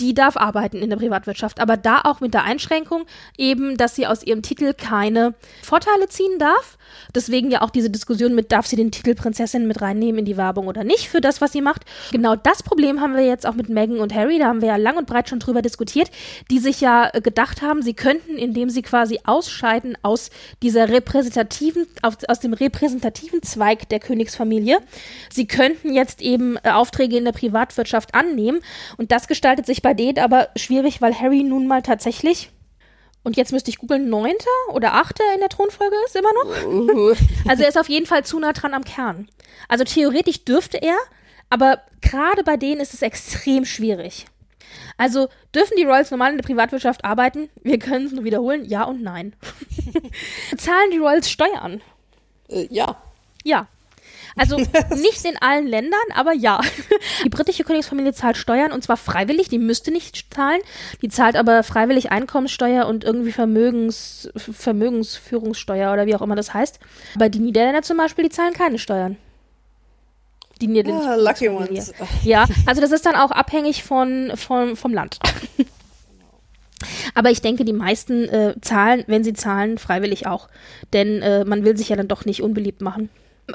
die darf arbeiten in der Privatwirtschaft, aber da auch mit der Einschränkung eben, dass sie aus ihrem Titel keine Vorteile ziehen darf. Deswegen ja auch diese Diskussion mit, darf sie den Titel Prinzessin mit reinnehmen in die Werbung oder nicht für das, was sie macht. Genau das Problem haben wir jetzt auch mit Meghan und Harry, da haben wir ja lang und breit schon drüber diskutiert, die sich ja äh, gedacht haben, sie könnten, indem sie quasi ausscheiden aus dieser repräsentativen, aus, dem repräsentativen Zweig der Königsfamilie, sie könnten jetzt eben äh, Aufträge in der Privatwirtschaft annehmen und das gestaltet sich bei denen aber schwierig, weil Harry nun mal tatsächlich und jetzt müsste ich googeln, neunter oder achter in der Thronfolge ist immer noch. Also er ist auf jeden Fall zu nah dran am Kern. Also theoretisch dürfte er, aber gerade bei denen ist es extrem schwierig. Also dürfen die Royals normal in der Privatwirtschaft arbeiten? Wir können es nur wiederholen, ja und nein. Zahlen die Royals Steuern? Äh, ja. Ja. Also nicht in allen Ländern, aber ja. Die britische Königsfamilie zahlt Steuern und zwar freiwillig, die müsste nicht zahlen. Die zahlt aber freiwillig Einkommenssteuer und irgendwie Vermögens, Vermögensführungssteuer oder wie auch immer das heißt. Aber die Niederländer zum Beispiel, die zahlen keine Steuern. Die niederländische Ah, lucky ones. Ja, also das ist dann auch abhängig von, von, vom Land. Aber ich denke, die meisten äh, zahlen, wenn sie zahlen, freiwillig auch. Denn äh, man will sich ja dann doch nicht unbeliebt machen.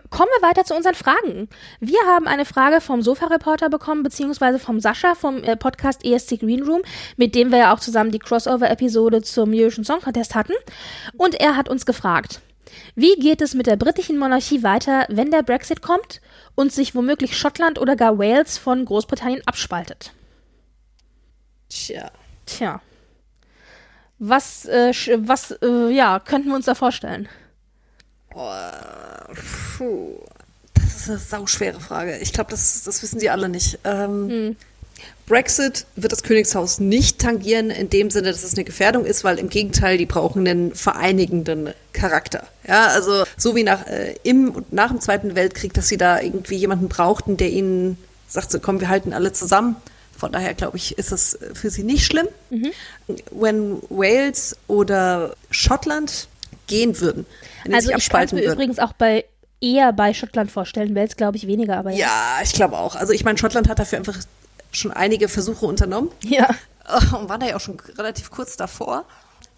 Kommen wir weiter zu unseren Fragen. Wir haben eine Frage vom Sofa-Reporter bekommen, beziehungsweise vom Sascha vom äh, Podcast ESC Green Room, mit dem wir ja auch zusammen die Crossover-Episode zum Eurovision Song Contest hatten. Und er hat uns gefragt, wie geht es mit der britischen Monarchie weiter, wenn der Brexit kommt und sich womöglich Schottland oder gar Wales von Großbritannien abspaltet? Tja. Tja. Was, äh, was, äh, ja, könnten wir uns da vorstellen? Puh. Das ist eine sauschwere Frage. Ich glaube, das, das wissen die alle nicht. Ähm, Brexit wird das Königshaus nicht tangieren, in dem Sinne, dass es eine Gefährdung ist, weil im Gegenteil, die brauchen einen vereinigenden Charakter. Ja, also so wie nach, äh, im und nach dem Zweiten Weltkrieg, dass sie da irgendwie jemanden brauchten, der ihnen sagt, so komm, wir halten alle zusammen. Von daher glaube ich, ist äh, für sie nicht schlimm. Wenn Wales oder Schottland gehen würden, Also ich kann es mir würden. übrigens auch bei eher bei Schottland vorstellen, Wales glaube ich weniger, aber ja. Ja, ich glaube auch. Also ich meine, Schottland hat dafür einfach schon einige Versuche unternommen Ja. äh, und war da ja auch schon relativ kurz davor.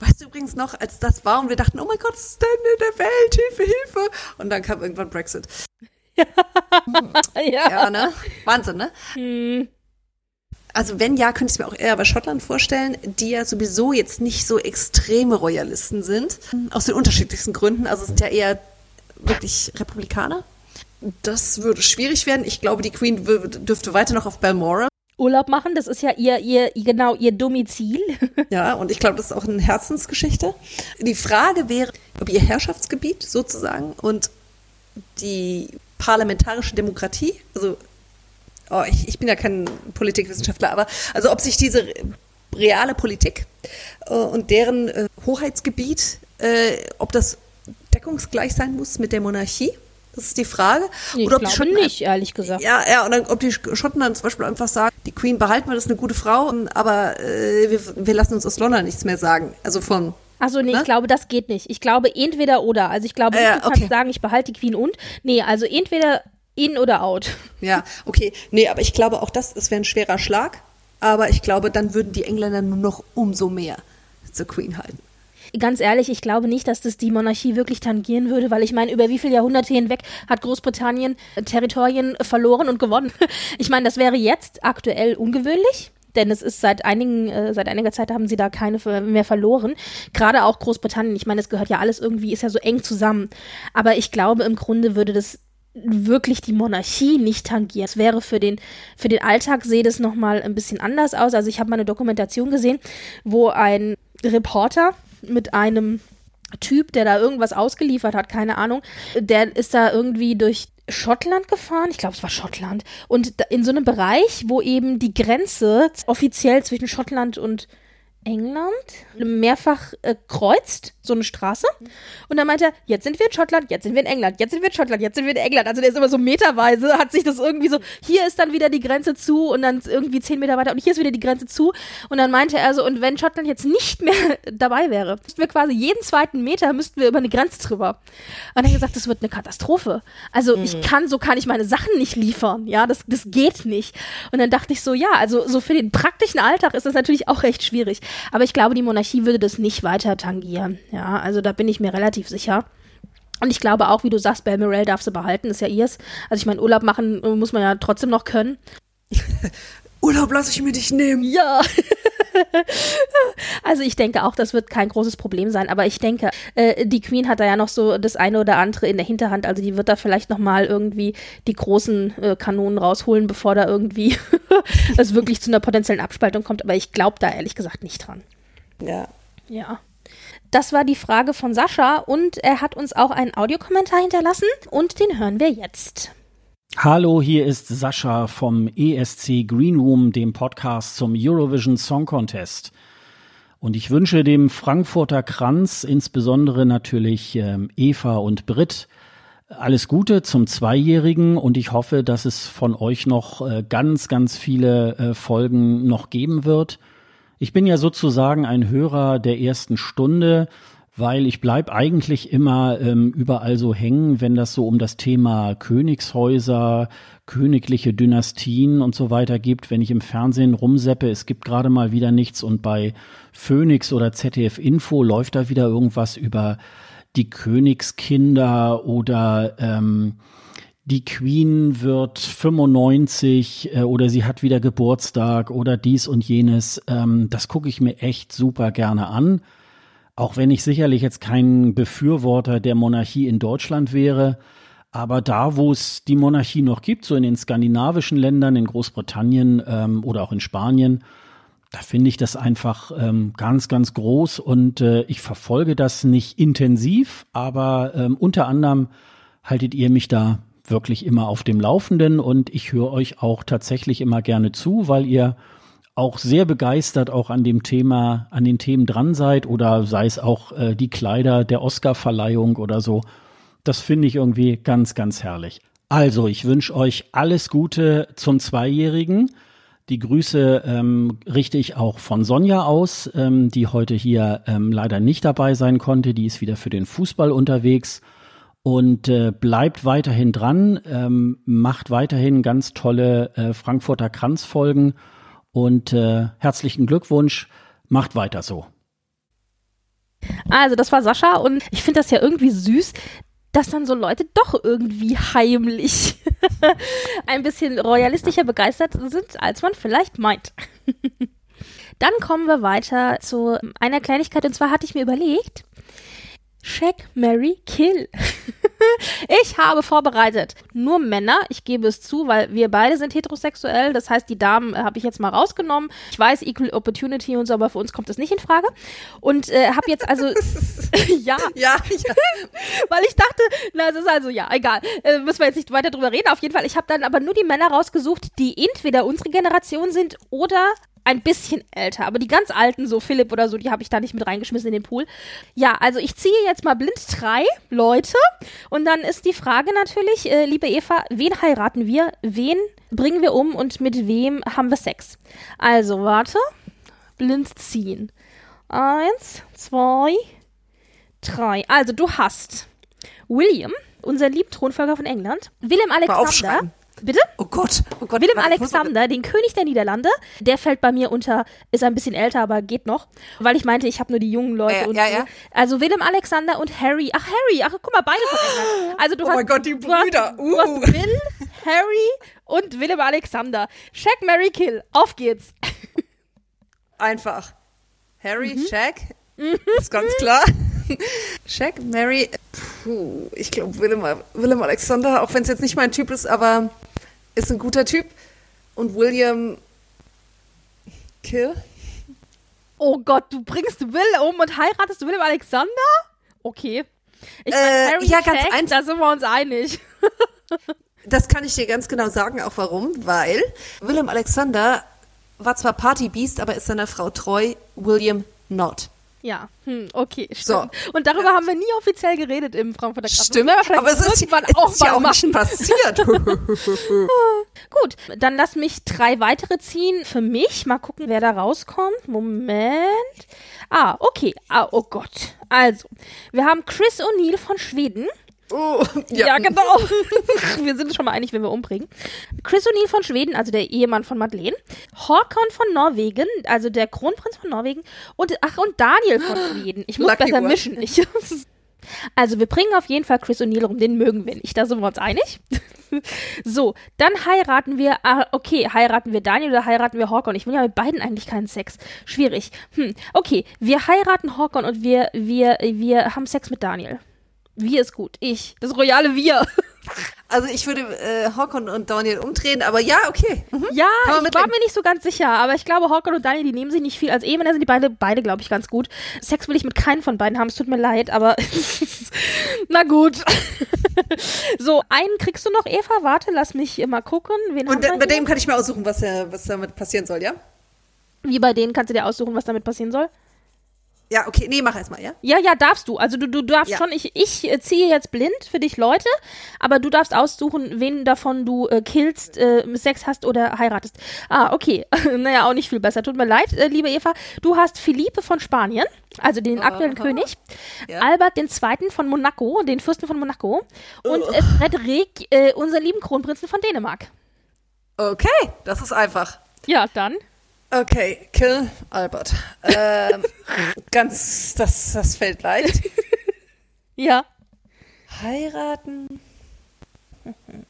Weißt du übrigens noch, als das war und wir dachten, oh mein Gott, was ist denn in der Welt? Hilfe, Hilfe. Und dann kam irgendwann Brexit. ja. Ja, ne? Wahnsinn, ne? Also wenn ja, könnte ich es mir auch eher bei Schottland vorstellen, die ja sowieso jetzt nicht so extreme Royalisten sind. Aus den unterschiedlichsten Gründen. Also sind ja eher wirklich Republikaner. Das würde schwierig werden. Ich glaube, die Queen dürfte weiter noch auf Balmoral. Urlaub machen, das ist ja ihr, ihr, genau ihr Domizil. Ja, und ich glaube, das ist auch eine Herzensgeschichte. Die Frage wäre, ob ihr Herrschaftsgebiet sozusagen und die parlamentarische Demokratie, also oh, ich, ich bin ja kein Politikwissenschaftler, aber also ob sich diese reale Politik äh, und deren äh, Hoheitsgebiet, äh, ob das deckungsgleich sein muss mit der Monarchie, das ist die Frage. Ich Oder ob die Schotten nicht, ehrlich gesagt. ja, ja, und dann, ob die Schotten dann zum Beispiel einfach sagen, die Queen behalten wir, das ist eine gute Frau, aber äh, wir, wir lassen uns aus London nichts mehr sagen. Also von, Also nee, Ne? ich glaube, das geht nicht. Ich glaube entweder oder. Also ich glaube, Ja, nicht, du kannst okay. sagen, ich behalte die Queen und. Nee, also entweder in oder out. ja, okay, nee, aber ich glaube auch das, es wäre ein schwerer Schlag, aber ich glaube, dann würden die Engländer nur noch umso mehr zur Queen halten. Ganz ehrlich, ich glaube nicht, dass das die Monarchie wirklich tangieren würde, weil ich meine, über wie viele Jahrhunderte hinweg hat Großbritannien äh, Territorien verloren und gewonnen? Ich meine, das wäre jetzt aktuell ungewöhnlich. Denn es ist seit einigen, äh, seit einiger Zeit haben sie da keine mehr verloren. Gerade auch Großbritannien. Ich meine, es gehört ja alles irgendwie, ist ja so eng zusammen. Aber ich glaube, im Grunde würde das wirklich die Monarchie nicht tangieren. Es wäre für den, für den Alltag sehe das nochmal ein bisschen anders aus. Also ich habe mal eine Dokumentation gesehen, wo ein Reporter mit einem Typ, der da irgendwas ausgeliefert hat, keine Ahnung, der ist da irgendwie durch Schottland gefahren, ich glaube, es war Schottland, und in so einem Bereich, wo eben die Grenze offiziell zwischen Schottland und England mehrfach äh, kreuzt, so eine Straße. Und dann meint er, jetzt sind wir in Schottland, jetzt sind wir in England, jetzt sind wir in Schottland, jetzt sind wir in England. Also der ist immer so meterweise, hat sich das irgendwie so, hier ist dann wieder die Grenze zu und dann irgendwie zehn Meter weiter und hier ist wieder die Grenze zu. Und dann meinte er so, und wenn Schottland jetzt nicht mehr dabei wäre, müssten wir quasi jeden zweiten Meter müssten wir über eine Grenze drüber. Und er hat gesagt, das wird eine Katastrophe. Also ich kann, so kann ich meine Sachen nicht liefern. Ja, das, das geht nicht. Und dann dachte ich so, ja, also so für den praktischen Alltag ist das natürlich auch recht schwierig. Aber ich glaube, die Monarchie würde das nicht weiter tangieren. Ja, also da bin ich mir relativ sicher. Und ich glaube auch, wie du sagst, Balmoral darf sie behalten, ist ja ihrs. Also ich meine, Urlaub machen äh, muss man ja trotzdem noch können. Urlaub lasse ich mir nicht nehmen. Ja. also ich denke auch, das wird kein großes Problem sein. Aber ich denke, äh, die Queen hat da ja noch so das eine oder andere in der Hinterhand. Also die wird da vielleicht noch mal irgendwie die großen äh, Kanonen rausholen, bevor da irgendwie es wirklich zu einer potenziellen Abspaltung kommt. Aber ich glaube da ehrlich gesagt nicht dran. Ja. Ja. Das war die Frage von Sascha und er hat uns auch einen Audiokommentar hinterlassen und den hören wir jetzt. Hallo, hier ist Sascha vom ESC Green Room, dem Podcast zum Eurovision Song Contest. Und ich wünsche dem Frankfurter Kranz, insbesondere natürlich ähm, Eva und Brit, alles Gute zum Zweijährigen und ich hoffe, dass es von euch noch äh, ganz, ganz viele äh, Folgen noch geben wird. Ich bin ja sozusagen ein Hörer der ersten Stunde, weil ich bleib eigentlich immer ähm, überall so hängen, wenn das so um das Thema Königshäuser, königliche Dynastien und so weiter gibt. Wenn ich im Fernsehen rumseppe, es gibt gerade mal wieder nichts und bei Phoenix oder ZDF Info läuft da wieder irgendwas über die Königskinder oder ähm, die Queen wird 95 äh, oder sie hat wieder Geburtstag oder dies und jenes. Ähm, das gucke ich mir echt super gerne an. Auch wenn ich sicherlich jetzt kein Befürworter der Monarchie in Deutschland wäre. Aber da, wo es die Monarchie noch gibt, so in den skandinavischen Ländern, in Großbritannien ähm, oder auch in Spanien, da finde ich das einfach ähm, ganz, ganz groß und äh, ich verfolge das nicht intensiv, aber ähm, unter anderem haltet ihr mich da wirklich immer auf dem Laufenden und ich höre euch auch tatsächlich immer gerne zu, weil ihr auch sehr begeistert auch an dem Thema, an den Themen dran seid oder sei es auch äh, die Kleider der Oscarverleihung oder so. Das finde ich irgendwie ganz, ganz herrlich. Also, ich wünsche euch alles Gute zum Zweijährigen. Die Grüße ähm, richte ich auch von Sonja aus, ähm, die heute hier ähm, leider nicht dabei sein konnte. Die ist wieder für den Fußball unterwegs und äh, bleibt weiterhin dran, ähm, macht weiterhin ganz tolle äh, Frankfurter Kranzfolgen und äh, herzlichen Glückwunsch, macht weiter so. Also, das war Sascha und ich finde das ja irgendwie süß, dass dann so Leute doch irgendwie heimlich ein bisschen royalistischer begeistert sind, als man vielleicht meint. Dann kommen wir weiter zu einer Kleinigkeit und zwar hatte ich mir überlegt, Shag, Mary, Kill. ich habe vorbereitet nur Männer. Ich gebe es zu, weil wir beide sind heterosexuell. Das heißt, die Damen äh, habe ich jetzt mal rausgenommen. Ich weiß, Equal Opportunity und so, aber für uns kommt das nicht in Frage. Und äh, habe jetzt also ja, Ja, ja. weil ich dachte, na, es ist also ja, egal. Äh, müssen wir jetzt nicht weiter drüber reden. Auf jeden Fall, ich habe dann aber nur die Männer rausgesucht, die entweder unsere Generation sind oder ein bisschen älter. Aber die ganz alten, so Philipp oder so, die habe ich da nicht mit reingeschmissen in den Pool. Ja, also ich ziehe jetzt mal blind drei Leute. Und dann ist die Frage natürlich, äh, liebe Eva, wen heiraten wir? Wen bringen wir um und mit wem haben wir Sex? Also, warte. Blind ziehen. Eins, zwei, drei. Also, du hast William, unser Liebthronfolger von England. Willem Alexander. Bitte? Oh Gott, oh Gott. Willem Alexander, den König der Niederlande, der fällt bei mir unter, ist ein bisschen älter, aber geht noch, weil ich meinte, ich habe nur die jungen Leute Ja, und ja, ja. Also Willem Alexander und Harry. Ach, Harry, ach guck mal, beide von England. Also du Oh hast, mein Gott, die du hast, Brüder. Du Uh. hast Will, Harry und Willem Alexander. Shaq, Mary, Kill. Auf geht's. Einfach. Harry, Mhm. Shaq, ist ganz klar. Shaq, Mary, puh, ich glaube Willem, Willem Alexander, auch wenn es jetzt nicht mein Typ ist, aber ist ein guter Typ. Und William Kill? Oh Gott, du bringst Will um und heiratest Willem Alexander? Okay. Ich mein, Äh, Harry, ja, ganz einfach. da sind wir uns einig. Das kann ich dir ganz genau sagen, auch warum. Weil Willem Alexander war zwar Partybeast, aber ist seiner Frau treu, William not. Ja, hm, okay, stimmt. So. Und darüber haben wir nie offiziell geredet im Frankfurter Kraft. Stimmt, aber es ist, irgendwann es auch ist ja mal auch machen. nicht passiert. Gut, dann lass mich drei weitere ziehen für mich. Mal gucken, wer da rauskommt. Moment. Ah, okay. Ah, oh Gott. Also, wir haben Chris O'Neill von Schweden. Oh, Ja, genau. wir sind schon mal einig, wenn wir umbringen. Chris O'Neill von Schweden, also der Ehemann von Madeleine. Håkon von Norwegen, also der Kronprinz von Norwegen. Und, ach, und Daniel von Schweden. Ich muss Lucky besser one. mischen. Ich, also, wir bringen auf jeden Fall Chris O'Neill rum. Den mögen wir nicht. Da sind wir uns einig. so, dann heiraten wir, ah, okay, heiraten wir Daniel oder heiraten wir Håkon? Ich will ja mit beiden eigentlich keinen Sex. Schwierig. Hm, okay, wir heiraten Håkon und wir, wir, wir haben Sex mit Daniel. Wir ist gut. Ich. Das royale Wir. Also ich würde äh, Håkon und Daniel umdrehen, aber ja, okay. Mhm. Ja, ich war mir nicht so ganz sicher, aber ich glaube, Håkon und Daniel, die nehmen sich nicht viel. Als Ehemänner sind die beide, beide glaube ich, ganz gut. Sex will ich mit keinem von beiden haben, es tut mir leid, aber na gut. so, einen kriegst du noch, Eva. Warte, lass mich mal gucken. Wen Und bei dem kann ich mir aussuchen, was, was damit passieren soll, ja? Wie bei denen kannst du dir aussuchen, was damit passieren soll? Ja, okay, nee, mach erstmal, ja? Ja, ja, darfst du. Also du, du darfst Ja. schon, ich, ich ziehe jetzt blind für dich Leute, aber du darfst aussuchen, wen davon du äh, killst, äh, Sex hast oder heiratest. Ah, okay. naja, auch nicht viel besser. Tut mir leid, äh, liebe Eva. Du hast Philippe von Spanien, also den aktuellen König, Ja. Albert den Zweiten von Monaco, den Fürsten von Monaco und äh, Frederik, äh, unseren lieben Kronprinzen von Dänemark. Okay, das ist einfach. Ja, dann. Okay, kill Albert. Ähm, ganz, das, das fällt leicht. Ja. Heiraten?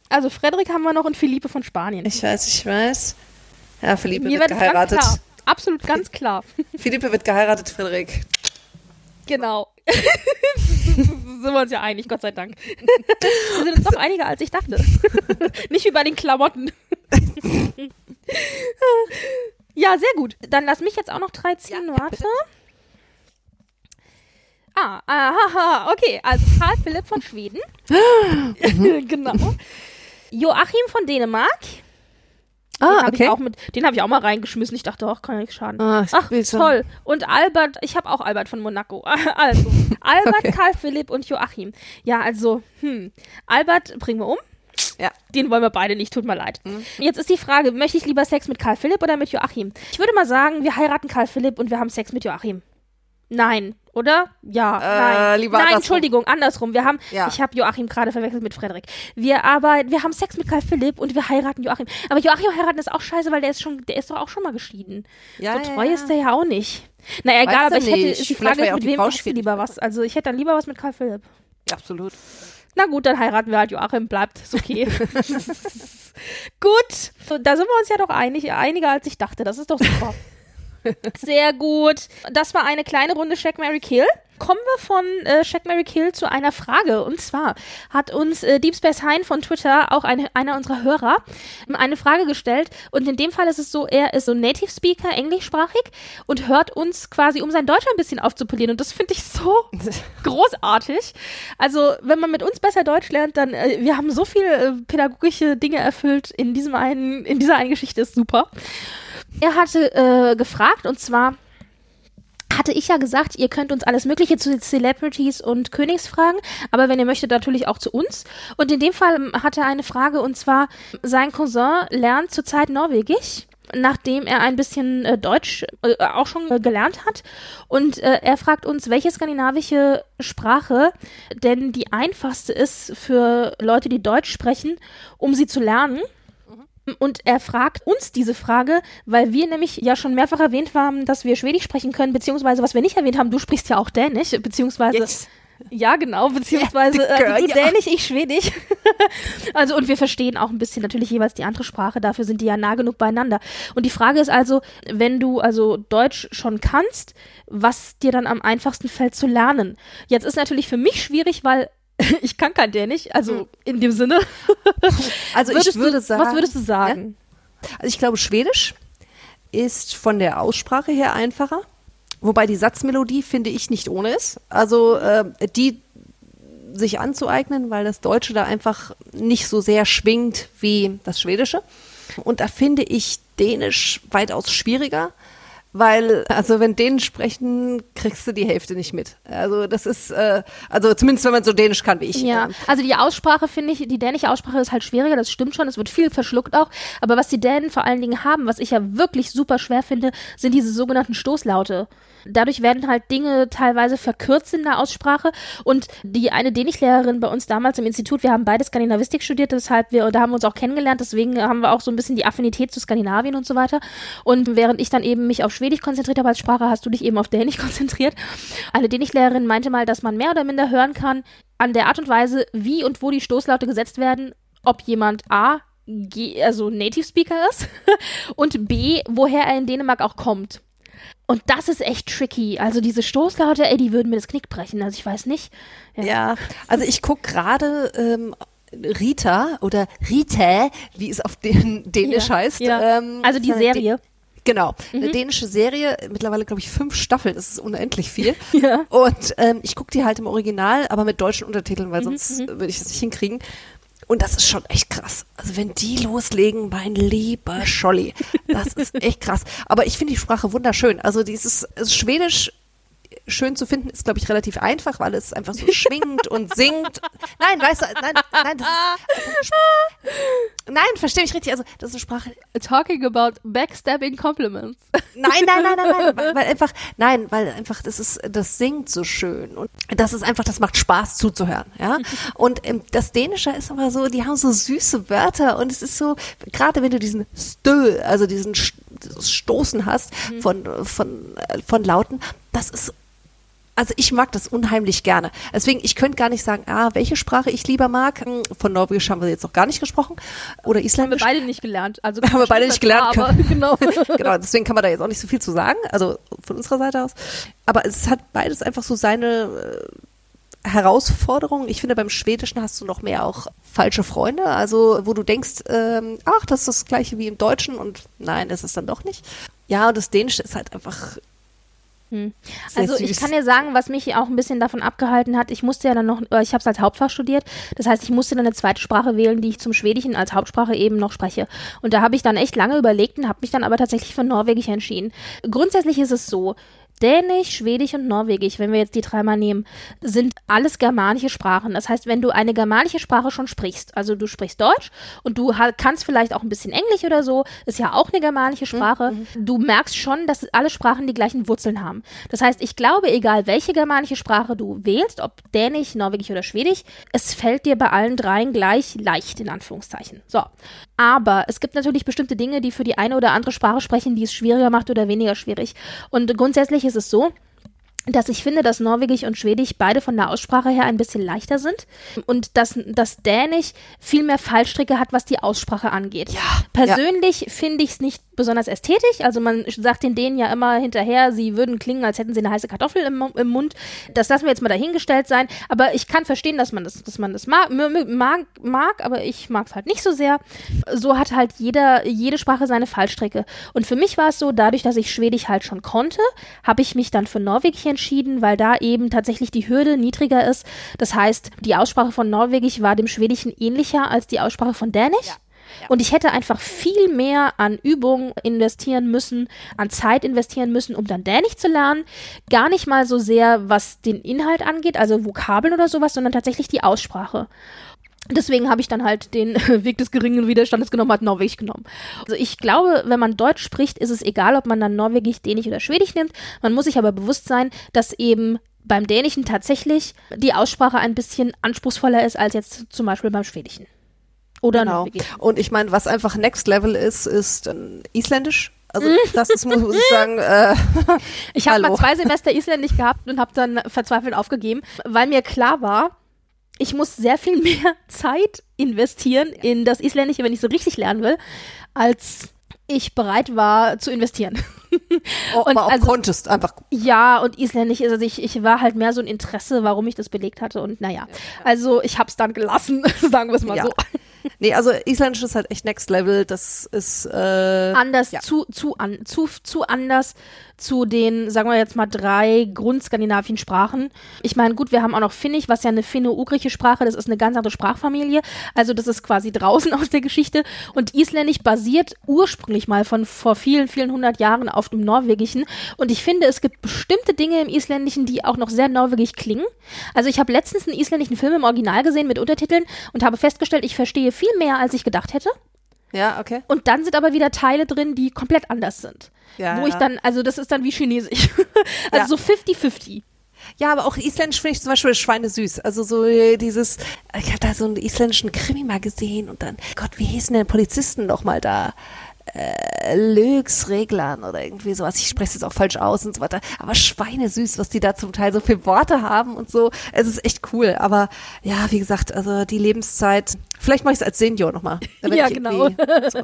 Also Frederik haben wir noch und Philippe von Spanien. Ich weiß, ich weiß. Ja, Philippe Mir wird ganz geheiratet. klar. Absolut ganz klar. Philippe wird geheiratet, Frederik. Genau. sind wir uns ja einig, Gott sei Dank. Wir sind uns doch einiger, als ich dachte. Nicht wie bei den Klamotten. Ja, sehr gut. Dann lass mich jetzt auch noch drei ziehen. Warte. Ah, aha, okay. Also Karl Philipp von Schweden. genau. Joachim von Dänemark. Den Ah, hab okay. auch mit, den habe ich auch mal reingeschmissen. Ich dachte, ach, kann ja nichts schaden. Ah, ach, toll. Und Albert, ich habe auch Albert von Monaco. Also, Albert, Karl Philipp und Joachim. Ja, also, hm. Albert bringen wir um. Ja. Den wollen wir beide nicht, tut mir leid. Jetzt ist die Frage, möchte ich lieber Sex mit Karl Philipp oder mit Joachim? Ich würde mal sagen, wir heiraten Karl Philipp und wir haben Sex mit Joachim. Nein, oder? Ja, nein. lieber nein, andersrum. Entschuldigung, andersrum. Wir haben, Ja. ich habe Joachim gerade verwechselt mit Frederik. Wir aber, wir haben Sex mit Karl Philipp und wir heiraten Joachim. Aber Joachim heiraten ist auch scheiße, weil der ist schon, der ist doch auch schon mal geschieden. Ja, so treu ja. ist der ja auch nicht. Naja, egal, Weißt aber ich hätte, nicht. ist die Frage, auch mit wem hast du lieber was? Also ich hätte dann lieber was mit Karl Philipp. Absolut. Na gut, dann heiraten wir halt Joachim, bleibt, ist okay. gut, da sind wir uns ja doch einig, einiger als ich dachte, das ist doch super. Sehr gut. Das war eine kleine Runde Check Mary Kill. Kommen wir von äh, Check Mary Kill zu einer Frage. Und zwar hat uns äh, Deep Space Hein von Twitter, auch eine, einer unserer Hörer, eine Frage gestellt. Und in dem Fall ist es so, er ist so Native Speaker, englischsprachig und hört uns quasi, um sein Deutsch ein bisschen aufzupolieren. Und das finde ich so großartig. Also, wenn man mit uns besser Deutsch lernt, dann, äh, wir haben so viele äh, pädagogische Dinge erfüllt in diesem einen, in dieser einen Geschichte, ist super. Er hatte äh, gefragt, und zwar hatte ich ja gesagt, ihr könnt uns alles Mögliche zu Celebrities und Königs fragen, aber wenn ihr möchtet, natürlich auch zu uns. Und in dem Fall ähm, hat er eine Frage, und zwar, sein Cousin lernt zurzeit Norwegisch nachdem er ein bisschen äh, Deutsch äh, auch schon äh, gelernt hat. Und äh, er fragt uns, welche skandinavische Sprache denn die einfachste ist für Leute, die Deutsch sprechen, um sie zu lernen. Und er fragt uns diese Frage, weil wir nämlich ja schon mehrfach erwähnt haben, dass wir Schwedisch sprechen können, beziehungsweise was wir nicht erwähnt haben, du sprichst ja auch Dänisch, beziehungsweise Yes. ja genau, beziehungsweise Ja, äh, girl, du ja. Dänisch, ich Schwedisch. also und wir verstehen auch ein bisschen natürlich jeweils die andere Sprache, dafür sind die ja nah genug beieinander. Und die Frage ist also, wenn du also Deutsch schon kannst, was dir dann am einfachsten fällt zu lernen. Jetzt ist natürlich für mich schwierig, weil ich kann kein Dänisch, also in dem Sinne. Also ich würde du, sagen. was würdest du sagen? Also ich glaube, Schwedisch ist von der Aussprache her einfacher. Wobei die Satzmelodie, finde ich, nicht ohne ist. Also äh, die sich anzueignen, weil das Deutsche da einfach nicht so sehr schwingt wie das Schwedische. Und da finde ich Dänisch weitaus schwieriger, weil, also wenn Dänisch sprechen, kriegst du die Hälfte nicht mit. Also das ist, äh, also zumindest wenn man so Dänisch kann wie ich. Ja, also die Aussprache finde ich, die dänische Aussprache ist halt schwieriger, das stimmt schon, es wird viel verschluckt auch, aber was die Dänen vor allen Dingen haben, was ich ja wirklich super schwer finde, sind diese sogenannten Stoßlaute. Dadurch werden halt Dinge teilweise verkürzt in der Aussprache und die eine Dänischlehrerin bei uns damals im Institut, wir haben beide Skandinavistik studiert, deshalb wir, da haben wir uns auch kennengelernt, deswegen haben wir auch so ein bisschen die Affinität zu Skandinavien und so weiter und während ich dann eben mich auf Schwedisch konzentriert habe als Sprache, hast du dich eben auf Dänisch konzentriert. Eine Dänischlehrerin meinte mal, dass man mehr oder minder hören kann an der Art und Weise, wie und wo die Stoßlaute gesetzt werden, ob jemand A, G, also Native Speaker ist und B, woher er in Dänemark auch kommt. Und das ist echt tricky. Also diese Stoßlaute, ey, die würden mir das Knick brechen. Also ich weiß nicht. Ja, also ich gucke gerade ähm, Rita oder Rita, wie es auf den Dänisch Ja, heißt. ja. Ähm, Also die ist Serie. Mhm. Genau, eine dänische Serie, mittlerweile glaube ich fünf Staffeln, das ist unendlich viel. Ja. Und ähm, ich gucke die halt im Original, aber mit deutschen Untertiteln, Mhm, weil sonst würde ich das nicht hinkriegen. Und das ist schon echt krass. Also wenn die loslegen, mein lieber Scholli, das ist echt krass. Aber ich finde die Sprache wunderschön. Also dieses Schwedisch schön zu finden ist, glaube ich, relativ einfach, weil es einfach so schwingt und singt. Nein, weißt du, nein, nein, das ist. Nein, verstehe ich richtig. Also das ist eine Sprache. Talking about backstabbing compliments. Nein, nein, nein, nein, nein, weil, weil einfach, nein, weil einfach das ist, das singt so schön und das ist einfach, das macht Spaß zuzuhören, ja. Und ähm, das Dänische ist aber so, die haben so süße Wörter und es ist so, gerade wenn du diesen Stö, also diesen Stoßen hast von von äh, von Lauten, das ist also ich mag das unheimlich gerne. Deswegen, ich könnte gar nicht sagen, ah, welche Sprache ich lieber mag. Hm, Von Norwegisch haben wir jetzt noch gar nicht gesprochen. Oder Haben wir Isländisch. beide nicht gelernt. Also Haben wir beide nicht gelernt. Klar, aber genau. genau, deswegen kann man da jetzt auch nicht so viel zu sagen, also von unserer Seite aus. Aber es hat beides einfach so seine äh, Herausforderungen. Ich finde, beim Schwedischen hast du noch mehr auch falsche Freunde, also wo du denkst, ähm, ach, das ist das gleiche wie im Deutschen und nein, ist dann doch nicht. Ja, und das Dänische ist halt einfach sehr Also ich kann dir sagen, was mich auch ein bisschen davon abgehalten hat, ich musste ja dann noch, äh, ich habe es als Hauptfach studiert, das heißt, ich musste dann eine zweite Sprache wählen, die ich zum Schwedischen als Hauptsprache eben noch spreche. Und da habe ich dann echt lange überlegt und habe mich dann aber tatsächlich für Norwegisch entschieden. Grundsätzlich ist es so, Dänisch, Schwedisch und Norwegisch, wenn wir jetzt die dreimal nehmen, sind alles germanische Sprachen. Das heißt, wenn du eine germanische Sprache schon sprichst, also du sprichst Deutsch und du kannst vielleicht auch ein bisschen Englisch oder so, ist ja auch eine germanische Sprache, du merkst schon, dass alle Sprachen die gleichen Wurzeln haben. Das heißt, ich glaube, egal welche germanische Sprache du wählst, ob Dänisch, Norwegisch oder Schwedisch, es fällt dir bei allen dreien gleich leicht, in Anführungszeichen. So. Aber es gibt natürlich bestimmte Dinge, die für die eine oder andere Sprache sprechen, die es schwieriger macht oder weniger schwierig. Und grundsätzlich ist es so, dass ich finde, dass Norwegisch und Schwedisch beide von der Aussprache her ein bisschen leichter sind und dass, dass Dänisch viel mehr Fallstricke hat, was die Aussprache angeht. Ja, Persönlich finde ich es nicht besonders ästhetisch. Also man sagt den Dänen ja immer hinterher, sie würden klingen, als hätten sie eine heiße Kartoffel im, im Mund. Das lassen wir jetzt mal dahingestellt sein. Aber ich kann verstehen, dass man das, dass man das mag, mag, mag aber ich mag es halt nicht so sehr. So hat halt jeder, jede Sprache seine Fallstricke. Und für mich war es so, dadurch, dass ich Schwedisch halt schon konnte, habe ich mich dann für Norwegisch entschieden, weil da eben tatsächlich die Hürde niedriger ist. Das heißt, die Aussprache von Norwegisch war dem Schwedischen ähnlicher als die Aussprache von Dänisch. Und ich hätte einfach viel mehr an Übungen investieren müssen, an Zeit investieren müssen, um dann Dänisch zu lernen. Gar nicht mal so sehr, was den Inhalt angeht, also Vokabeln oder sowas, sondern tatsächlich die Aussprache. Deswegen habe ich dann halt den Weg des geringen Widerstandes genommen, hat Norwegisch genommen. Also ich glaube, wenn man Deutsch spricht, ist es egal, ob man dann Norwegisch, Dänisch oder Schwedisch nimmt. Man muss sich aber bewusst sein, dass eben beim Dänischen tatsächlich die Aussprache ein bisschen anspruchsvoller ist als jetzt zum Beispiel beim Schwedischen. Oder Genau. Und ich meine, was einfach Next Level ist, ist ähm, Isländisch. Also Mhm. das ist, muss, muss ich sagen, äh, Ich habe mal zwei Semester Isländisch gehabt und habe dann verzweifelt aufgegeben, weil mir klar war, ich muss sehr viel mehr Zeit investieren in das Isländische, wenn ich so richtig lernen will, als ich bereit war zu investieren. Und aber auch also- konntest einfach. Ja, und Isländisch, also ich, ich war halt mehr so ein Interesse, warum ich das belegt hatte. Und naja, also ich habe es dann gelassen, sagen wir es mal Ja. so. Nee, also Isländisch ist halt echt Next Level. Das ist äh, anders, Ja. zu, zu, an, zu, zu anders zu den, sagen wir jetzt mal, drei grundskandinavischen Sprachen. Ich meine, gut, wir haben auch noch Finnisch, was ja eine finno-ugrische Sprache, das ist eine ganz andere Sprachfamilie. Also das ist quasi draußen aus der Geschichte. Und Isländisch basiert ursprünglich mal von vor vielen, vielen hundert Jahren auf dem Norwegischen. Und ich finde, es gibt bestimmte Dinge im Isländischen, die auch noch sehr norwegisch klingen. Also ich habe letztens einen isländischen Film im Original gesehen mit Untertiteln und habe festgestellt, ich verstehe viel mehr, als ich gedacht hätte. Ja okay. Und dann sind aber wieder Teile drin, die komplett anders sind. Ja, wo ich dann, also das ist dann wie Chinesisch. also Ja. so 50-50. Ja, aber auch Isländisch finde ich zum Beispiel schweinesüß. Also so äh, dieses, ich habe da so einen isländischen Krimi mal gesehen und dann, Gott, wie hießen denn Polizisten noch mal da? Äh, Lögsreglern oder irgendwie sowas. Ich spreche es jetzt auch falsch aus und so weiter. Aber schweinesüß, was die da zum Teil so viele Worte haben und so. Es ist echt cool. Aber ja, wie gesagt, also die Lebenszeit. Vielleicht mache ich es als Senior nochmal. Ja, genau. So,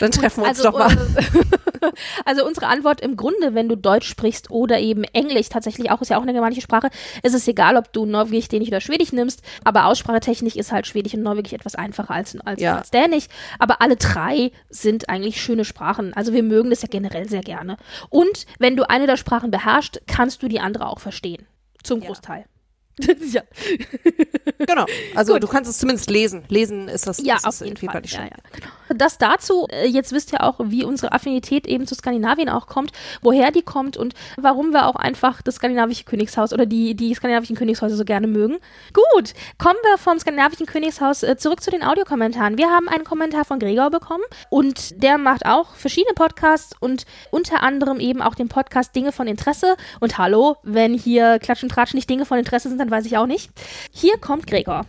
dann treffen wir uns Also, doch mal. also unsere Antwort im Grunde, wenn du Deutsch sprichst oder eben Englisch, tatsächlich auch, ist ja auch eine germanische Sprache, ist es egal, ob du Norwegisch, Dänisch oder Schwedisch nimmst, aber aussprachetechnisch ist halt Schwedisch und Norwegisch etwas einfacher als, als, Ja. als Dänisch. Aber alle drei sind eigentlich schöne Sprachen. Also wir mögen das ja generell sehr gerne. Und wenn du eine der Sprachen beherrschst, kannst du die andere auch verstehen. Zum Großteil. ja. Genau. Also Gut. du kannst es zumindest lesen. Lesen ist das. Ja, ist auf das jeden Fall. Ja, ja. Genau. Das dazu, äh, jetzt wisst ihr auch, wie unsere Affinität eben zu Skandinavien auch kommt, woher die kommt und warum wir auch einfach das skandinavische Königshaus oder die, die skandinavischen Königshäuser so gerne mögen. Gut, kommen wir vom skandinavischen Königshaus äh, zurück zu den Audiokommentaren. Wir haben einen Kommentar von Gregor bekommen und der macht auch verschiedene Podcasts und unter anderem eben auch den Podcast Dinge von Interesse. Und hallo, wenn hier Klatsch und Tratsch nicht Dinge von Interesse sind, dann weiß ich auch nicht. Hier kommt Gregor.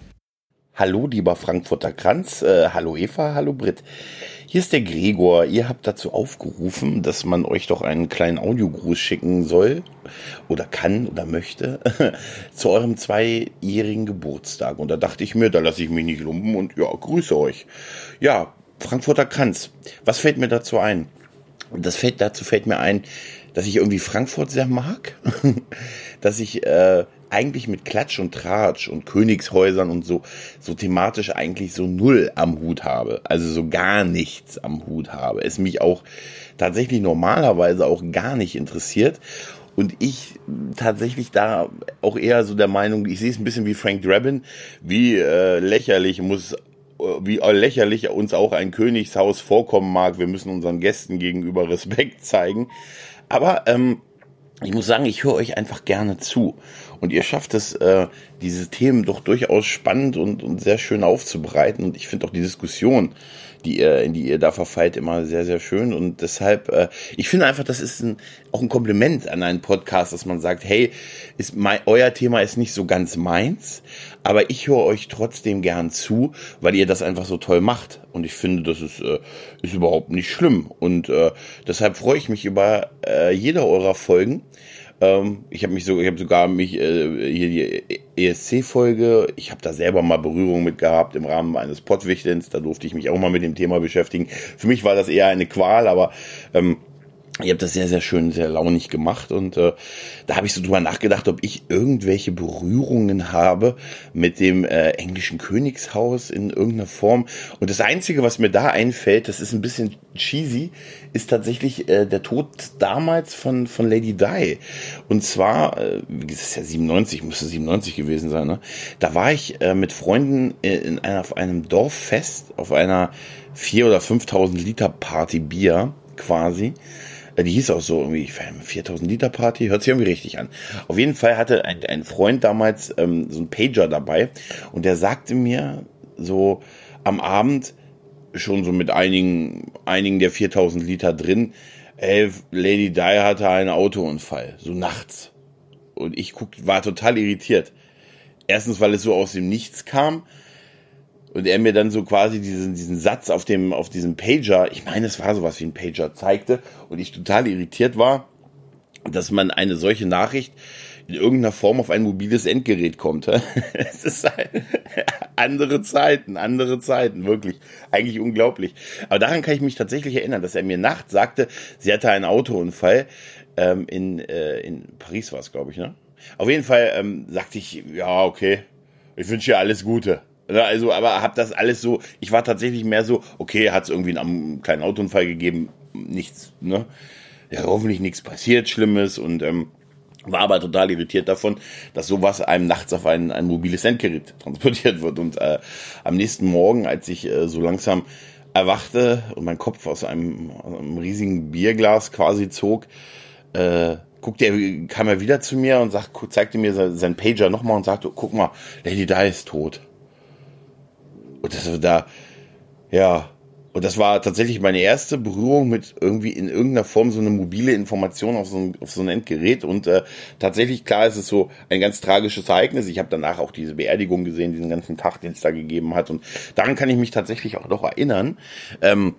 Hallo, lieber Frankfurter Kranz. Äh, hallo Eva, hallo Britt. Hier ist der Gregor. Ihr habt dazu aufgerufen, dass man euch doch einen kleinen Audiogruß schicken soll oder kann oder möchte zu eurem zweijährigen Geburtstag. Und da dachte ich mir, da lasse ich mich nicht lumpen und ja, grüße euch. Ja, Frankfurter Kranz. Was fällt mir dazu ein? Das fällt, dazu fällt mir ein, dass ich irgendwie Frankfurt sehr mag, dass ich äh, eigentlich mit Klatsch und Tratsch und Königshäusern und so, so thematisch eigentlich so null am Hut habe. Also so gar nichts am Hut habe. Es mich auch tatsächlich normalerweise auch gar nicht interessiert. Und ich tatsächlich da auch eher so der Meinung, ich sehe es ein bisschen wie Frank Drabin, wie äh, lächerlich muss wie lächerlich uns auch ein Königshaus vorkommen mag, wir müssen unseren Gästen gegenüber Respekt zeigen. Aber ähm, ich muss sagen, ich höre euch einfach gerne zu. Und ihr schafft es, äh, diese Themen doch durchaus spannend und, und sehr schön aufzubereiten. Und ich finde auch die Diskussion, die ihr, in die ihr da verfeilt, immer sehr, sehr schön. Und deshalb, äh, ich finde einfach, das ist ein, auch ein Kompliment an einen Podcast, dass man sagt, hey, ist mein, euer Thema ist nicht so ganz meins, aber ich höre euch trotzdem gern zu, weil ihr das einfach so toll macht. Und ich finde, das ist, äh, ist überhaupt nicht schlimm. Und äh, deshalb freue ich mich über äh, jede eurer Folgen. Ähm, ich habe mich so, ich habe sogar mich äh, hier die ESC-Folge, ich habe da selber mal Berührung mit gehabt im Rahmen eines Pottwichtelns, da durfte ich mich auch mal mit dem Thema beschäftigen. Für mich war das eher eine Qual, aber ähm, Ihr habt das sehr, sehr schön, sehr launig gemacht und äh, da habe ich so drüber nachgedacht, ob ich irgendwelche Berührungen habe mit dem äh, englischen Königshaus in irgendeiner Form. Und das Einzige, was mir da einfällt, das ist ein bisschen cheesy, ist tatsächlich äh, der Tod damals von, von Lady Di. Und zwar, äh, das ist ja 97, müsste 97 gewesen sein, ne? Da war ich äh, mit Freunden in einer, auf einem Dorffest, auf einer 4.000 oder 5.000 Liter Party Bier quasi. Äh, die hieß auch so irgendwie 4000 Liter Party, hört sich irgendwie richtig an. Auf jeden Fall hatte ein, ein Freund damals ähm, so ein Pager dabei und der sagte mir so am Abend schon so mit einigen, einigen der 4000 Liter drin, ey, Lady Di hatte einen Autounfall, so nachts. Und ich guck, war total irritiert. Erstens, weil es so aus dem Nichts kam und er mir dann so quasi diesen, diesen Satz auf dem, auf diesem Pager, ich meine, es war sowas wie ein Pager, zeigte und ich total irritiert war, dass man eine solche Nachricht in irgendeiner Form auf ein mobiles Endgerät kommt. es ist ein, andere Zeiten, andere Zeiten, wirklich. Eigentlich unglaublich. Aber daran kann ich mich tatsächlich erinnern, dass er mir nachts sagte, sie hatte einen Autounfall ähm, in, äh, in Paris war es, glaube ich, ne? Auf jeden Fall ähm, sagte ich, ja, okay, ich wünsche ihr alles Gute. Ne, also, aber hab das alles so, ich war tatsächlich mehr so, okay, hat es irgendwie einen kleinen Autounfall gegeben, nichts, ne? Ja, hoffentlich nichts passiert, Schlimmes und ähm, war aber total irritiert davon, dass sowas einem nachts auf ein, ein mobiles Endgerät transportiert wird. Und äh, am nächsten Morgen, als ich äh, so langsam erwachte und mein Kopf aus einem, aus einem riesigen Bierglas quasi zog, äh, guckte er, kam er wieder zu mir und sagt, zeigte mir sein Pager nochmal und sagte, guck mal, Lady Di ist tot. Und das, da, ja, und das war tatsächlich meine erste Berührung mit irgendwie in irgendeiner Form so eine mobile Information auf so ein, auf so ein Endgerät. Und äh, tatsächlich, klar, ist es so ein ganz tragisches Ereignis. Ich habe danach auch diese Beerdigung gesehen, diesen ganzen Tag, den es da gegeben hat. Und daran kann ich mich tatsächlich auch noch erinnern. Ähm,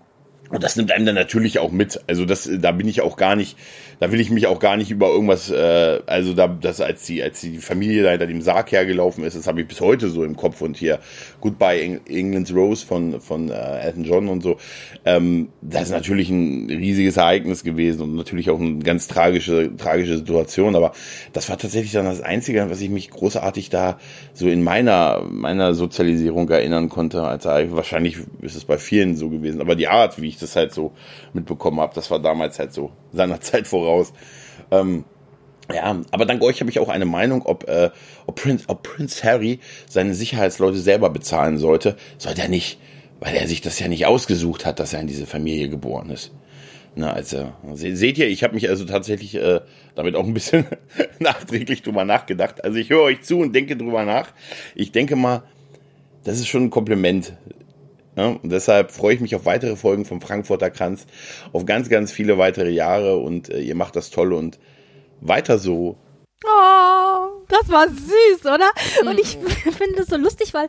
und das nimmt einem dann natürlich auch mit. Also das, da bin ich auch gar nicht, da will ich mich auch gar nicht über irgendwas, äh, also da, das als die, als die Familie da hinter dem Sarg hergelaufen ist, das habe ich bis heute so im Kopf und hier Goodbye England's Rose von von äh, Elton John und so. Ähm, das ist natürlich ein riesiges Ereignis gewesen und natürlich auch eine ganz tragische tragische Situation. Aber das war tatsächlich dann das Einzige, was ich mich großartig da so in meiner meiner Sozialisierung erinnern konnte. Also wahrscheinlich ist es bei vielen so gewesen, aber die Art, wie ich das halt so mitbekommen habe. Das war damals halt so seiner Zeit voraus. Ähm, ja, aber dank euch habe ich auch eine Meinung, ob, äh, ob, Prince, ob Prince Harry seine Sicherheitsleute selber bezahlen sollte. Sollte er nicht, weil er sich das ja nicht ausgesucht hat, dass er in diese Familie geboren ist. Na, also, seht ihr, ich habe mich also tatsächlich äh, damit auch ein bisschen nachträglich drüber nachgedacht. Also ich höre euch zu und denke drüber nach. Ich denke mal, das ist schon ein Kompliment, ja, und deshalb freue ich mich auf weitere Folgen vom Frankfurter Kranz, auf ganz, ganz viele weitere Jahre und äh, ihr macht das toll und weiter so. Oh, das war süß, oder? Und ich finde es so lustig, weil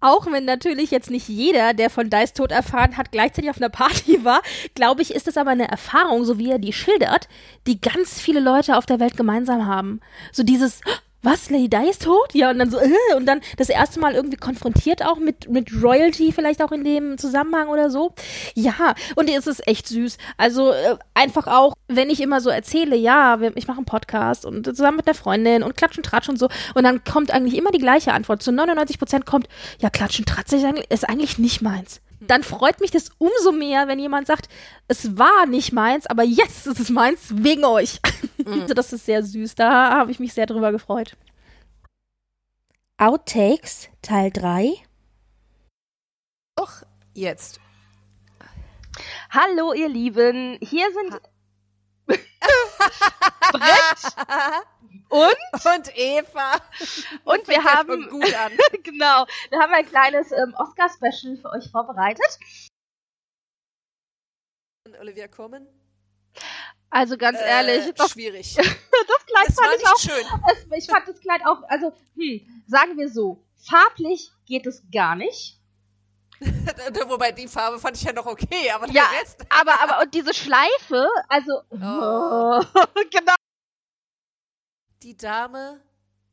auch wenn natürlich jetzt nicht jeder, der von Dice Tod erfahren hat, gleichzeitig auf einer Party war, glaube ich, ist es aber eine Erfahrung, so wie er die schildert, die ganz viele Leute auf der Welt gemeinsam haben. So dieses, was, Lady Di ist tot? Ja, und dann so, äh, und dann das erste Mal irgendwie konfrontiert auch mit, mit Royalty, vielleicht auch in dem Zusammenhang oder so. Ja, und es ist echt süß. Also äh, einfach auch, wenn ich immer so erzähle, ja, ich mache einen Podcast und zusammen mit der Freundin und Klatsch und Tratsch und so, und dann kommt eigentlich immer die gleiche Antwort. Zu 99 Prozent kommt, ja, Klatsch und Tratsch ist eigentlich nicht meins dann freut mich das umso mehr, wenn jemand sagt, es war nicht meins, aber jetzt ist es meins wegen euch. Mhm. das ist sehr süß. Da habe ich mich sehr drüber gefreut. Outtakes Teil 3. Doch, jetzt. Hallo, ihr Lieben. Hier sind Brett und und Eva und wir haben genau, wir haben ein kleines ähm, Oscar-Special für euch vorbereitet. Und Olivia Coleman. Also ganz Äh, ehrlich, das, schwierig. das Kleid Das fand ich auch. schön. Es, ich fand das Kleid auch, also hm, sagen wir so, farblich geht es gar nicht. Wobei die Farbe fand ich ja noch okay, aber Ja, der Rest. aber aber und diese Schleife, also Oh. genau. Die Dame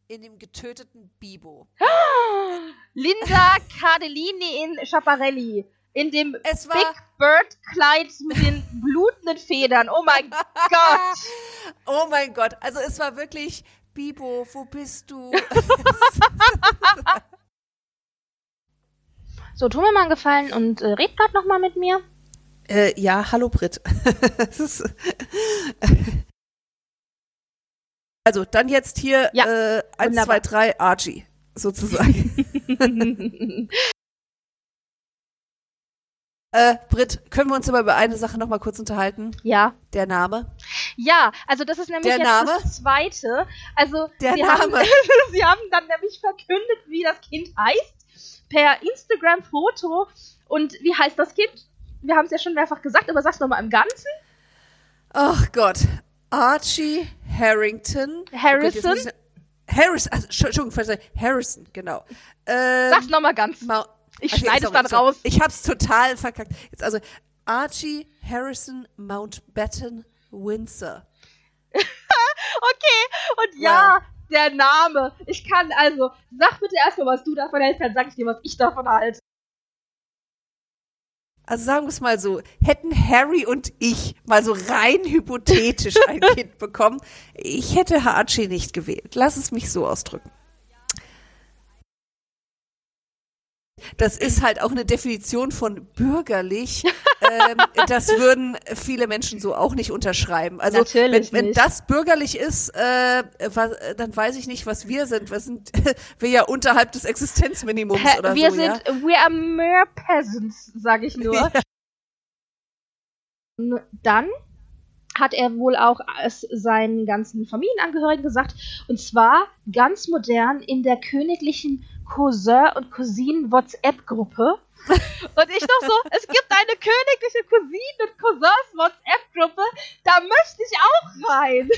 in dem getöteten Bibo. Linda Cardellini in Schiaparelli. In dem Es war Big Bird Kleid mit den blutenden Federn. Oh mein Gott. Oh mein Gott, also es war wirklich Bibo, wo bist du? So, tu mir mal einen Gefallen und äh, red grad noch mal mit mir. äh, ja, hallo Brit. Ist- also dann jetzt hier Ja, äh, 1, wunderbar. 2, 3 Archie sozusagen. äh, Brit, können wir uns aber über eine Sache noch mal kurz unterhalten? Ja. Der Name. Ja, also das ist nämlich Der jetzt Name? das zweite. Also Der sie Name. Haben, sie haben dann nämlich verkündet, wie das Kind heißt, per Instagram-Foto. Und wie heißt das Kind? Wir haben es ja schon mehrfach gesagt, aber sag's nochmal im Ganzen. Ach Gott. Archie Harrington. Oh Gott, Harrison? muss ich- Harris, also, Entschuldigung, Harrison, genau. Ähm, Sag's nochmal ganz. Ma Ich Okay, schneide es dann sorry. raus. Ich hab's total verkackt. Jetzt also Archie Harrison Mountbatten Windsor. Okay, und ja, der Name. Ich kann also, sag bitte erstmal, was du davon hältst, dann sag ich dir, was ich davon halte. Also sagen wir es mal so, hätten Harry und ich mal so rein hypothetisch ein Kind bekommen, ich hätte Archie nicht gewählt. Lass es mich so ausdrücken. Das ist halt auch eine Definition von bürgerlich. Ähm, das würden viele Menschen so auch nicht unterschreiben. Also Natürlich wenn, wenn nicht. das bürgerlich ist, äh, was, dann weiß ich nicht, was wir sind. Wir sind wir ja unterhalb des Existenzminimums Hä, oder wir so. sind, ja? we are mere peasants, sag ich nur. N- Dann hat er wohl auch es seinen ganzen Familienangehörigen gesagt, und zwar ganz modern in der königlichen Cousin- und Cousinen-WhatsApp-Gruppe. Und ich noch so, es gibt eine königliche Cousinen- und Cousins-WhatsApp-Gruppe, da möchte ich auch rein.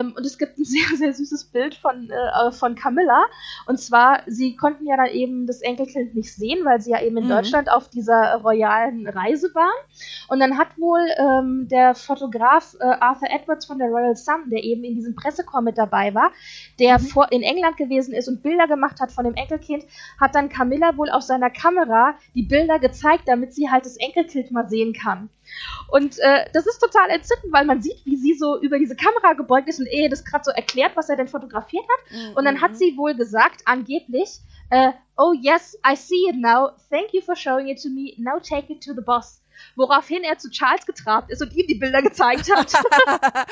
Ähm, Und es gibt ein sehr, sehr süßes Bild von, äh, von Camilla. Und zwar, sie konnten ja dann eben das Enkelkind nicht sehen, weil sie ja eben in Mhm. Deutschland auf dieser royalen Reise waren. Und dann hat wohl ähm, der Fotograf äh, Arthur Edwards von der Royal Sun, der eben in diesem Pressekorps mit dabei war, der vor, in England gewesen ist und Bilder gemacht hat von dem Enkelkind, hat dann Camilla wohl auf seiner Kamera die Bilder gezeigt, damit sie halt das Enkelkind mal sehen kann. Und äh, das ist total entzückend, weil man sieht, wie sie so über diese Kamera gebeugt ist und eh das gerade so erklärt, was er denn fotografiert hat. Und dann hat sie wohl gesagt, angeblich, äh, oh yes, I see it now. Thank you for showing it to me. Now take it to the boss. Woraufhin er zu Charles getrabt ist und ihm die Bilder gezeigt hat.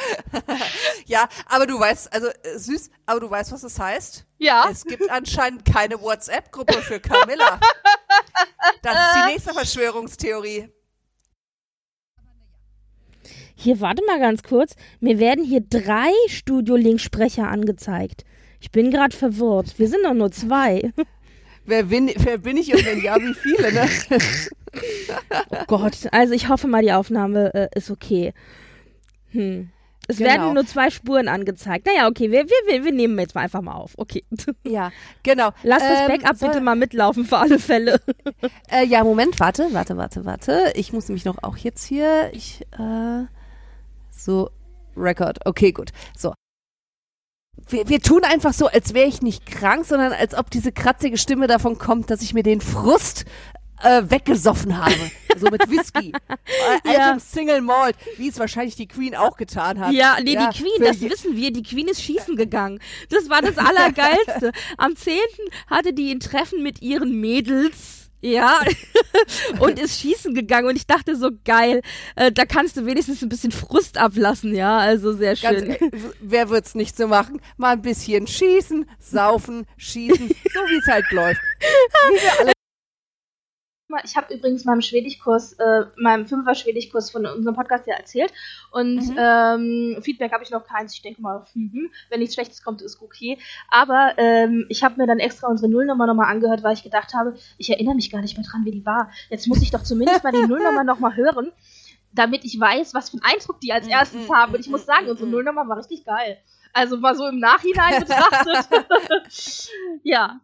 ja, aber du weißt, also äh, süß, aber du weißt, was das heißt? ja. Es gibt anscheinend keine WhatsApp-Gruppe für Camilla. Das ist die nächste Verschwörungstheorie. Hier, warte mal ganz kurz. Mir werden hier drei Studio-Link-Sprecher angezeigt. Ich bin gerade verwirrt. Wir sind doch nur zwei. Wer bin, wer bin ich und wenn ja, wie viele, ne? Oh Gott, also ich hoffe mal, die Aufnahme äh, ist okay. Hm. Es Genau. werden nur zwei Spuren angezeigt. Naja, okay, wir, wir, wir, wir nehmen jetzt mal einfach mal auf. Okay. Ja, genau. Lass das Ähm, Backup bitte mal mitlaufen für alle Fälle. Äh, ja, Moment, warte, warte, warte, warte. Ich muss nämlich noch auch jetzt hier. Ich, äh, so, Record. Okay, gut. So. Wir, wir tun einfach so, als wäre ich nicht krank, sondern als ob diese kratzige Stimme davon kommt, dass ich mir den Frust äh, weggesoffen habe. So mit Whisky. Äh, Ja. Altem Single Malt, wie es wahrscheinlich die Queen auch getan hat. Ja, nee, die Queen, das wissen wir, die Queen ist schießen gegangen. Das war das Allergeilste. Am 10. hatte die ein Treffen mit ihren Mädels. Ja, und ist schießen gegangen und ich dachte so geil, äh, da kannst du wenigstens ein bisschen Frust ablassen, ja, also sehr Ganz, schön. äh, wer wird's nicht so machen? Mal ein bisschen schießen, saufen, schießen, so wie es halt läuft. Wie wir alle Ich habe übrigens meinem Schwedischkurs, äh, meinem Fünfer Schwedischkurs von unserem Podcast ja erzählt und ähm, Feedback habe ich noch keins. Ich denke mal, mhm, wenn nichts Schlechtes kommt, ist okay. Aber ähm, ich habe mir dann extra unsere Nullnummer nochmal angehört, weil ich gedacht habe, ich erinnere mich gar nicht mehr dran, wie die war. Jetzt muss ich doch zumindest mal die Nullnummer nochmal hören, damit ich weiß, was für einen Eindruck die als erstes haben. Und ich muss sagen, unsere Nullnummer war richtig geil. Also mal so im Nachhinein betrachtet. ja.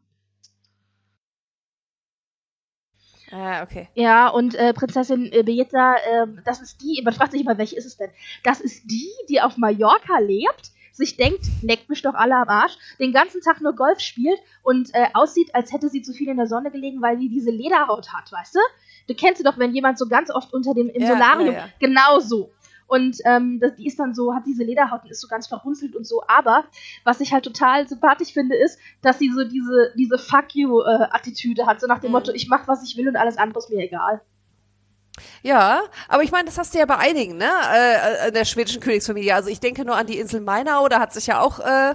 Ah, okay. Ja, und äh, Prinzessin äh, Beata, äh, das ist die, man fragt sich immer, welche ist es denn? Das ist die, die auf Mallorca lebt, sich denkt, leckt mich doch alle am Arsch, den ganzen Tag nur Golf spielt und äh, aussieht, als hätte sie zu viel in der Sonne gelegen, weil sie diese Lederhaut hat, weißt du? Du kennst sie doch, wenn jemand so ganz oft unter dem im Ja, Solarium, ja, ja. genau so. Und ähm, das, die ist dann so, hat diese Lederhaut und ist so ganz verrunzelt und so. Aber was ich halt total sympathisch finde, ist, dass sie so diese, diese Fuck you-Attitüde hat. So nach dem Mhm. Motto, ich mach, was ich will und alles andere ist mir egal. Ja, aber ich meine, das hast du ja bei einigen, ne? Äh, äh, in der schwedischen Königsfamilie. Also ich denke nur an die Insel Mainau, da hat sich ja auch äh,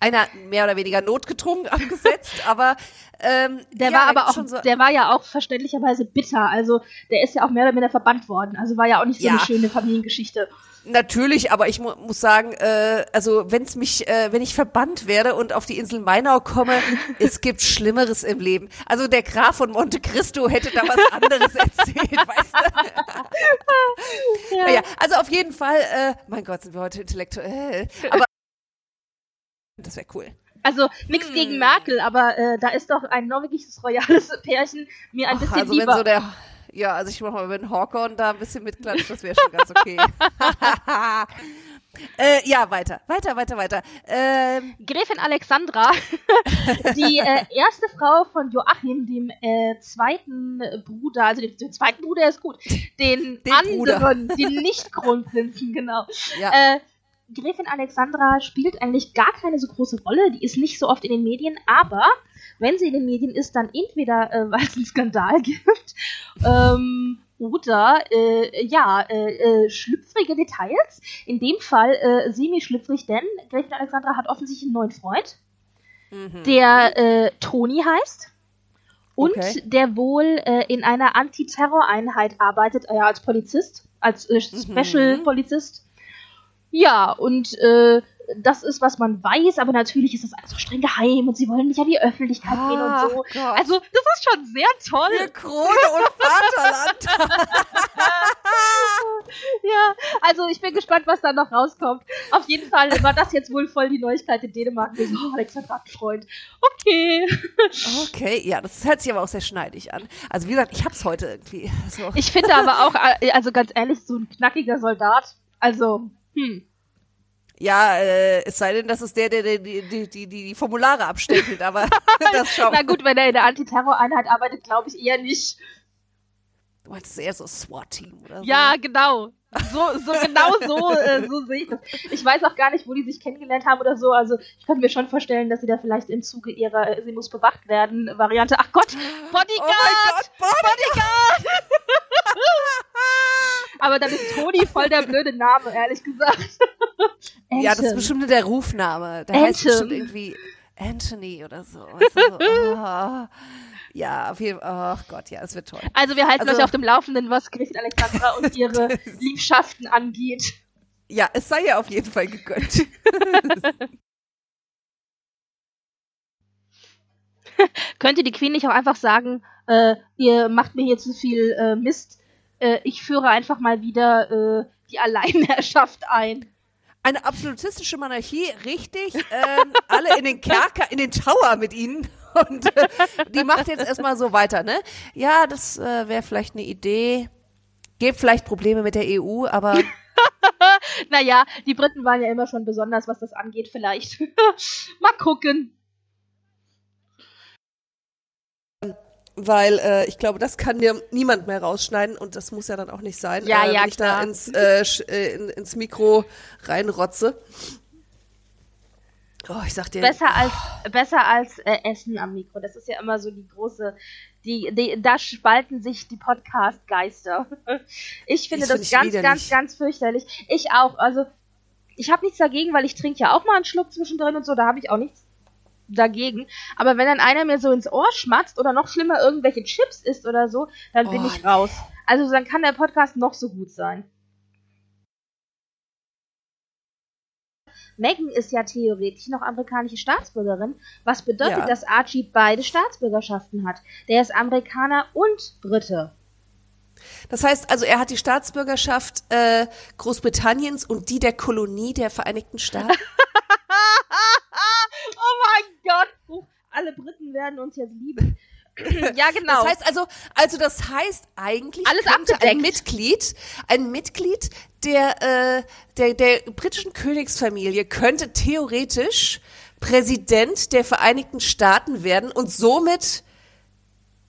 einer mehr oder weniger notgedrungen abgesetzt, aber ähm, Der ja, war aber auch, so, der war ja auch verständlicherweise bitter. Also der ist ja auch mehr oder weniger verbannt worden. Also war ja auch nicht so Ja. eine schöne Familiengeschichte. Natürlich, aber ich mu muss sagen, äh, also wenn's mich, äh, wenn ich verbannt werde und auf die Insel Mainau komme, es gibt Schlimmeres im Leben. Also der Graf von Monte Cristo hätte da was anderes erzählt, weißt du? Ja. Naja, also auf jeden Fall, äh, mein Gott, sind wir heute intellektuell, aber das wäre cool. Also nichts Hm. gegen Merkel, aber äh, da ist doch ein norwegisches royales Pärchen mir ein Ach, bisschen also wenn lieber. so der, ja, also ich mach mal, wenn Hawkon da ein bisschen mitklatscht, das wäre schon ganz okay. äh, ja, weiter, weiter, weiter, weiter. Ähm, Gräfin Alexandra, die äh, erste Frau von Joachim, dem äh, zweiten Bruder, also dem, dem zweiten Bruder ist gut, den, Den anderen, den Nicht-Kronprinzen, genau. ja. Gräfin Alexandra spielt eigentlich gar keine so große Rolle, die ist nicht so oft in den Medien, aber wenn sie in den Medien ist, dann entweder, äh, weil es einen Skandal gibt, ähm, oder äh, ja, äh, äh, schlüpfrige Details. In dem Fall äh, semi-schlüpfrig, denn Gräfin Alexandra hat offensichtlich einen neuen Freund, Mhm. der äh, Toni heißt. Und Okay. der wohl in einer Antiterror-Einheit arbeitet, äh, als Polizist, als äh, Mhm. Ja, und äh, das ist, was man weiß, aber natürlich ist das alles so streng geheim und sie wollen nicht an die Öffentlichkeit gehen Ach und so. Gott. Also, das ist schon sehr toll. Für Krone und Vaterland. Ja, also ich bin gespannt, was da noch rauskommt. Auf jeden Fall war das jetzt wohl voll die Neuigkeit in Dänemark. Wir so, oh, Alexandra hat einen Freund. Okay. Okay, ja, das hört sich aber auch sehr schneidig an. Also wie gesagt, ich hab's heute irgendwie. So. Ich finde aber auch, äh, also ganz ehrlich, so ein knackiger Soldat, also, hm. Ja, äh, es sei denn, das ist der, der, der die, die, die, die Formulare abstempelt, aber das schauen Na gut, wenn er in der Antiterror-Einheit arbeitet, glaube ich eher nicht. Du meinst, eher so SWAT-Team oder so? Ja, genau. So, so genau so, äh, so sehe ich das. Ich weiß auch gar nicht, wo die sich kennengelernt haben oder so. Also ich könnte mir schon vorstellen, dass sie da vielleicht im Zuge ihrer äh, Sie muss bewacht werden Variante. Ach Gott, Bodyguard! Oh mein Gott, Bodyguard! Aber dann ist Toni voll der blöde Name, ehrlich gesagt. Ja, das ist bestimmt nur der Rufname. Der heißt Anthem. bestimmt irgendwie Anthony oder so. Weißt du, so oh. Ja, auf jeden Fall. Oh Gott, ja, es wird toll. Also wir halten Also- euch auf dem Laufenden, was Gericht Alexandra und ihre Liebschaften angeht. Ja, es sei ja auf jeden Fall gegönnt. Könnte die Queen nicht auch einfach sagen, äh, ihr macht mir hier zu viel äh, Mist, äh, ich führe einfach mal wieder äh, die Alleinherrschaft ein. Eine absolutistische Monarchie, richtig. Ähm, alle in den Kerker, in den Tower mit ihnen. Und äh, die macht jetzt erstmal so weiter, ne? Ja, das äh, wäre vielleicht eine Idee. Gibt vielleicht Probleme mit der EU, aber naja, die Briten waren ja immer schon besonders, was das angeht, vielleicht. mal gucken. weil äh, ich glaube, das kann dir niemand mehr rausschneiden und das muss ja dann auch nicht sein, Ja, äh, ja, wenn ich da klar. ins, äh, äh, in, ins Mikro reinrotze. Oh, ich sag dir, Besser als, besser als äh, Essen am Mikro. Das ist ja immer so die große, die, die da spalten sich die Podcast-Geister. Ich finde Das das, find ganz, widerlich. ganz, ganz fürchterlich. Ich auch. Also, ich habe nichts dagegen, weil ich trinke ja auch mal einen Schluck zwischendrin und so, da habe ich auch nichts dagegen. Aber wenn dann einer mir so ins Ohr schmatzt oder noch schlimmer irgendwelche Chips isst oder so, dann bin Oh, ich raus. Also dann kann der Podcast noch so gut sein. Megan ist ja theoretisch noch amerikanische Staatsbürgerin, was bedeutet, Ja. dass Archie beide Staatsbürgerschaften hat. Der ist Amerikaner und Brite. das heißt also, er hat die Staatsbürgerschaft äh, Großbritanniens und die der Kolonie der Vereinigten Staaten. oh mein Gott! Alle Briten werden uns jetzt lieben. ja, genau. Das heißt also, also das heißt eigentlich Alles könnte ein. Mitglied, ein Mitglied der, äh, der, der britischen Königsfamilie könnte theoretisch Präsident der Vereinigten Staaten werden und somit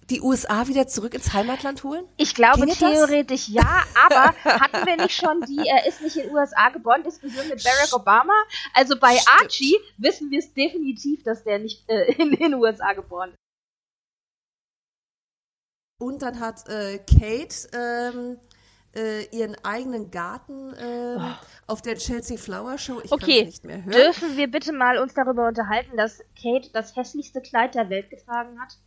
die USA wieder zurück ins Heimatland holen? Ich glaube Ginge das? theoretisch ja, aber hatten wir nicht schon die, er ist nicht in den USA geboren, Diskussion mit Barack Obama? Also bei Stimmt. Archie wissen wir es definitiv, dass der nicht äh, in den USA geboren ist. Und dann hat äh, Kate ähm, äh, ihren eigenen Garten ähm, auf der Chelsea Flower Show. Ich kann Oh. Okay, nicht mehr hören. dürfen wir bitte mal uns darüber unterhalten, dass Kate das hässlichste Kleid der Welt getragen hat?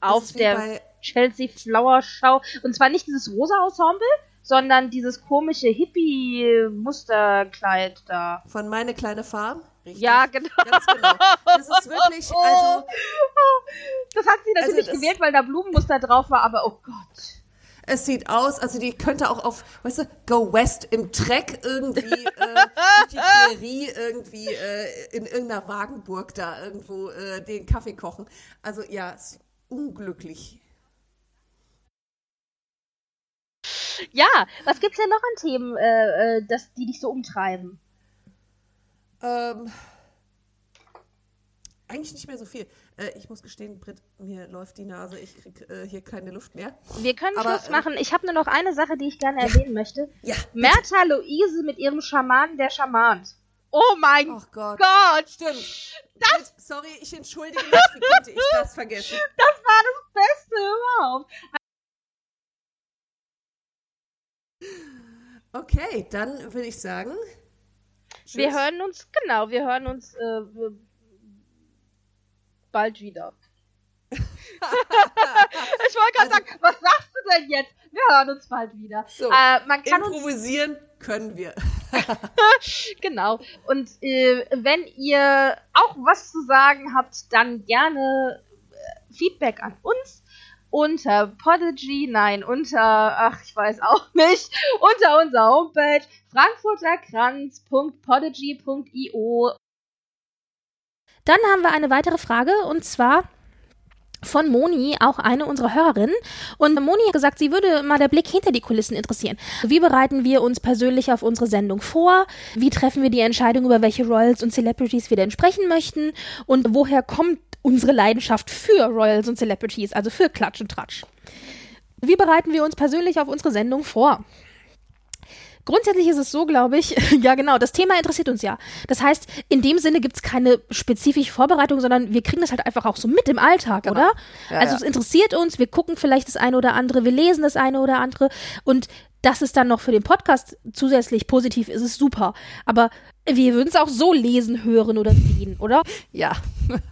Auf der Chelsea Flower Show. Und zwar nicht dieses rosa Ensemble, sondern dieses komische Hippie-Musterkleid da. Von Meine kleine Farm? Richtig. Ja, genau. Ganz genau. Das ist wirklich, also Das hat sie natürlich Also gewählt, weil da Blumenmuster drauf war, aber oh Gott. Es sieht aus, also die könnte auch auf, weißt du, Go West im Dreck irgendwie äh, durch die Prärie irgendwie äh, in irgendeiner Wagenburg da irgendwo äh, den Kaffee kochen. Also ja, ist unglücklich. Ja, was gibt's denn noch an Themen, äh, äh, das, die dich so umtreiben? Ähm, eigentlich nicht mehr so viel. Äh, ich muss gestehen, Britt, mir läuft die Nase, ich krieg äh, hier keine Luft mehr. Wir können Aber, Schluss äh, machen. Ich habe nur noch eine Sache, die ich gerne erwähnen möchte. Ja. Mertha Luise mit ihrem Schamanen, der charmant. Oh mein Ach Gott. Gott, Stimmt. Britt, sorry, ich entschuldige mich. Wie konnte ich das vergessen? das war das Beste überhaupt. Okay, dann würde ich sagen. Wir tschüss. hören uns, genau, wir hören uns äh, bald wieder. ich wollte gerade sagen, was sagst du denn jetzt? Wir hören uns bald wieder. So, äh, man kann Improvisieren können wir. Genau. Und äh, wenn ihr auch was zu sagen habt, dann gerne äh, Feedback an uns unter Podigy, nein, unter, ach, ich weiß auch nicht, unter unserer Homepage frankfurterkranz.podigy.io. Dann haben wir eine weitere Frage und zwar von Moni, auch eine unserer Hörerinnen. Und Moni hat gesagt, sie würde mal der Blick hinter die Kulissen interessieren. Wie bereiten wir uns persönlich auf unsere Sendung vor? Wie treffen wir die Entscheidung, über welche Royals und Celebrities wir denn sprechen möchten? Und woher kommt unsere Leidenschaft für Royals und Celebrities, also für Klatsch und Tratsch? Wie bereiten wir uns persönlich auf unsere Sendung vor? Grundsätzlich ist es so, glaube ich, ja genau, das Thema interessiert uns ja. Das heißt, in dem Sinne gibt es keine spezifische Vorbereitung, sondern wir kriegen das halt einfach auch so mit im Alltag, oder? Ja, also ja. es interessiert uns, wir gucken vielleicht das eine oder andere, wir lesen das eine oder andere und dass es dann noch für den Podcast zusätzlich positiv ist, ist super. Aber wir würden es auch so lesen, hören oder sehen, oder? Ja.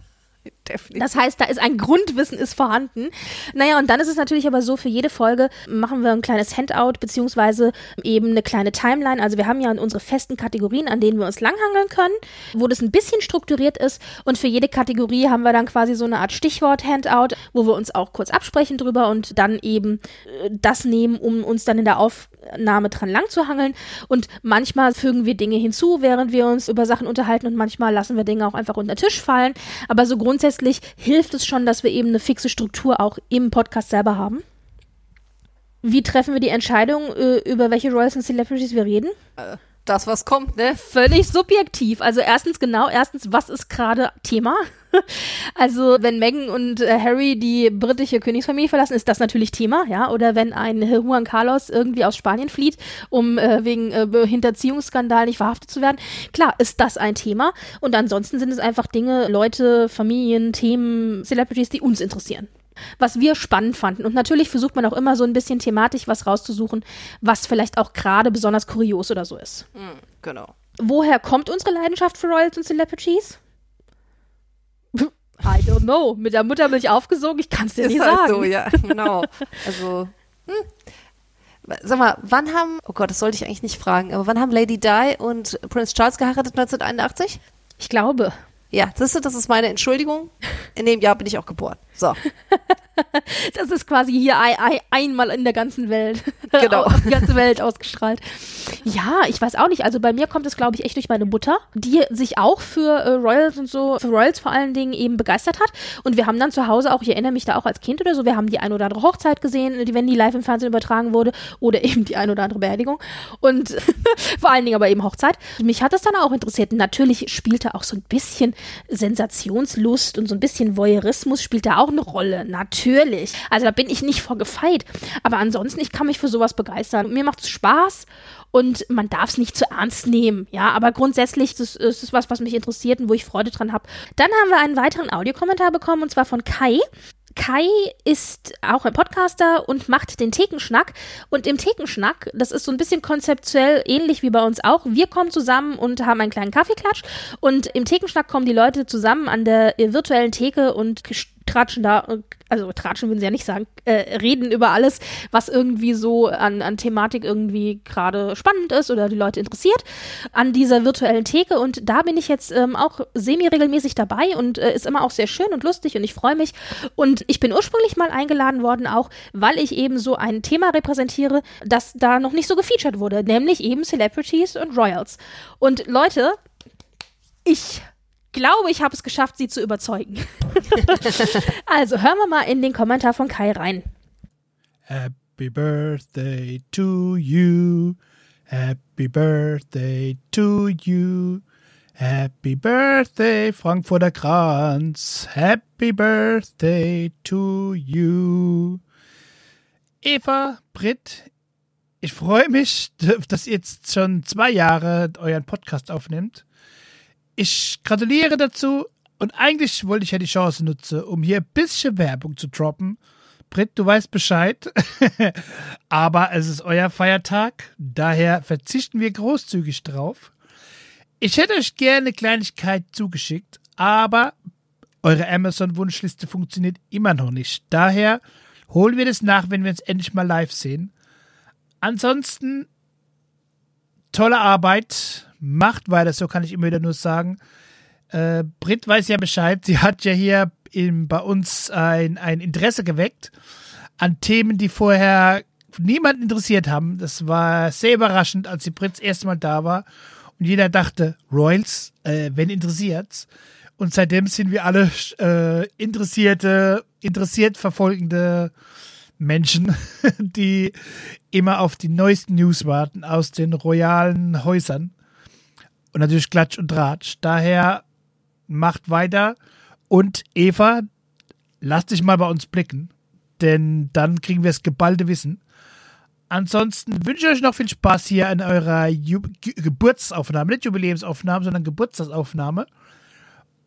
Definitiv. Das heißt, da ist ein Grundwissen ist vorhanden. Naja, und dann ist es natürlich aber so, für jede Folge machen wir ein kleines Handout, beziehungsweise eben eine kleine Timeline. Also wir haben ja unsere festen Kategorien, an denen wir uns langhangeln können, wo das ein bisschen strukturiert ist. Und für jede Kategorie haben wir dann quasi so eine Art Stichwort-Handout, wo wir uns auch kurz absprechen drüber und dann eben äh, das nehmen, um uns dann in der Aufnahme dran lang zu hangeln. Und manchmal fügen wir Dinge hinzu, während wir uns über Sachen unterhalten und manchmal lassen wir Dinge auch einfach unter den Tisch fallen. Aber so grundsätzlich hilft es schon, dass wir eben eine fixe Struktur auch im Podcast selber haben. Wie treffen wir die Entscheidung, äh, über welche Royals und Celebrities wir reden? Das, was kommt, ne? Völlig subjektiv. Also erstens genau, erstens, was ist gerade Thema? Also wenn Meghan und äh, Harry die britische Königsfamilie verlassen, ist das natürlich Thema, ja. Oder wenn ein Juan Carlos irgendwie aus Spanien flieht, um äh, wegen äh, Hinterziehungsskandal nicht verhaftet zu werden, klar, ist das ein Thema. Und ansonsten sind es einfach Dinge, Leute, Familien, Themen, Celebrities, die uns interessieren was wir spannend fanden. Und natürlich versucht man auch immer so ein bisschen thematisch was rauszusuchen, was vielleicht auch gerade besonders kurios oder so ist. Genau. Woher kommt unsere Leidenschaft für Royals und Celebrities? I don't know. Mit der Muttermilch aufgesogen, ich kann es dir Ist nicht halt sagen. so, ja, genau. Also, hm. Sag mal, wann haben, oh Gott, das sollte ich eigentlich nicht fragen, aber wann haben Lady Di und Prince Charles geheiratet? 1981? Ich glaube. Ja, siehst du, das ist meine Entschuldigung. In dem Jahr bin ich auch geboren. So. Das ist quasi hier ein, ein, einmal in der ganzen Welt. Genau. Auf die ganze Welt ausgestrahlt. Ja, ich weiß auch nicht. Also bei mir kommt es, glaube ich, echt durch meine Mutter, die sich auch für äh, Royals und so, für Royals vor allen Dingen eben begeistert hat. Und wir haben dann zu Hause auch, ich erinnere mich da auch als Kind oder so, wir haben die ein oder andere Hochzeit gesehen, die, wenn die live im Fernsehen übertragen wurde, oder eben die ein oder andere Beerdigung. Und vor allen Dingen aber eben Hochzeit. Mich hat das dann auch interessiert. Natürlich spielte auch so ein bisschen Sensationslust und so ein bisschen Voyeurismus spielt da auch eine Rolle. Natürlich. Also da bin ich nicht vor gefeit. Aber ansonsten, ich kann mich für sowas begeistern. Mir macht es Spaß und man darf es nicht zu ernst nehmen. Ja, aber grundsätzlich das ist es was, was mich interessiert und wo ich Freude dran habe. Dann haben wir einen weiteren Audiokommentar bekommen und zwar von Kai. Kai ist auch ein Podcaster und macht den Thekenschnack. Und im Thekenschnack, das ist so ein bisschen konzeptuell ähnlich wie bei uns auch. Wir kommen zusammen und haben einen kleinen Kaffeeklatsch. Und im Thekenschnack kommen die Leute zusammen an der äh, virtuellen Theke und tratschen da, also tratschen würden sie ja nicht sagen, äh, reden über alles, was irgendwie so an, an Thematik irgendwie gerade spannend ist oder die Leute interessiert, an dieser virtuellen Theke. Und da bin ich jetzt ähm, auch semi-regelmäßig dabei und äh, ist immer auch sehr schön und lustig und ich freue mich. Und ich bin ursprünglich mal eingeladen worden, auch weil ich eben so ein Thema repräsentiere, das da noch nicht so gefeatured wurde, nämlich eben Celebrities und Royals. Und Leute, ich glaube, ich habe es geschafft, sie zu überzeugen. also hören wir mal in den Kommentar von Kai rein. Happy birthday to you. Happy birthday to you. Happy birthday, Frankfurter Kranz. Happy birthday to you. Eva, Britt, ich freue mich, dass ihr jetzt schon zwei Jahre euren Podcast aufnimmt. Ich gratuliere dazu und eigentlich wollte ich ja die Chance nutzen, um hier ein bisschen Werbung zu droppen. Britt, du weißt Bescheid. Aber es ist euer Feiertag, daher verzichten wir großzügig drauf. Ich hätte euch gerne eine Kleinigkeit zugeschickt, aber eure Amazon-Wunschliste funktioniert immer noch nicht. Daher holen wir das nach, wenn wir uns endlich mal live sehen. Ansonsten tolle Arbeit, macht weiter, so kann ich immer wieder nur sagen. Äh, Britt weiß ja Bescheid, sie hat ja hier in, bei uns ein, ein Interesse geweckt an Themen, die vorher niemanden interessiert haben. Das war sehr überraschend, als die erste Mal da war und jeder dachte, Royals, äh, wenn interessiert's. Und seitdem sind wir alle äh, interessierte, interessiert verfolgende Menschen, die immer auf die neuesten News warten aus den royalen Häusern. Und natürlich Klatsch und Tratsch. Daher macht weiter. Und Eva, lass dich mal bei uns blicken. Denn dann kriegen wir das geballte Wissen. Ansonsten wünsche ich euch noch viel Spaß hier an eurer Ju Ge Geburtsaufnahme. Nicht Jubiläumsaufnahme, sondern Geburtstagsaufnahme.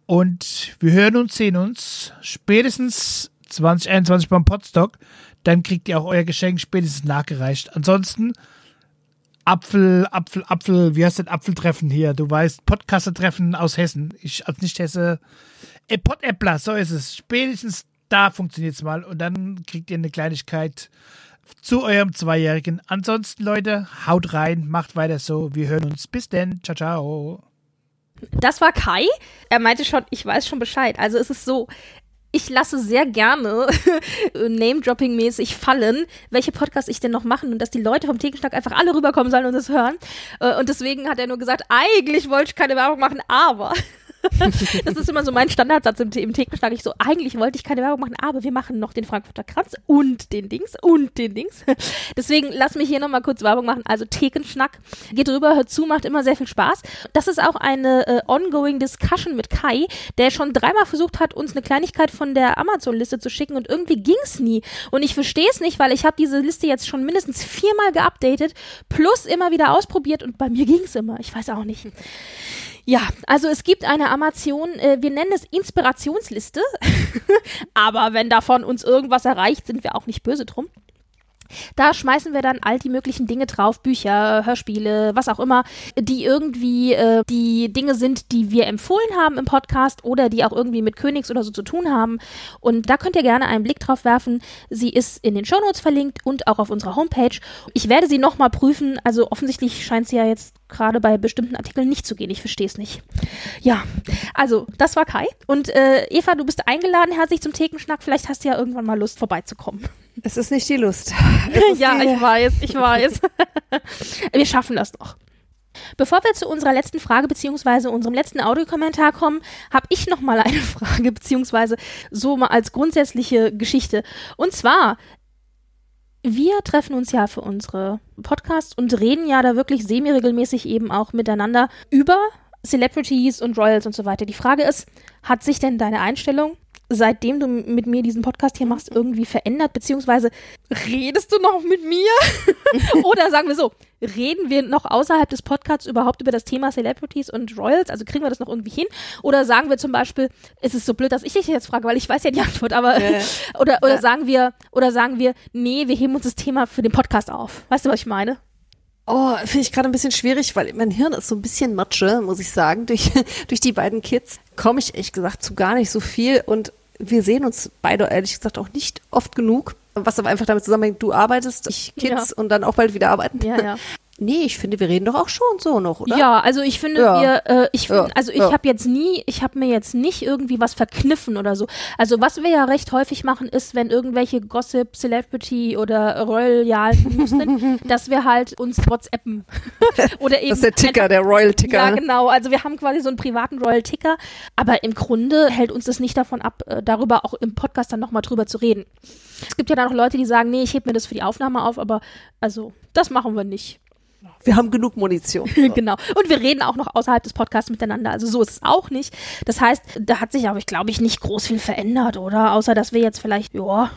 Und wir hören uns, sehen uns spätestens 2021 beim Podstock. Dann kriegt ihr auch euer Geschenk spätestens nachgereicht. Ansonsten Apfel, Apfel, Apfel, wie heißt das Apfeltreffen hier? Du weißt, Podcaster-Treffen aus Hessen. Ich als Nicht-Hesse Äh, Pot-Äppler, so ist es. Spätestens da funktioniert es mal und dann kriegt ihr eine Kleinigkeit zu eurem Zweijährigen. Ansonsten, Leute, haut rein, macht weiter so. Wir hören uns. Bis denn. Ciao, ciao. Das war Kai. Er meinte schon, ich weiß schon Bescheid. Also es ist so, ich lasse sehr gerne Name-Dropping-mäßig fallen, welche Podcasts ich denn noch machen und dass die Leute vom Thekenschnack einfach alle rüberkommen sollen und das hören. Äh, Und deswegen hat er nur gesagt, eigentlich wollte ich keine Werbung machen, aber. das ist immer so mein Standardsatz im, im Thekenschnack. Ich so, eigentlich wollte ich keine Werbung machen, aber wir machen noch den Frankfurter Kranz und den Dings und den Dings. Deswegen lass mich hier nochmal kurz Werbung machen. Also Thekenschnack. Geht rüber, hört zu, macht immer sehr viel Spaß. Das ist auch eine äh, ongoing Discussion mit Kai, der schon dreimal versucht hat, uns eine Kleinigkeit von der Amazon-Liste zu schicken und irgendwie ging's nie. Und ich verstehe es nicht, weil ich habe diese Liste jetzt schon mindestens viermal geupdatet, plus immer wieder ausprobiert und bei mir ging's immer. Ich weiß auch nicht. Ja, also es gibt eine Amazon, äh, wir nennen es Inspirationsliste, aber wenn davon uns irgendwas erreicht, sind wir auch nicht böse drum. Da schmeißen wir dann all die möglichen Dinge drauf, Bücher, Hörspiele, was auch immer, die irgendwie äh, die Dinge sind, die wir empfohlen haben im Podcast oder die auch irgendwie mit Königs oder so zu tun haben. Und da könnt ihr gerne einen Blick drauf werfen. Sie ist in den Shownotes verlinkt und auch auf unserer Homepage. Ich werde sie nochmal prüfen. Also offensichtlich scheint sie ja jetzt gerade bei bestimmten Artikeln nicht zu gehen. Ich verstehe es nicht. Ja, also das war Kai. Und äh, Eva, du bist eingeladen herzlich zum Thekenschnack. Vielleicht hast du ja irgendwann mal Lust vorbeizukommen. Es ist nicht die Lust. ja, ich weiß, ich weiß. wir schaffen das noch. Bevor wir zu unserer letzten Frage beziehungsweise unserem letzten Audiokommentar kommen, habe ich noch mal eine Frage beziehungsweise so mal als grundsätzliche Geschichte. Und zwar wir treffen uns ja für unsere Podcasts und reden ja da wirklich semi-regelmäßig eben auch miteinander über Celebrities und Royals und so weiter. Die Frage ist, hat sich denn deine Einstellung seitdem du mit mir diesen Podcast hier machst, irgendwie verändert? Beziehungsweise redest du noch mit mir? Oder sagen wir so, reden wir noch außerhalb des Podcasts überhaupt über das Thema Celebrities und Royals? Also kriegen wir das noch irgendwie hin? Oder sagen wir zum Beispiel, es ist so blöd, dass ich dich jetzt frage, weil ich weiß ja die Antwort, aber Ja. oder, oder Ja. sagen wir, oder sagen wir, nee, wir heben uns das Thema für den Podcast auf. Weißt du, was ich meine? Oh, finde ich gerade ein bisschen schwierig, weil mein Hirn ist so ein bisschen Matsche, muss ich sagen. Durch, durch die beiden Kids komme ich ehrlich gesagt zu gar nicht so viel und wir sehen uns beide ehrlich gesagt auch nicht oft genug. Was aber einfach damit zusammenhängt, du arbeitest, ich Kids und dann auch bald wieder arbeiten. Ja, ja. Nee, ich finde, wir reden doch auch schon so noch, oder? Ja, also ich finde, Ja. wir, äh, ich Ja, find, also ich ja. habe jetzt nie, ich habe mir jetzt nicht irgendwie was verkniffen oder so. Also was wir ja recht häufig machen, ist, wenn irgendwelche Gossip, Celebrity oder Royal News sind, dass wir halt uns WhatsAppen oder eben Das ist der Ticker, der Royal Ticker. Ja, ne? genau. Also wir haben quasi so einen privaten Royal Ticker, aber im Grunde hält uns das nicht davon ab, äh, darüber auch im Podcast dann nochmal drüber zu reden. Es gibt ja dann auch Leute, die sagen, nee, ich heb mir das für die Aufnahme auf, aber also das machen wir nicht. Wir haben genug Munition. genau. Und wir reden auch noch außerhalb des Podcasts miteinander. Also so ist es auch nicht. Das heißt, da hat sich aber, ich glaube ich, nicht groß viel verändert, oder? Außer, dass wir jetzt vielleicht, ja,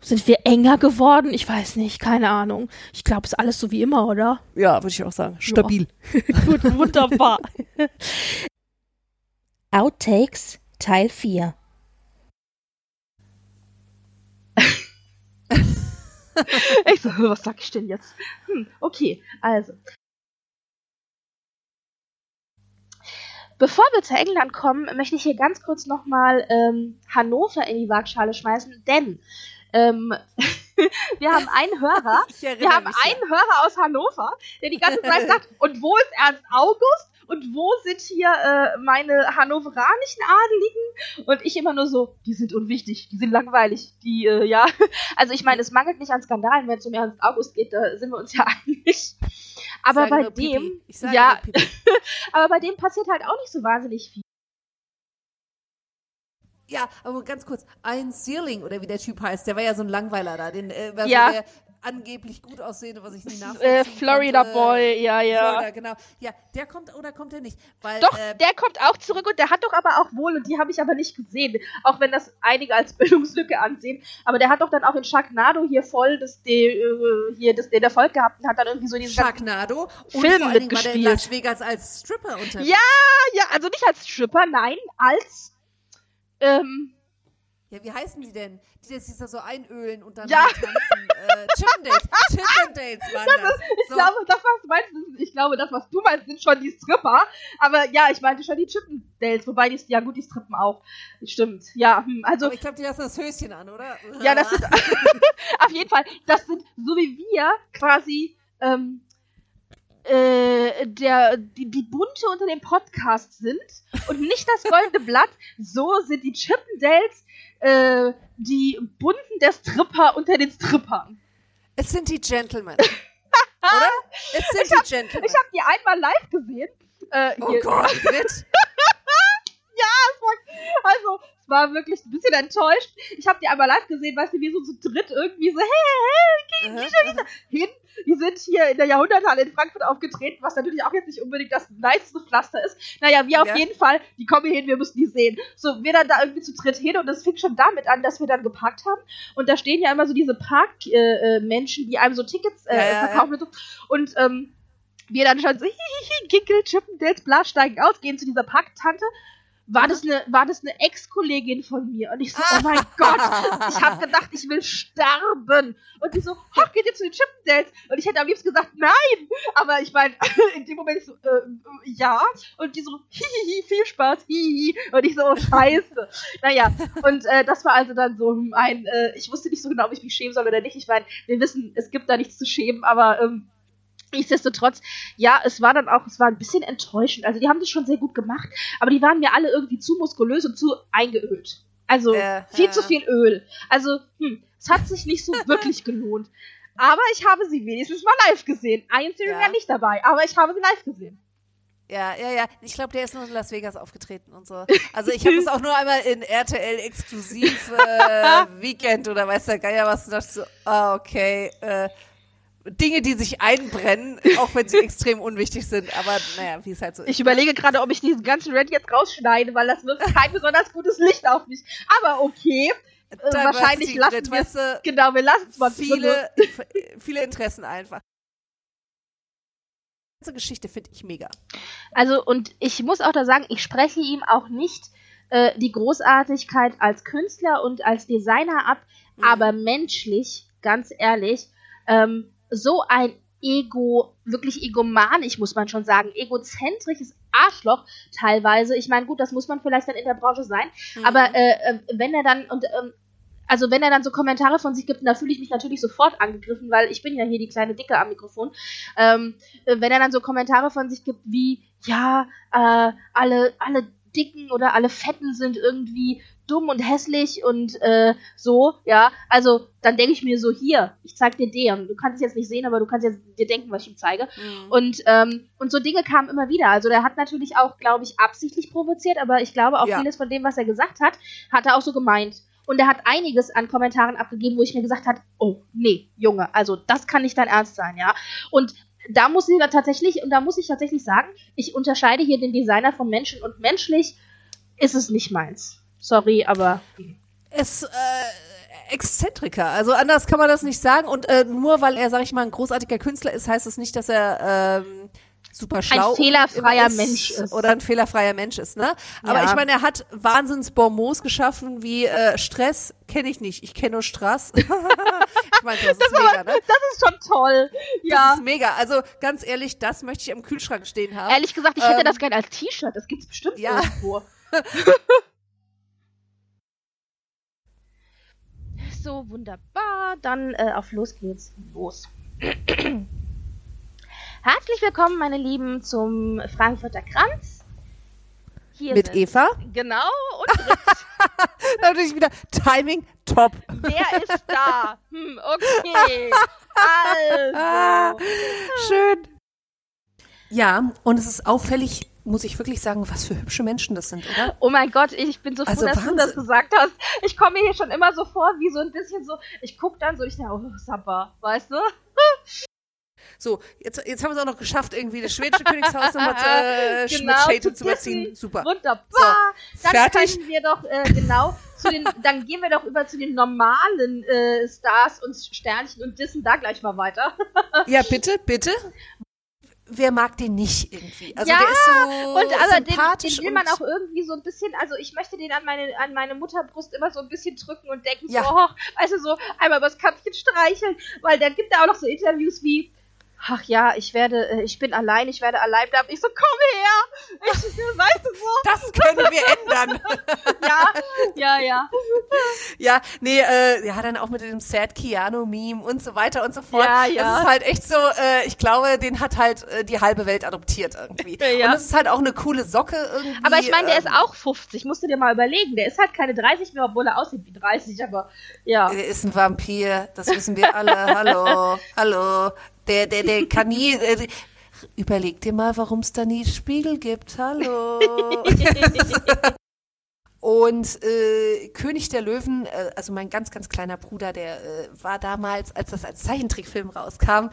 sind wir enger geworden? Ich weiß nicht, keine Ahnung. Ich glaube, es ist alles so wie immer, oder? Ja, würde ich auch sagen. Stabil. Gut, wunderbar. Outtakes Teil 4. ich so, was sag ich denn jetzt? Hm, okay, also. Bevor wir zu England kommen, möchte ich hier ganz kurz nochmal ähm, Hannover in die Waagschale schmeißen, denn ähm, wir haben einen Hörer, wir haben einen Hörer aus Hannover, der die ganze Zeit sagt, und wo ist Ernst August? Und wo sind hier äh, meine hannoveranischen Adeligen? Und ich immer nur so, die sind unwichtig, die sind langweilig, die, äh, ja. Also ich meine, es mangelt nicht an Skandalen, wenn es um Ernst August geht, da sind wir uns ja einig. Aber bei dem, ja, aber bei dem passiert halt auch nicht so wahnsinnig viel. Ja, aber ganz kurz, ein Searling oder wie der Typ heißt, der war ja so ein Langweiler da, den äh, war Ja. so der angeblich gut aussehende, was ich nie nachvollziehen Äh, Florida konnte. Boy, ja, ja. Florida, genau. Ja, der kommt oder kommt er nicht? Weil, Doch, äh, der kommt auch zurück und der hat doch aber auch wohl, und die habe ich aber nicht gesehen, auch wenn das einige als Bildungslücke ansehen, aber der hat doch dann auch in Sharknado hier voll das, de, äh, hier das, den Erfolg gehabt und hat dann irgendwie so diesen Sharknado und Film vor Dingen war der in mitgespielt. Las Vegas als Stripper unterwegs. Ja, ja, also nicht als Stripper, nein, als, ähm, Ja, wie heißen die denn? Die, die sich da so einölen und dann Ja. tanzen. Äh, Chippendales. Chippendales waren das. Ich glaube, das, was du meinst, ist- ich glaube, das, was du meinst, sind schon die Stripper. Aber ja, ich meinte schon die Chippendales. Wobei, die, ja gut, die strippen auch. Stimmt. Ja, hm, also Aber ich glaube, die lassen das Höschen an, oder? Ja, das sind auf jeden Fall, das sind so wie wir quasi ähm, äh, der, die, die Bunte unter dem Podcast sind und nicht das goldene Blatt, so sind die Chippendales äh, die Bunten der Stripper unter den Strippern. Es sind die Gentlemen. oder? Es sind die Gentlemen. Ich habe die einmal live gesehen. Äh, oh Gott, Brit. Also, es war wirklich ein bisschen enttäuscht. Ich habe die einmal live gesehen, weißt du, wir so zu dritt irgendwie so, hey, hey, Aha, gegen die hin. Die sind hier in der Jahrhunderthalle in Frankfurt aufgetreten, was natürlich auch jetzt nicht unbedingt das niceste Pflaster ist. Naja, wir auf Ja. jeden Fall, die kommen hier hin, wir müssen die sehen. So, wir dann da irgendwie zu dritt hin und das fing schon damit an, dass wir dann geparkt haben. Und da stehen ja immer so diese Parkmenschen, äh, Menschen, die einem so Tickets äh, Ja, ja, verkaufen. Und, so. und ähm, wir dann schon so, hihihi, Kickel, Chippendales, bla, steigen aus, gehen zu dieser Parktante. War das eine, war das eine Ex-Kollegin von mir? Und ich so, oh mein Gott, ich habe gedacht, ich will sterben. Und die so, hoch, geht ihr zu den Chippendales? Und ich hätte am liebsten gesagt, nein. Aber ich meine, in dem Moment so, äh, äh, ja. Und die so, hihihi, viel Spaß, hihihi. Und ich so, oh, scheiße. naja, und äh, das war also dann so ein, äh, ich wusste nicht so genau, ob ich mich schämen soll oder nicht. Ich meine, wir wissen, es gibt da nichts zu schämen, aber ähm, Nichtsdestotrotz, ja, es war dann auch, es war ein bisschen enttäuschend. Also die haben das schon sehr gut gemacht, aber die waren mir alle irgendwie zu muskulös und zu eingeölt. Also Ja, viel ja. zu viel Öl. Also, hm, es hat sich nicht so wirklich gelohnt. Aber ich habe sie wenigstens mal live gesehen. Einzeln Ja. ja nicht dabei, aber ich habe sie live gesehen. Ja, ja, ja. Ich glaube, der ist nur in Las Vegas aufgetreten und so. Also ich habe das auch nur einmal in RTL exklusiv äh, Weekend oder weiß der Geier was und dachte so, ah, okay, äh, Dinge, die sich einbrennen, auch wenn sie extrem unwichtig sind, aber naja, wie es halt so ist. Ich überlege gerade, ob ich diesen ganzen Rant jetzt rausschneide, weil das wirft kein besonders gutes Licht auf mich. Aber okay. Äh, wahrscheinlich Diversity, lassen wir Genau, wir lassen es mal. viele, viele Interessen einfach. Die ganze Geschichte finde ich mega. Also, und ich muss auch da sagen, ich spreche ihm auch nicht äh, die Großartigkeit als Künstler und als Designer ab, Mhm. aber menschlich, ganz ehrlich, ähm, so ein Ego, wirklich egomanisch, muss man schon sagen, egozentrisches Arschloch teilweise. Ich meine, gut, das muss man vielleicht dann in der Branche sein, Mhm. aber äh, äh, wenn er dann und ähm, also wenn er dann so Kommentare von sich gibt, da fühle ich mich natürlich sofort angegriffen, weil ich bin ja hier die kleine Dicke am Mikrofon. Ähm, äh, wenn er dann so Kommentare von sich gibt wie, ja, äh, alle, alle Dicken oder alle Fetten sind irgendwie dumm und hässlich und äh, so, ja, also dann denke ich mir so, hier, ich zeig dir den. Du kannst es jetzt nicht sehen, aber du kannst jetzt dir denken, was ich ihm zeige. Mhm. Und, ähm, und so Dinge kamen immer wieder. Also der hat natürlich auch, glaube ich, absichtlich provoziert, aber ich glaube auch Ja. vieles von dem, was er gesagt hat, hat er auch so gemeint. Und er hat einiges an Kommentaren abgegeben, wo ich mir gesagt habe, oh, nee, Junge, also das kann nicht dein Ernst sein, ja. Und da muss ich da tatsächlich, und da muss ich tatsächlich sagen, ich unterscheide hier den Designer von Menschen und menschlich ist es nicht meins. Sorry, aber ist äh, Exzentriker. Also anders kann man das nicht sagen. Und äh, nur weil er, sag ich mal, ein großartiger Künstler ist, heißt es nicht, dass er ähm, super schlau fehlerfreier immer Mensch ist. Oder ein fehlerfreier Mensch ist, ne? Aber Ja. ich meine, er hat wahnsinns Bonbons geschaffen, wie äh, Stress kenne ich nicht. Ich kenne nur Strass. ich meine, das ist mega, ne? das ist schon toll. Das Ja. ist mega. Also ganz ehrlich, das möchte ich am Kühlschrank stehen haben. Ehrlich gesagt, ich hätte Ähm, das gerne als T-Shirt. Das gibt's bestimmt ja. irgendwo. so, wunderbar. Dann äh, auf los geht's. Los. Herzlich willkommen, meine Lieben, zum Frankfurter Kranz. Hier Mit Eva. Genau, und. Natürlich wieder Timing top. Wer ist da? Hm, okay. Also. schön. Ja, und es ist auffällig, muss ich wirklich sagen, was für hübsche Menschen das sind, oder? Oh mein Gott, ich bin so froh, Also dass du das Wahnsinn. gesagt hast. Ich komme mir hier schon immer so vor, wie so ein bisschen so, ich guck dann so, ich denke, oh, Sapper, weißt du? So, jetzt, jetzt haben wir es auch noch geschafft, irgendwie das schwedische Königshaus nochmal zu, äh, Genau, mit Shade zu zu überziehen. Super. Wunderbar. dann fertig. können wir doch, äh, genau, zu den, dann gehen wir doch über zu den normalen äh, Stars und Sternchen und dissen da gleich mal weiter. Ja, bitte, bitte. Wer mag den nicht irgendwie? Also ja, der ist so und aber den, sympathisch den will man auch irgendwie so ein bisschen, also ich möchte den an meine, an meine Mutterbrust immer so ein bisschen drücken und denken Ja. so, oh, weißt du, so einmal übers Köpfchen streicheln, weil dann gibt er auch noch so Interviews wie, ach ja, ich werde, äh, ich bin allein, ich werde allein bleiben. Ich so, komm her! Ich, weißt du so, Das können wir ändern. ja, ja, ja. Ja, nee, äh, ja, dann auch mit dem Sad Keanu-Meme und so weiter und so fort. Ja, ja. Das ist halt echt so, äh, ich glaube, den hat halt äh, die halbe Welt adoptiert irgendwie. Ja. Und das ist halt auch eine coole Socke irgendwie. Aber ich meine, der ähm, ist auch 50, musst du dir mal überlegen. Der ist halt keine 30 mehr, obwohl er aussieht wie 30, aber ja. Der ist ein Vampir, das wissen wir alle. hallo, hallo. Der, der, der kann nie. Äh, überleg dir mal, warum es da nie Spiegel gibt. Hallo. Und äh, König der Löwen, äh, also mein ganz, ganz kleiner Bruder, der äh, war damals, als das als Zeichentrickfilm rauskam,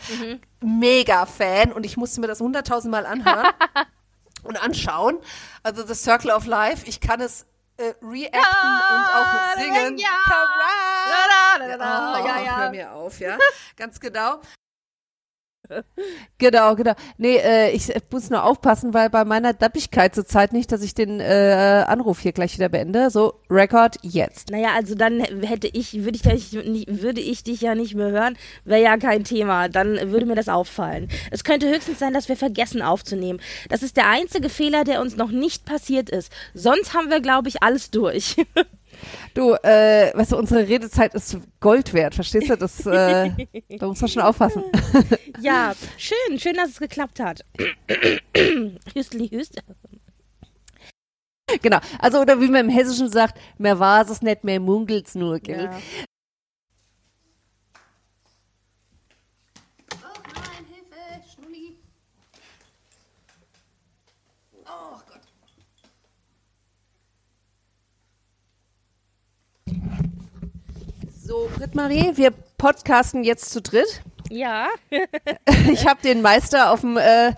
mega Fan und ich musste mir das hunderttausendmal anhören und anschauen. Also The Circle of Life, ich kann es äh, reacten und auch singen. Ja. Kara- Da, da, da, da. Oh, Ja, ja. Hör mir auf, ja. Ganz genau. Genau, genau. Nee, äh, ich muss nur aufpassen, weil bei meiner Dappigkeit zurzeit nicht, dass ich den äh, Anruf hier gleich wieder beende. So, Record jetzt. Naja, also dann hätte ich, würde ich, dich nicht, würde ich dich ja nicht mehr hören, wäre ja kein Thema. Dann würde mir das auffallen. Es könnte höchstens sein, dass wir vergessen aufzunehmen. Das ist der einzige Fehler, der uns noch nicht passiert ist. Sonst haben wir, glaube ich, alles durch. Du, äh, weißt du, unsere Redezeit ist Gold wert, verstehst du? Das, äh, da muss man schon aufpassen. ja, schön, schön, dass es geklappt hat. Hüstli, hüst. genau. Also, oder wie man im Hessischen sagt, mehr war es nicht, mehr munkelt's nur, gell? Ja. So, Britt-Marie, wir podcasten jetzt zu dritt. Ja. Ich habe den Meister auf dem äh,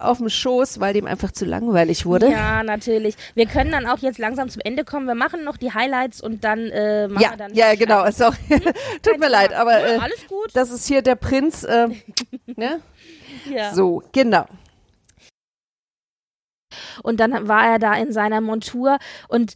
auf dem Schoß, weil dem einfach zu langweilig wurde. Ja, natürlich. Wir können dann auch jetzt langsam zum Ende kommen. Wir machen noch die Highlights und dann äh, machen ja, wir dann. ja, genau. Ist auch, tut mir leid, aber Ja, äh, alles gut. das ist hier der Prinz. Äh, ne? Ja. So, genau. Und dann war er da in seiner Montur und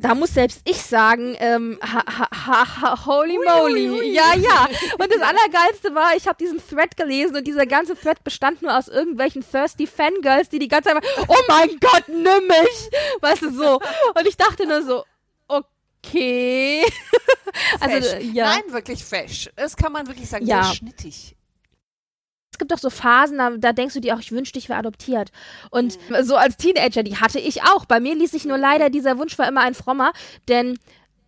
da muss selbst ich sagen, ähm, ha, ha, ha, holy moly. Ja, ja. Und das Allergeilste war, ich habe diesen Thread gelesen und dieser ganze Thread bestand nur aus irgendwelchen thirsty Fangirls, die die ganze Zeit immer, oh mein Gott, nimm mich. Weißt du, so. Und ich dachte nur so, okay. also, ja. Nein, wirklich fesch. Das kann man wirklich sagen. Ja. Sehr schnittig. Es gibt doch so Phasen, da, da denkst du dir auch, ich wünschte, ich wäre adoptiert. Und so als Teenager, die hatte ich auch. Bei mir ließ sich nur leider, dieser Wunsch war immer ein frommer, denn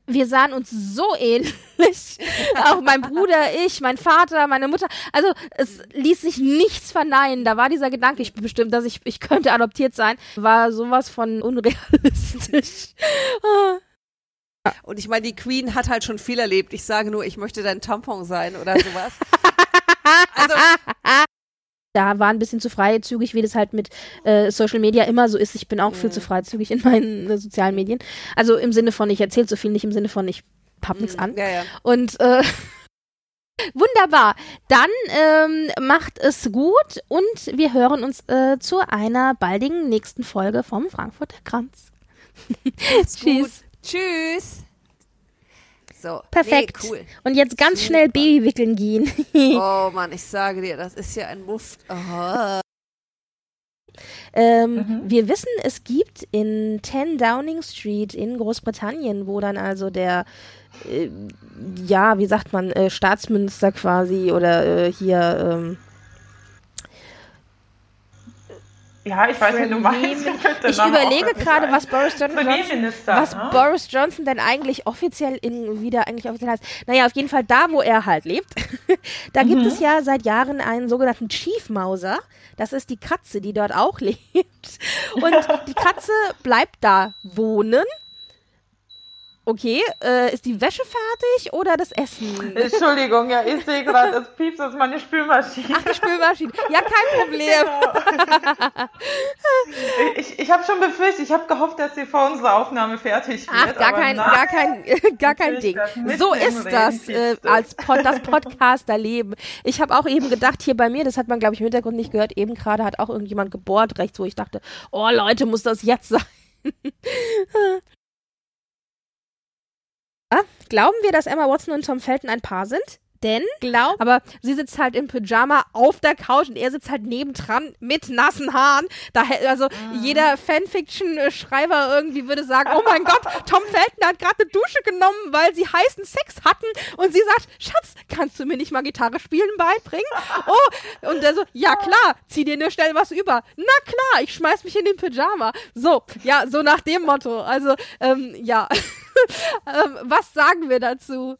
wir sahen uns so ähnlich. auch mein Bruder, ich, mein Vater, meine Mutter. Also es ließ sich nichts verneinen. Da war dieser Gedanke, ich bestimmt, dass ich, ich könnte adoptiert sein, war sowas von unrealistisch. Und ich meine, die Queen hat halt schon viel erlebt. Ich sage nur, ich möchte dein Tampon sein oder sowas. also, da war ein bisschen zu freizügig, wie das halt mit äh, Social Media immer so ist. Ich bin auch viel zu freizügig in meinen äh, sozialen Medien. Also im Sinne von, ich erzähle so viel, nicht im Sinne von, ich hab nichts an. ja, ja. Und äh, wunderbar. Dann ähm, macht es gut und wir hören uns äh, zu einer baldigen nächsten Folge vom Frankfurter Kranz. Tschüss. Tschüss. So, Perfekt. Nee, cool. Und jetzt ganz schnell Babywickeln gehen. Oh Mann, ich sage dir, das ist ja ein Muft. Oh. Ähm, Wir wissen, es gibt in 10 Downing Street in Großbritannien, wo dann also der, äh, ja, wie sagt man, äh, Staatsminister quasi oder äh, hier, ähm, Ja, ich weiß nicht, du meinst. ich überlege gerade, was Boris Johnson, was ne? Boris Johnson denn eigentlich offiziell in, wieder eigentlich offiziell heißt. Naja, auf jeden Fall da, wo er halt lebt. da gibt Mhm. es ja seit Jahren einen sogenannten Chief Mauser. Das ist die Katze, die dort auch lebt. Und die Katze bleibt da wohnen. Okay, äh, ist die Wäsche fertig oder das Essen? Entschuldigung, ja, ich sehe gerade, das Pieps ist meine Spülmaschine. Ach, die Spülmaschine. Ja, kein Problem. Ich, ich habe schon befürchtet, ich habe gehofft, dass sie vor unserer Aufnahme fertig wird. Ach, gar kein, nein. gar kein, gar kein Ding. So ist das äh, als Pod, das Podcaster-Leben. Ich habe auch eben gedacht, hier bei mir, das hat man, glaube ich, im Hintergrund nicht gehört, eben gerade hat auch irgendjemand gebohrt rechts, wo ich dachte, oh Leute, muss das jetzt sein? Ah, Glauben wir, dass Emma Watson und Tom Felton ein Paar sind? Denn, glaub, aber sie sitzt halt im Pyjama auf der Couch und er sitzt halt nebendran mit nassen Haaren. Da, also jeder Fanfiction-Schreiber irgendwie würde sagen, oh mein Gott, Tom Felton hat gerade eine Dusche genommen, weil sie heißen Sex hatten und sie sagt, Schatz, kannst du mir nicht mal Gitarre spielen beibringen? Oh, und er so, ja klar, zieh dir nur schnell was über. Na klar, ich schmeiß mich in den Pyjama. So, ja, so nach dem Motto. Also, ähm, ja. ähm, was sagen wir dazu?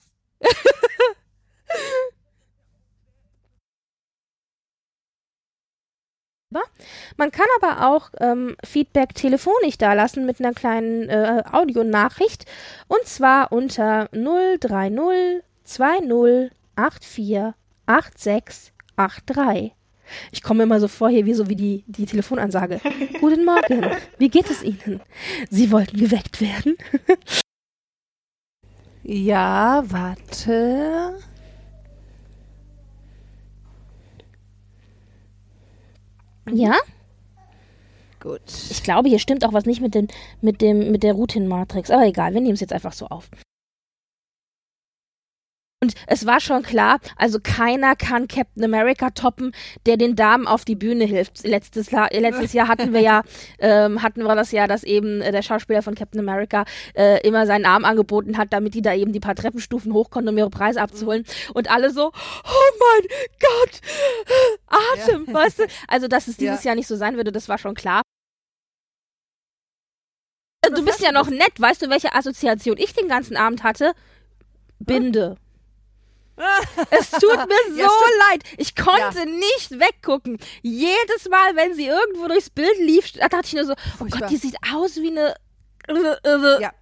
Man kann aber auch ähm, Feedback telefonisch dalassen mit einer kleinen äh, Audionachricht und zwar unter 030 20 84 86 83. Ich komme immer so vor hier wie so wie die, die Telefonansage. Guten Morgen, wie geht es Ihnen? Sie wollten geweckt werden? Ja, warte. Ja? Gut. Ich glaube, hier stimmt auch was nicht mit, den, mit, dem, mit der Routing-Matrix. Aber egal, wir nehmen es jetzt einfach so auf. Und es war schon klar, also keiner kann Captain America toppen, der den Damen auf die Bühne hilft. Letztes, La letztes Jahr hatten wir ja, ähm, hatten wir das ja, dass eben äh, der Schauspieler von Captain America äh, immer seinen Arm angeboten hat, damit die da eben die paar Treppenstufen hoch konnten, um ihre Preise abzuholen. Und alle so, oh mein Gott, Atem, weißt du? Also, dass es dieses Ja. Jahr nicht so sein würde, das war schon klar. Du bist ja noch nett, weißt du, welche Assoziation ich den ganzen Abend hatte? Binde. Es tut mir so Ja, stimmt. leid. Ich konnte nicht weggucken. Jedes Mal, wenn sie irgendwo durchs Bild lief, da dachte ich nur so, oh Furchtbar. Gott, die sieht aus wie eine. äh, Ja.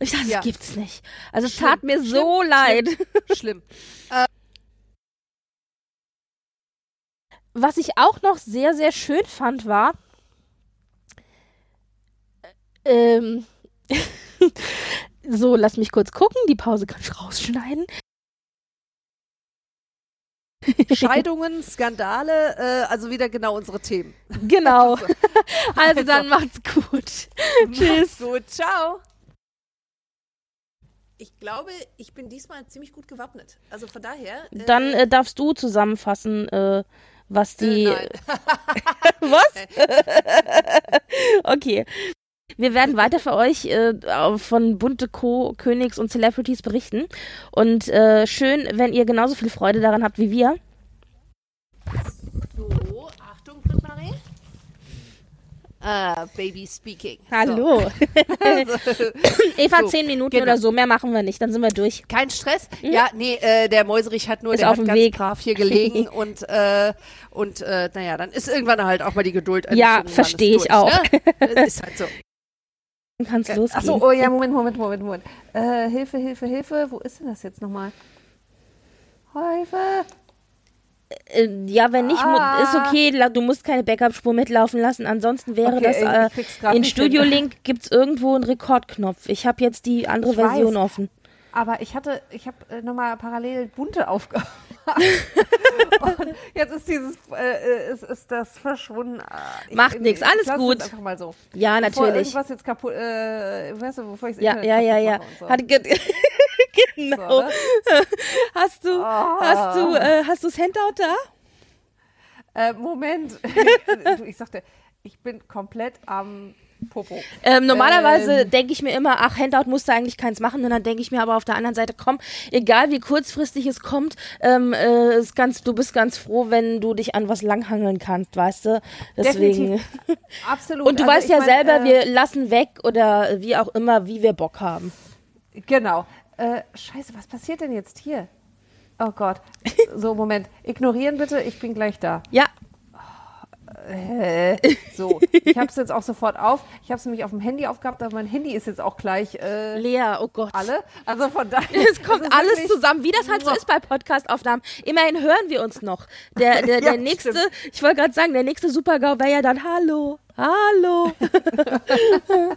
Ich dachte, Ja. das gibt's nicht. Also es Schlimm, tat mir schlimm, so leid. Schlimm. Was ich auch noch sehr, sehr schön fand, war. Ähm. so, lass mich kurz gucken. Die Pause kann ich rausschneiden. Scheidungen, Skandale, äh, also wieder genau unsere Themen. Genau. Also dann macht's gut. Tschüss. Gut, ciao. Ich glaube, ich bin diesmal ziemlich gut gewappnet. Also von daher. äh, Dann äh, darfst du zusammenfassen, äh, was die. nein. was? okay. Wir werden weiter für euch äh, von bunte Co. Königs und Celebrities berichten. Und äh, schön, wenn ihr genauso viel Freude daran habt wie wir. So, Achtung, Britt-Marie. Ah, Baby speaking. Hallo. So. Eva, So, zehn Minuten genau. oder so, mehr machen wir nicht, dann sind wir durch. Kein Stress. Ja, nee, äh, der Mäuserich hat nur, Ist der auf hat ganz Weg. brav hier gelegen und, äh, und äh, naja, dann ist irgendwann halt auch mal die Geduld Ja, jungen Mannes versteh ich durch, auch. Ne? ist halt so. Dann kann's losgehen. Achso, oh ja, Moment, Moment, Moment, Moment. Äh, Hilfe, Hilfe, Hilfe. Wo ist denn das jetzt nochmal? Hilfe. Äh, ja, wenn nicht, Ah. ist okay, du musst keine Backup-Spur mitlaufen lassen. Ansonsten wäre Okay, das, äh, in. Studio Link gibt's irgendwo einen Rekordknopf. Ich habe jetzt die andere Ich weiß. Version offen. Aber ich hatte, ich habe äh, nochmal parallel bunte Aufgaben. und jetzt ist dieses, äh, ist, ist das verschwunden. Ah, Ich- Macht ich alles gut. Einfach mal so. Ja, Bevor natürlich. irgendwas jetzt kaputt, äh, weißt du, bevor ich Ja, ja, ja, ja. Hat, ge genau. So, ne? Hast du, Ah. hast du, äh, hast du das Handout da? Äh, Moment. ich sagte, ich bin komplett am Popo. Ähm, normalerweise Ähm. denke ich mir immer, ach, Handout musst du eigentlich keins machen. Und dann denke ich mir aber auf der anderen Seite, komm, egal wie kurzfristig es kommt, ähm, äh, ist ganz, du bist ganz froh, wenn du dich an was langhangeln kannst, weißt du? Deswegen. Definitiv. Absolut. Und du Also weißt ja mein, selber, äh, wir lassen weg oder wie auch immer, wie wir Bock haben. Genau. Äh, scheiße, was passiert denn jetzt hier? Oh Gott. So, Moment. Ignorieren bitte, ich bin gleich da. Ja, Äh, so, ich habe es jetzt auch sofort auf. Ich habe es nämlich auf dem Handy aufgehabt, aber mein Handy ist jetzt auch gleich äh, Lea, oh Gott. alle. Also von daher. Es kommt alles wirklich- zusammen, wie das halt so ist bei Podcast-Aufnahmen. Immerhin hören wir uns noch. Der, der, der Ja, nächste, stimmt. ich wollte gerade sagen, der nächste Super-GAU wäre ja dann Hallo, Hallo.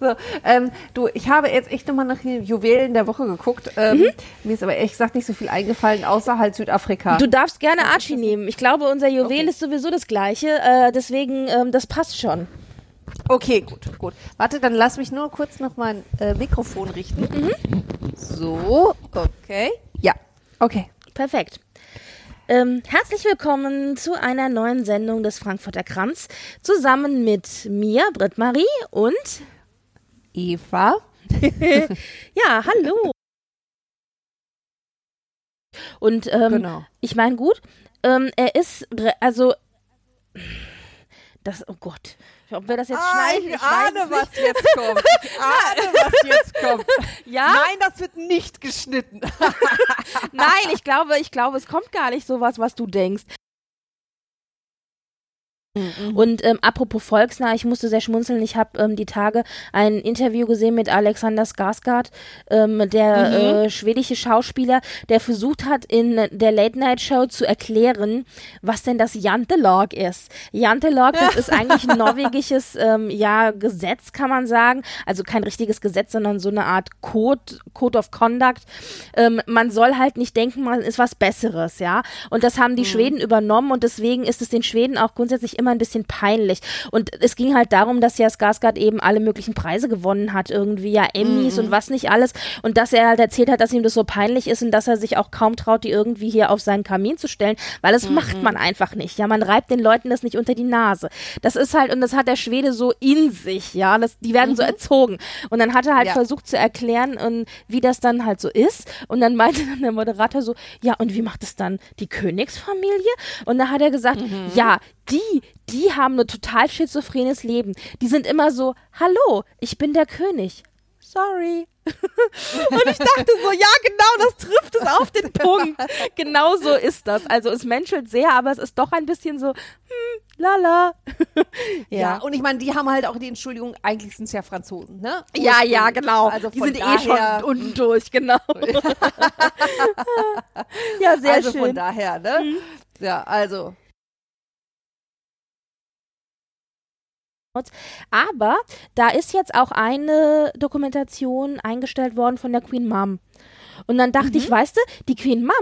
So, ähm, du, ich habe jetzt echt nochmal nach den Juwelen der Woche geguckt. Ähm, Mhm. Mir ist aber ehrlich gesagt nicht so viel eingefallen, außer halt Südafrika. Du darfst gerne Archie nehmen. Ich glaube, unser Juwel ist sowieso das gleiche. Äh, deswegen, ähm, das passt schon. Okay, gut, gut. Warte, dann lass mich nur kurz noch mein äh, Mikrofon richten. Mhm. So, okay. Ja, okay. Perfekt. Ähm, herzlich willkommen zu einer neuen Sendung des Frankfurter Kranz. Zusammen mit mir, Britt-Marie und Eva. ja, hallo. Und ähm, Genau. ich meine, gut, ähm, er ist, also, das, oh Gott, ob wir das jetzt schneiden, ich es nicht. was jetzt kommt. Ich ahne, was jetzt kommt. Ja? Nein, das wird nicht geschnitten. Nein, ich glaube, ich glaube, es kommt gar nicht sowas, was du denkst. Und ähm, apropos volksnah, ich musste sehr schmunzeln. Ich habe ähm, die Tage ein Interview gesehen mit Alexander Skarsgård, ähm, der äh, schwedische Schauspieler, der versucht hat, in der Late Night Show zu erklären, was denn das Jantelag ist. Jantelag, das ist eigentlich ein norwegisches ähm, ja, Gesetz, kann man sagen. Also kein richtiges Gesetz, sondern so eine Art Code, Code of Conduct. Ähm, man soll halt nicht denken, man ist was Besseres, ja. Und das haben die Schweden übernommen und deswegen ist es den Schweden auch grundsätzlich immer ein bisschen peinlich. Und es ging halt darum, dass ja Skarsgård eben alle möglichen Preise gewonnen hat, irgendwie ja Emmys und was nicht alles. Und dass er halt erzählt hat, dass ihm das so peinlich ist und dass er sich auch kaum traut, die irgendwie hier auf seinen Kamin zu stellen, weil das macht man einfach nicht. Ja, man reibt den Leuten das nicht unter die Nase. Das ist halt, und das hat der Schwede so in sich, ja. Das, die werden so erzogen. Und dann hat er halt Ja. versucht zu erklären, und wie das dann halt so ist. Und dann meinte dann der Moderator so, ja, und wie macht es dann die Königsfamilie? Und da hat er gesagt, ja, die, die haben ein total schizophrenes Leben. Die sind immer so, hallo, ich bin der König. Sorry. und ich dachte so, ja, genau, das trifft es auf den Punkt. Genau so ist das. Also es menschelt sehr, aber es ist doch ein bisschen so, hm, lala. Ja. und ich meine, die haben halt auch die Entschuldigung, eigentlich sind es ja Franzosen, ne? Ja, ja, genau. Also die sind eh schon unten durch, genau. ja, sehr also schön. von daher, ne? Ja, also. Aber da ist jetzt auch eine Dokumentation eingestellt worden von der Queen Mom. Und dann dachte Mhm. ich, weißt du, die Queen Mom,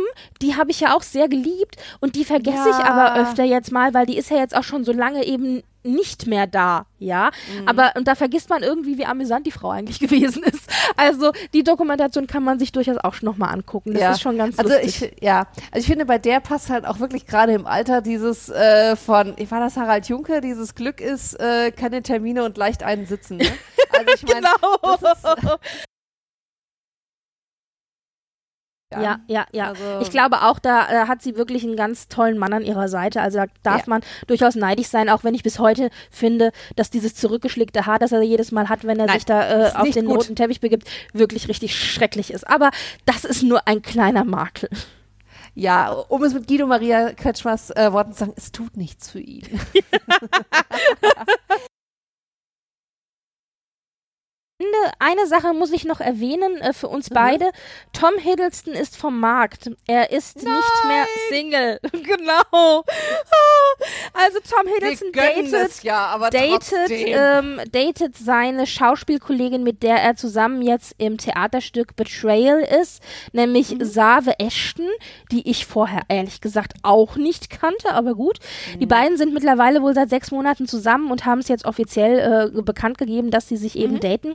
die habe ich ja auch sehr geliebt und die vergesse ich Ja. aber öfter jetzt mal, weil die ist ja jetzt auch schon so lange eben nicht mehr da, ja. Mhm. Aber und da vergisst man irgendwie, wie amüsant die Frau eigentlich gewesen ist. Also die Dokumentation kann man sich durchaus auch noch mal angucken. Das ja. ist schon ganz also lustig. Ich, ja, also ich finde, bei der passt halt auch wirklich gerade im Alter dieses äh, von, ich war das Harald Junke, dieses Glück ist äh, keine Termine und leicht einen sitzen. Ne? Also ich meine, genau. ist, Ja, ja, ja. Also- ich glaube auch, da äh, hat sie wirklich einen ganz tollen Mann an ihrer Seite. Also da darf Ja. man durchaus neidisch sein, auch wenn ich bis heute finde, dass dieses zurückgeschlickte Haar, das er jedes Mal hat, wenn er Nein, sich da äh, auf den gut. roten Teppich begibt, wirklich richtig schrecklich ist. Aber das ist nur ein kleiner Makel. ja, um es mit Guido Maria Kretschmers äh, Worten zu sagen, es tut nichts für ihn. Eine Sache muss ich noch erwähnen äh, für Mhm. uns beide. Tom Hiddleston ist vom Markt. Er ist nicht mehr Single. genau. Also Tom Hiddleston datet ja, datet, ähm, datet seine Schauspielkollegin, mit der er zusammen jetzt im Theaterstück Betrayal ist, nämlich Mhm. Save Ashton, die ich vorher ehrlich gesagt auch nicht kannte, aber gut. Mhm. Die beiden sind mittlerweile wohl seit sechs Monaten zusammen und haben es jetzt offiziell äh, bekannt gegeben, dass sie sich Mhm. eben daten.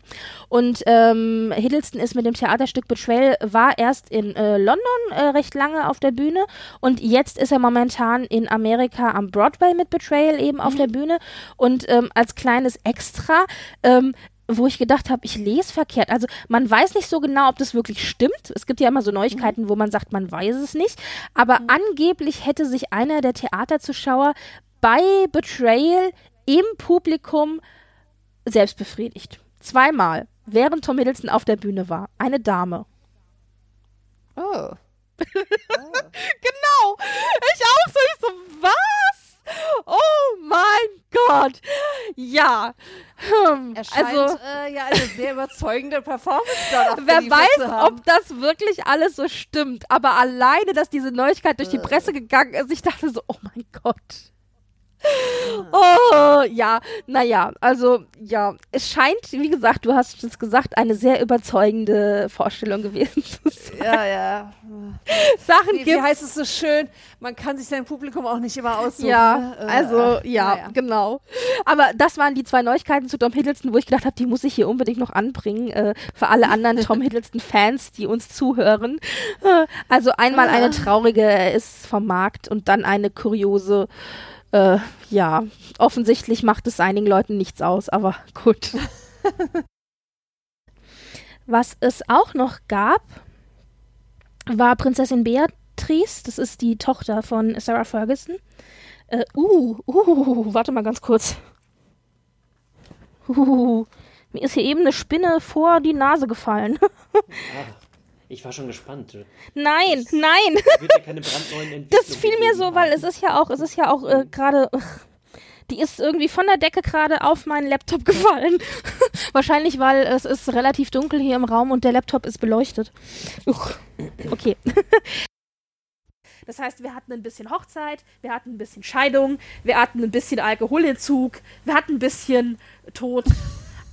Und ähm, Hiddleston ist mit dem Theaterstück Betrayal, war erst in äh, London äh, recht lange auf der Bühne und jetzt ist er momentan in Amerika am Broadway mit Betrayal eben auf der Bühne und ähm, als kleines Extra ähm, wo ich gedacht habe, ich lese verkehrt. Also man weiß nicht so genau, ob das wirklich stimmt. Es gibt ja immer so Neuigkeiten, wo man sagt, man weiß es nicht. Aber angeblich hätte sich einer der Theaterzuschauer bei Betrayal im Publikum selbst befriedigt. Zweimal, während Tom Hiddleston auf der Bühne war. Eine Dame. Oh. Genau. Ich auch so. Ich so, was? Oh, mein Gott. Ja. Hm, Er scheint also, äh, ja eine sehr überzeugende Performance dort wer weiß, ob das wirklich alles so stimmt. Aber alleine, dass diese Neuigkeit durch die Presse gegangen ist, ich dachte so, oh mein Gott. Oh, ja, naja, also ja, es scheint, wie gesagt, du hast es gesagt, eine sehr überzeugende Vorstellung gewesen zu sein. Ja, ja. Sachen Wie, wie gibt heißt es so schön? Man kann sich sein Publikum auch nicht immer aussuchen. Ja, ne? Äh, also ach, ja, naja. genau. Aber das waren die zwei Neuigkeiten zu Tom Hiddleston, wo ich gedacht habe, die muss ich hier unbedingt noch anbringen äh, für alle anderen Tom Hiddleston-Fans, die uns zuhören. Äh, Also einmal eine traurige, er ist vom Markt und dann eine kuriose. Äh, ja, offensichtlich macht es einigen Leuten nichts aus, aber gut. Was es auch noch gab, war Prinzessin Beatrice. Das ist die Tochter von Sarah Ferguson. Äh, uh, uh, warte mal ganz kurz. Uh, mir ist hier eben eine Spinne vor die Nase gefallen. Ich war schon gespannt. nein, nein. Wird ja keine brandneuen Entwicklungen Das fiel mir so, gegeben weil haben. es ist ja auch, es ist ja auch äh, gerade, ugh, die ist irgendwie von der Decke gerade auf meinen Laptop gefallen. Wahrscheinlich, weil es ist relativ dunkel hier im Raum und der Laptop ist beleuchtet. Uch, okay. Das heißt, wir hatten ein bisschen Hochzeit, wir hatten ein bisschen Scheidung, wir hatten ein bisschen Alkoholentzug, wir hatten ein bisschen Tod.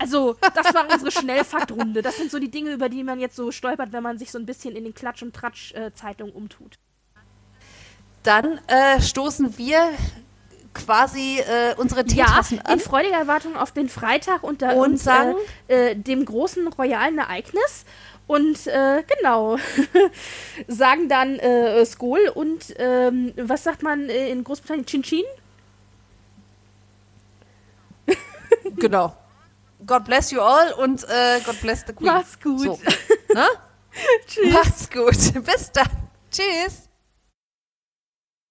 Also, das war unsere Schnellfaktrunde. Das sind so die Dinge, über die man jetzt so stolpert, wenn man sich so ein bisschen in den Klatsch- und Tratsch-Zeitungen umtut. Dann äh, stoßen wir quasi äh, unsere Ja, Teetassen in an. freudiger Erwartung auf den Freitag und, da, Und sagen? äh, äh, dem großen royalen Ereignis. Und äh, genau, sagen dann äh, Skol und ähm, was sagt man äh, in Großbritannien? Chin Chin? Genau. God bless you all und äh, God bless the Queen. Mach's gut. So. Ne? Tschüss. Macht's gut. Bis dann. Tschüss.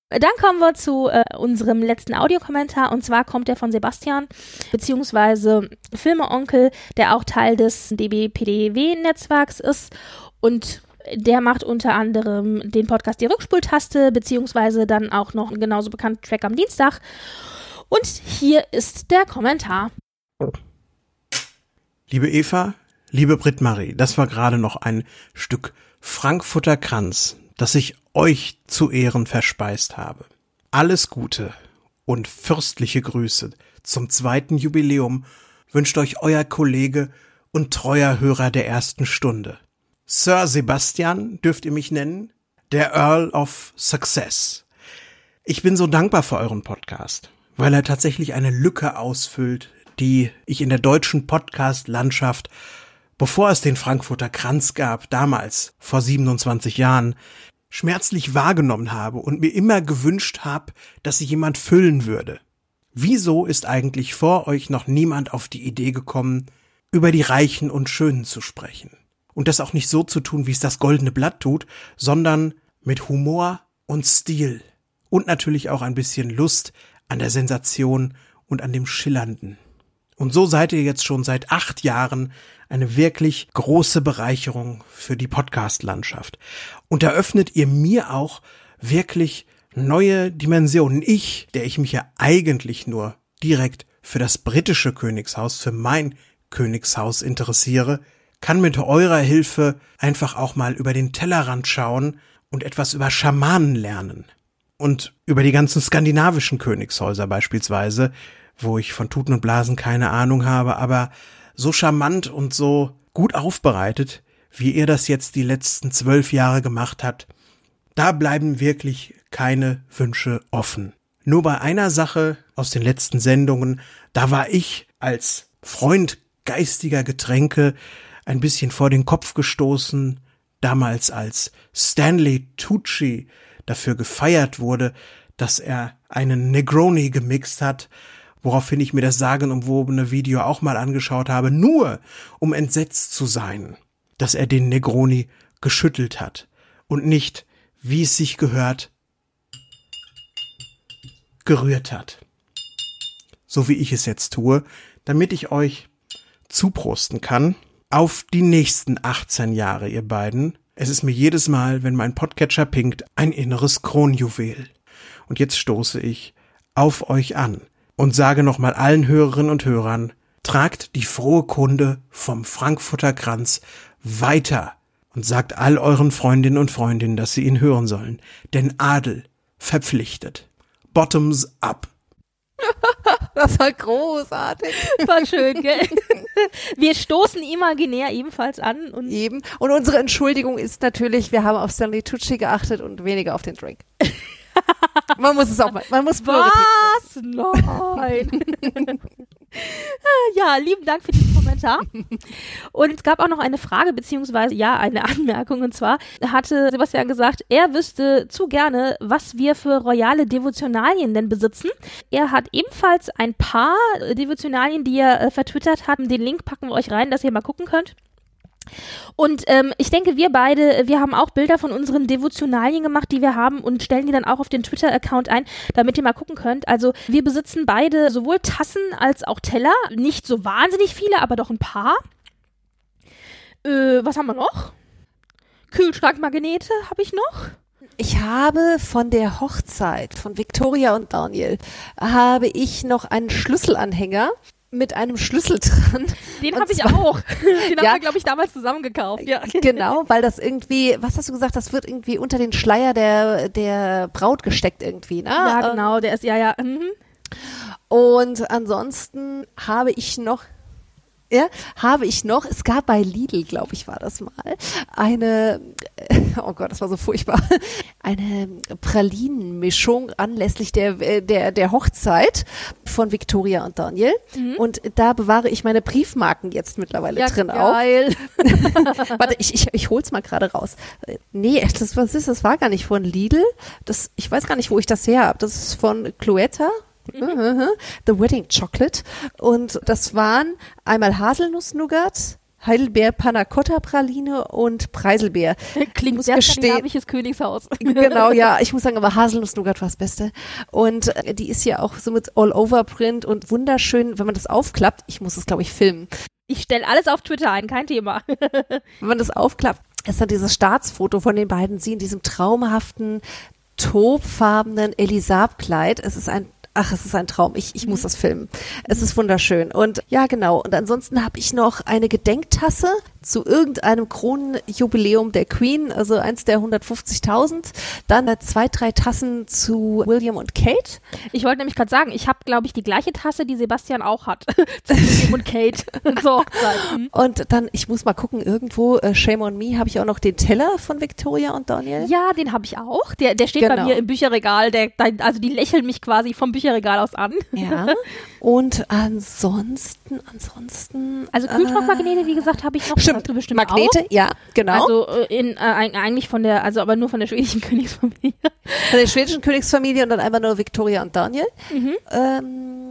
Dann kommen wir zu äh, unserem letzten Audiokommentar und zwar kommt der von Sebastian, beziehungsweise Filmeonkel, der auch Teil des DBPDW-Netzwerks ist und der macht unter anderem den Podcast Die Rückspultaste, beziehungsweise dann auch noch genauso bekannt Track am Dienstag. Und hier ist der Kommentar. Liebe Eva, liebe Britt-Marie, das war gerade noch ein Stück Frankfurter Kranz, das ich euch zu Ehren verspeist habe. Alles Gute und fürstliche Grüße zum zweiten Jubiläum wünscht euch euer Kollege und treuer Hörer der ersten Stunde. Sir Sebastian dürft ihr mich nennen, der Earl of Success. Ich bin so dankbar für euren Podcast, weil er tatsächlich eine Lücke ausfüllt, die ich in der deutschen Podcast-Landschaft, bevor es den Frankfurter Kranz gab, damals, vor 27 Jahren, schmerzlich wahrgenommen habe und mir immer gewünscht habe, dass sie jemand füllen würde. Wieso ist eigentlich vor euch noch niemand auf die Idee gekommen, über die Reichen und Schönen zu sprechen? Und das auch nicht so zu tun, wie es das goldene Blatt tut, sondern mit Humor und Stil. Und natürlich auch ein bisschen Lust an der Sensation und an dem Schillernden. Und so seid ihr jetzt schon seit acht Jahren eine wirklich große Bereicherung für die Podcast-Landschaft. Und eröffnet ihr mir auch wirklich neue Dimensionen. Ich, der ich mich ja eigentlich nur direkt für das britische Königshaus, für mein Königshaus interessiere, kann mit eurer Hilfe einfach auch mal über den Tellerrand schauen und etwas über Schamanen lernen. Und über die ganzen skandinavischen Königshäuser beispielsweise, wo ich von Tuten und Blasen keine Ahnung habe, aber so charmant und so gut aufbereitet, wie ihr das jetzt die letzten zwölf Jahre gemacht habt, da bleiben wirklich keine Wünsche offen. Nur bei einer Sache aus den letzten Sendungen, da war ich als Freund geistiger Getränke ein bisschen vor den Kopf gestoßen, damals als Stanley Tucci dafür gefeiert wurde, dass er einen Negroni gemixt hat, woraufhin ich mir das sagenumwobene Video auch mal angeschaut habe, nur um entsetzt zu sein, dass er den Negroni geschüttelt hat und nicht, wie es sich gehört, gerührt hat. So wie ich es jetzt tue, damit ich euch zuprosten kann auf die nächsten 18 Jahre, ihr beiden. Es ist mir jedes Mal, wenn mein Podcatcher pinkt, ein inneres Kronjuwel. Und jetzt stoße ich auf euch an und sage nochmal allen Hörerinnen und Hörern, tragt die frohe Kunde vom Frankfurter Kranz weiter und sagt all euren Freundinnen und Freundinnen, dass sie ihn hören sollen. Denn Adel verpflichtet. Bottoms up. Das war großartig. War schön, gell? Wir stoßen imaginär ebenfalls an und Eben. Und unsere Entschuldigung ist natürlich, wir haben auf Stanley Tucci geachtet und weniger auf den Drink. man muss es auch mal, man muss was? Nein. ja, lieben Dank für diesen Kommentar. Und es gab auch noch eine Frage, beziehungsweise ja, eine Anmerkung. Und zwar hatte Sebastian gesagt, er wüsste zu gerne, was wir für royale Devotionalien denn besitzen. Er hat ebenfalls ein paar Devotionalien, die er äh, vertwittert hat. Den Link packen wir euch rein, dass ihr mal gucken könnt. Und ähm, ich denke, wir beide, wir haben auch Bilder von unseren Devotionalien gemacht, die wir haben und stellen die dann auch auf den Twitter-Account ein, damit ihr mal gucken könnt. Also wir besitzen beide sowohl Tassen als auch Teller. Nicht so wahnsinnig viele, aber doch ein paar. Äh, was haben wir noch? Kühlschrankmagnete habe ich noch. Ich habe von der Hochzeit von Victoria und Daniel habe ich noch einen Schlüsselanhänger mit einem Schlüssel dran. Den habe ich auch. Den haben Ja. wir, glaube ich, damals zusammen gekauft. Ja. Genau, weil das irgendwie, was hast du gesagt, das wird irgendwie unter den Schleier der, der Braut gesteckt irgendwie, ne? Ja, genau, der ist, ja, ja. Mhm. Und ansonsten habe ich noch, ja, habe ich noch, es gab bei Lidl, glaube ich, war das mal, eine, oh Gott, das war so furchtbar, eine Pralinenmischung anlässlich der, äh, der, der Hochzeit von Victoria und Daniel. Und da bewahre ich meine Briefmarken jetzt mittlerweile Ja, drin auch. geil. Warte, ich, ich, ich hol's mal gerade raus. Nee, das, was ist, das war gar nicht von Lidl. Das, ich weiß gar nicht, wo ich das her habe. Das ist von Cloetta. Mhm. The Wedding Chocolate. Und das waren einmal Haselnuss-Nougat, Heidelbeer Panna Cotta Praline und Preiselbeer. Klingt muss sehr gestehen- skandinavisches Königshaus. genau, ja. Ich muss sagen, aber Haselnuss-Nougat war das Beste. Und äh, die ist ja auch so mit All-Over-Print und wunderschön, wenn man das aufklappt. Ich muss es, glaube ich, filmen. Ich stelle alles auf Twitter ein, kein Thema. wenn man das aufklappt, ist dann dieses Staatsfoto von den beiden sie in diesem traumhaften, taubfarbenen Elisab-Kleid. Es ist ein Ach, es ist ein Traum. Ich, ich muss das filmen. Es ist wunderschön. Und ja, genau. Und ansonsten habe ich noch eine Gedenktasse zu irgendeinem Kronenjubiläum der Queen, also eins der 150.000. Dann zwei, drei Tassen zu William und Kate. Ich wollte nämlich gerade sagen, ich habe, glaube ich, die gleiche Tasse, die Sebastian auch hat. Zu William und Kate Hochzeit. Mhm. Und dann, ich muss mal gucken, irgendwo, äh, Shame on Me, habe ich auch noch den Teller von Victoria und Daniel. Ja, den habe ich auch. Der, der steht bei Genau. mir im Bücherregal. Der, also die lächeln mich quasi vom Bücherregal aus an. Ja. Und ansonsten, ansonsten. Also Kühlschrankmagnete, wie gesagt, habe ich noch. Stimmt. Du bestimmt Magnete, auch. ja, genau. Also äh, in, äh, eig- eigentlich von der, also aber nur von der schwedischen Königsfamilie. Von der schwedischen Königsfamilie und dann einfach nur Victoria und Daniel. Mhm. Ähm,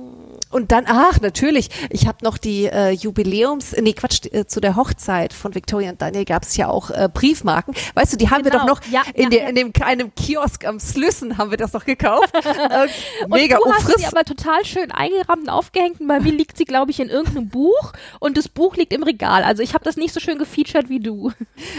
und dann, ach, natürlich, ich habe noch die äh, Jubiläums, nee, Quatsch, äh, zu der Hochzeit von Victoria und Daniel gab es ja auch äh, Briefmarken. Weißt du, die haben wir Genau. doch noch Ja, in, ja, der, ja. in dem kleinen Kiosk am Slüssen haben wir das noch gekauft. äh, mega, und du oh, hast sie aber total schön eingerahmt und aufgehängt. Und bei mir liegt sie, glaube ich, in irgendeinem Buch und das Buch liegt im Regal. Also ich habe das nicht so schön gefeatured wie du.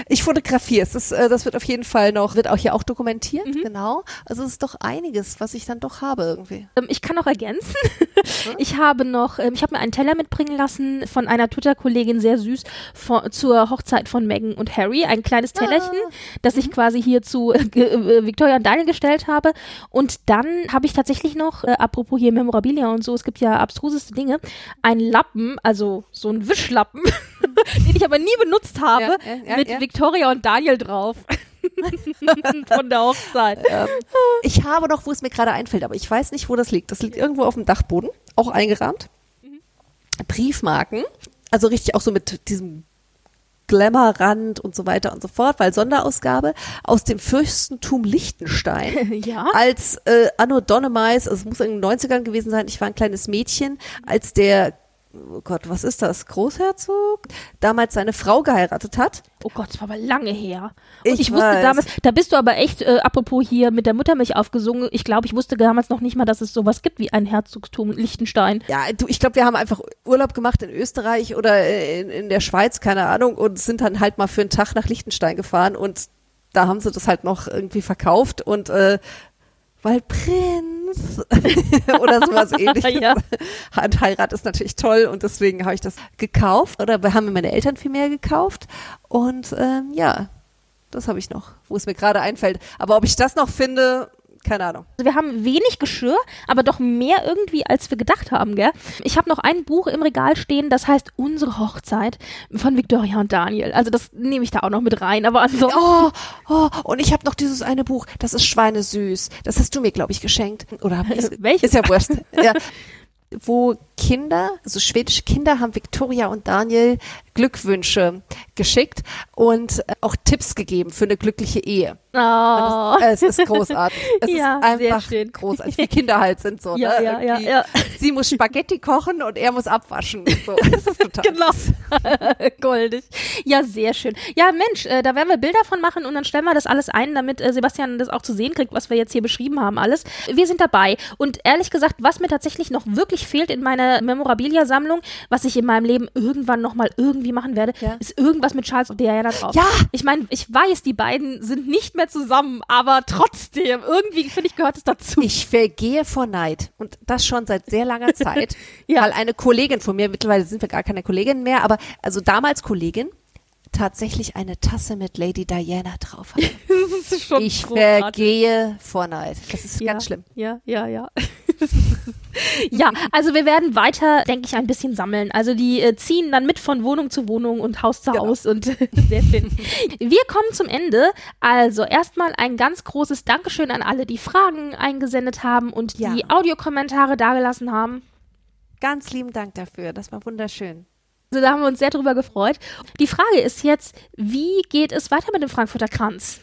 Ich fotografiere es. Das, äh, das wird auf jeden Fall noch, wird auch hier auch dokumentiert, Mhm. genau. Also es ist doch einiges, was ich dann doch habe irgendwie. Ähm, ich kann noch ergänzen. Ich habe noch, ähm, ich habe mir einen Teller mitbringen lassen von einer Twitter-Kollegin, sehr süß, von, zur Hochzeit von Meghan und Harry. Ein kleines Tellerchen, das ich quasi hier zu äh, ge- äh, Victoria und Daniel gestellt habe. Und dann habe ich tatsächlich noch, äh, apropos hier Memorabilia und so, es gibt ja abstruseste Dinge, einen Lappen, also so ein Wischlappen, den ich aber nie benutzt habe, ja, ja, mit ja. Victoria und Daniel drauf. von der Hochzeit. Ähm, ich habe noch, wo es mir gerade einfällt, aber ich weiß nicht, wo das liegt. Das liegt irgendwo auf dem Dachboden, auch eingerahmt. Briefmarken, also richtig auch so mit diesem Glamour-Rand und so weiter und so fort, weil Sonderausgabe aus dem Fürstentum Liechtenstein. Ja. Als äh, Anno Donnemais, also es muss in den 90ern gewesen sein, ich war ein kleines Mädchen, als der Oh Gott, was ist das? Großherzog? Damals seine Frau geheiratet hat. Oh Gott, das war aber lange her. Und Ich ich, wusste damals, da bist du aber echt, äh, apropos hier mit der Muttermilch aufgesungen, ich glaube, ich wusste damals noch nicht mal, dass es sowas gibt wie ein Herzogtum Liechtenstein. Ja, du, ich glaube, wir haben einfach Urlaub gemacht in Österreich oder in, in der Schweiz, keine Ahnung, und sind dann halt mal für einen Tag nach Liechtenstein gefahren und da haben sie das halt noch irgendwie verkauft und äh, weil Prinz oder sowas ähnliches. Ja. Und Heirat ist natürlich toll und deswegen habe ich das gekauft oder haben mir meine Eltern viel mehr gekauft und ähm, ja, das habe ich noch, wo es mir gerade einfällt. Aber ob ich das noch finde, keine Ahnung. Also wir haben wenig Geschirr, aber doch mehr irgendwie, als wir gedacht haben, gell? Ich habe noch ein Buch im Regal stehen, das heißt Unsere Hochzeit von Victoria und Daniel. Also das nehme ich da auch noch mit rein, aber ansonsten. Oh, oh, und ich habe noch dieses eine Buch, das ist schweinesüß. Das hast du mir, glaube ich, geschenkt. Oder Welches? Ist ja wurscht. ja. Wo Kinder, also schwedische Kinder, haben Victoria und Daniel Glückwünsche geschickt und äh, auch Tipps gegeben für eine glückliche Ehe. Oh. Es ist großartig. Es Ja, ist sehr einfach großartig, wie Kinder halt sind so. Ja, ne? ja, ja, ja. Sie muss Spaghetti kochen und er muss abwaschen. So. Das ist total Genau. Goldig. Ja, sehr schön. Ja, Mensch, äh, da werden wir Bilder von machen und dann stellen wir das alles ein, damit äh, Sebastian das auch zu sehen kriegt, was wir jetzt hier beschrieben haben, alles. Wir sind dabei. Und ehrlich gesagt, was mir tatsächlich noch wirklich fehlt in meiner Memorabilia-Sammlung, was ich in meinem Leben irgendwann nochmal irgendwie machen werde, Ja. ist irgendwas mit Charles und Diana drauf. Ja! Ich meine, ich weiß, die beiden sind nicht mehr zusammen, aber trotzdem, irgendwie, finde ich, gehört es dazu. Ich vergehe vor Neid und das schon seit sehr langer Zeit, Ja. weil eine Kollegin von mir, mittlerweile sind wir gar keine Kolleginnen mehr, aber also damals Kollegin, tatsächlich eine Tasse mit Lady Diana drauf hat. das ist schon Ich großartig. vergehe vor Neid. Das ist Ja, ganz schlimm. Ja, ja, ja. ja, also wir werden weiter, denke ich, ein bisschen sammeln. Also die äh, ziehen dann mit von Wohnung zu Wohnung und Haus zu Genau. Haus und sehr schön. Wir kommen zum Ende. Also erstmal ein ganz großes Dankeschön an alle, die Fragen eingesendet haben und Ja. die Audiokommentare dagelassen haben. Ganz lieben Dank dafür. Das war wunderschön. Also da haben wir uns sehr drüber gefreut. Die Frage ist jetzt, wie geht es weiter mit dem Frankfurter Kranz?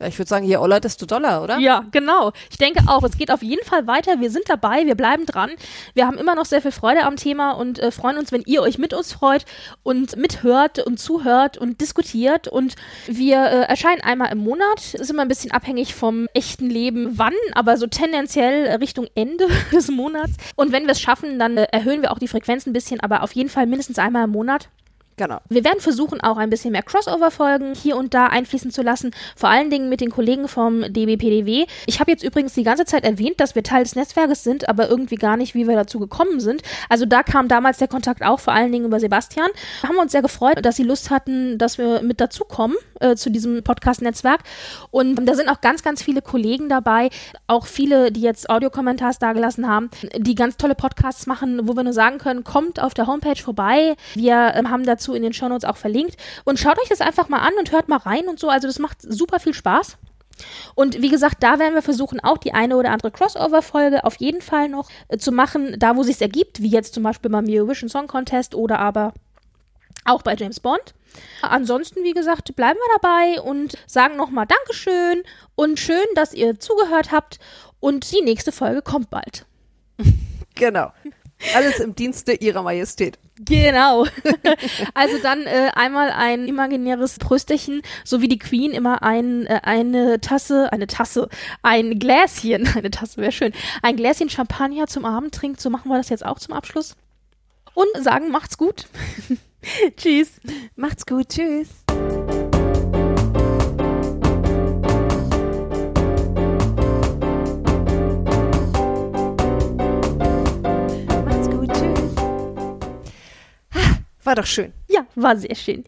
Ja, ich würde sagen, je Oller, desto doller, oder? Ja, genau. Ich denke auch, es geht auf jeden Fall weiter. Wir sind dabei, wir bleiben dran. Wir haben immer noch sehr viel Freude am Thema und äh, freuen uns, wenn ihr euch mit uns freut und mithört und zuhört und diskutiert. Und wir äh, erscheinen einmal im Monat. Ist immer ein bisschen abhängig vom echten Leben, wann, aber so tendenziell äh, Richtung Ende des Monats. Und wenn wir es schaffen, dann äh, erhöhen wir auch die Frequenz ein bisschen, aber auf jeden Fall mindestens einmal im Monat. Genau. Wir werden versuchen, auch ein bisschen mehr Crossover-Folgen hier und da einfließen zu lassen, vor allen Dingen mit den Kollegen vom DBPDW. Ich habe jetzt übrigens die ganze Zeit erwähnt, dass wir Teil des Netzwerkes sind, aber irgendwie gar nicht, wie wir dazu gekommen sind. Also da kam damals der Kontakt auch vor allen Dingen über Sebastian. Da haben wir uns sehr gefreut, dass sie Lust hatten, dass wir mit dazukommen äh, zu diesem Podcast-Netzwerk. Und da sind auch ganz, ganz viele Kollegen dabei, auch viele, die jetzt Audiokommentars dagelassen haben, die ganz tolle Podcasts machen, wo wir nur sagen können, kommt auf der Homepage vorbei. Wir ähm, haben dazu in den Shownotes auch verlinkt. Und schaut euch das einfach mal an und hört mal rein und so. Also das macht super viel Spaß. Und wie gesagt, da werden wir versuchen, auch die eine oder andere Crossover-Folge auf jeden Fall noch äh, zu machen, da wo sich ergibt, wie jetzt zum Beispiel beim Eurovision Song Contest oder aber auch bei James Bond. Ansonsten, wie gesagt, bleiben wir dabei und sagen nochmal Dankeschön und schön, dass ihr zugehört habt. Und die nächste Folge kommt bald. Genau. Alles im Dienste ihrer Majestät. Genau. also dann äh, einmal ein imaginäres Prösterchen, so wie die Queen immer ein, äh, eine Tasse, eine Tasse, ein Gläschen, eine Tasse wäre schön, ein Gläschen Champagner zum Abend trinkt. So machen wir das jetzt auch zum Abschluss. Und sagen, macht's gut. Tschüss. Macht's gut. Tschüss. War doch schön. Ja, war sehr schön.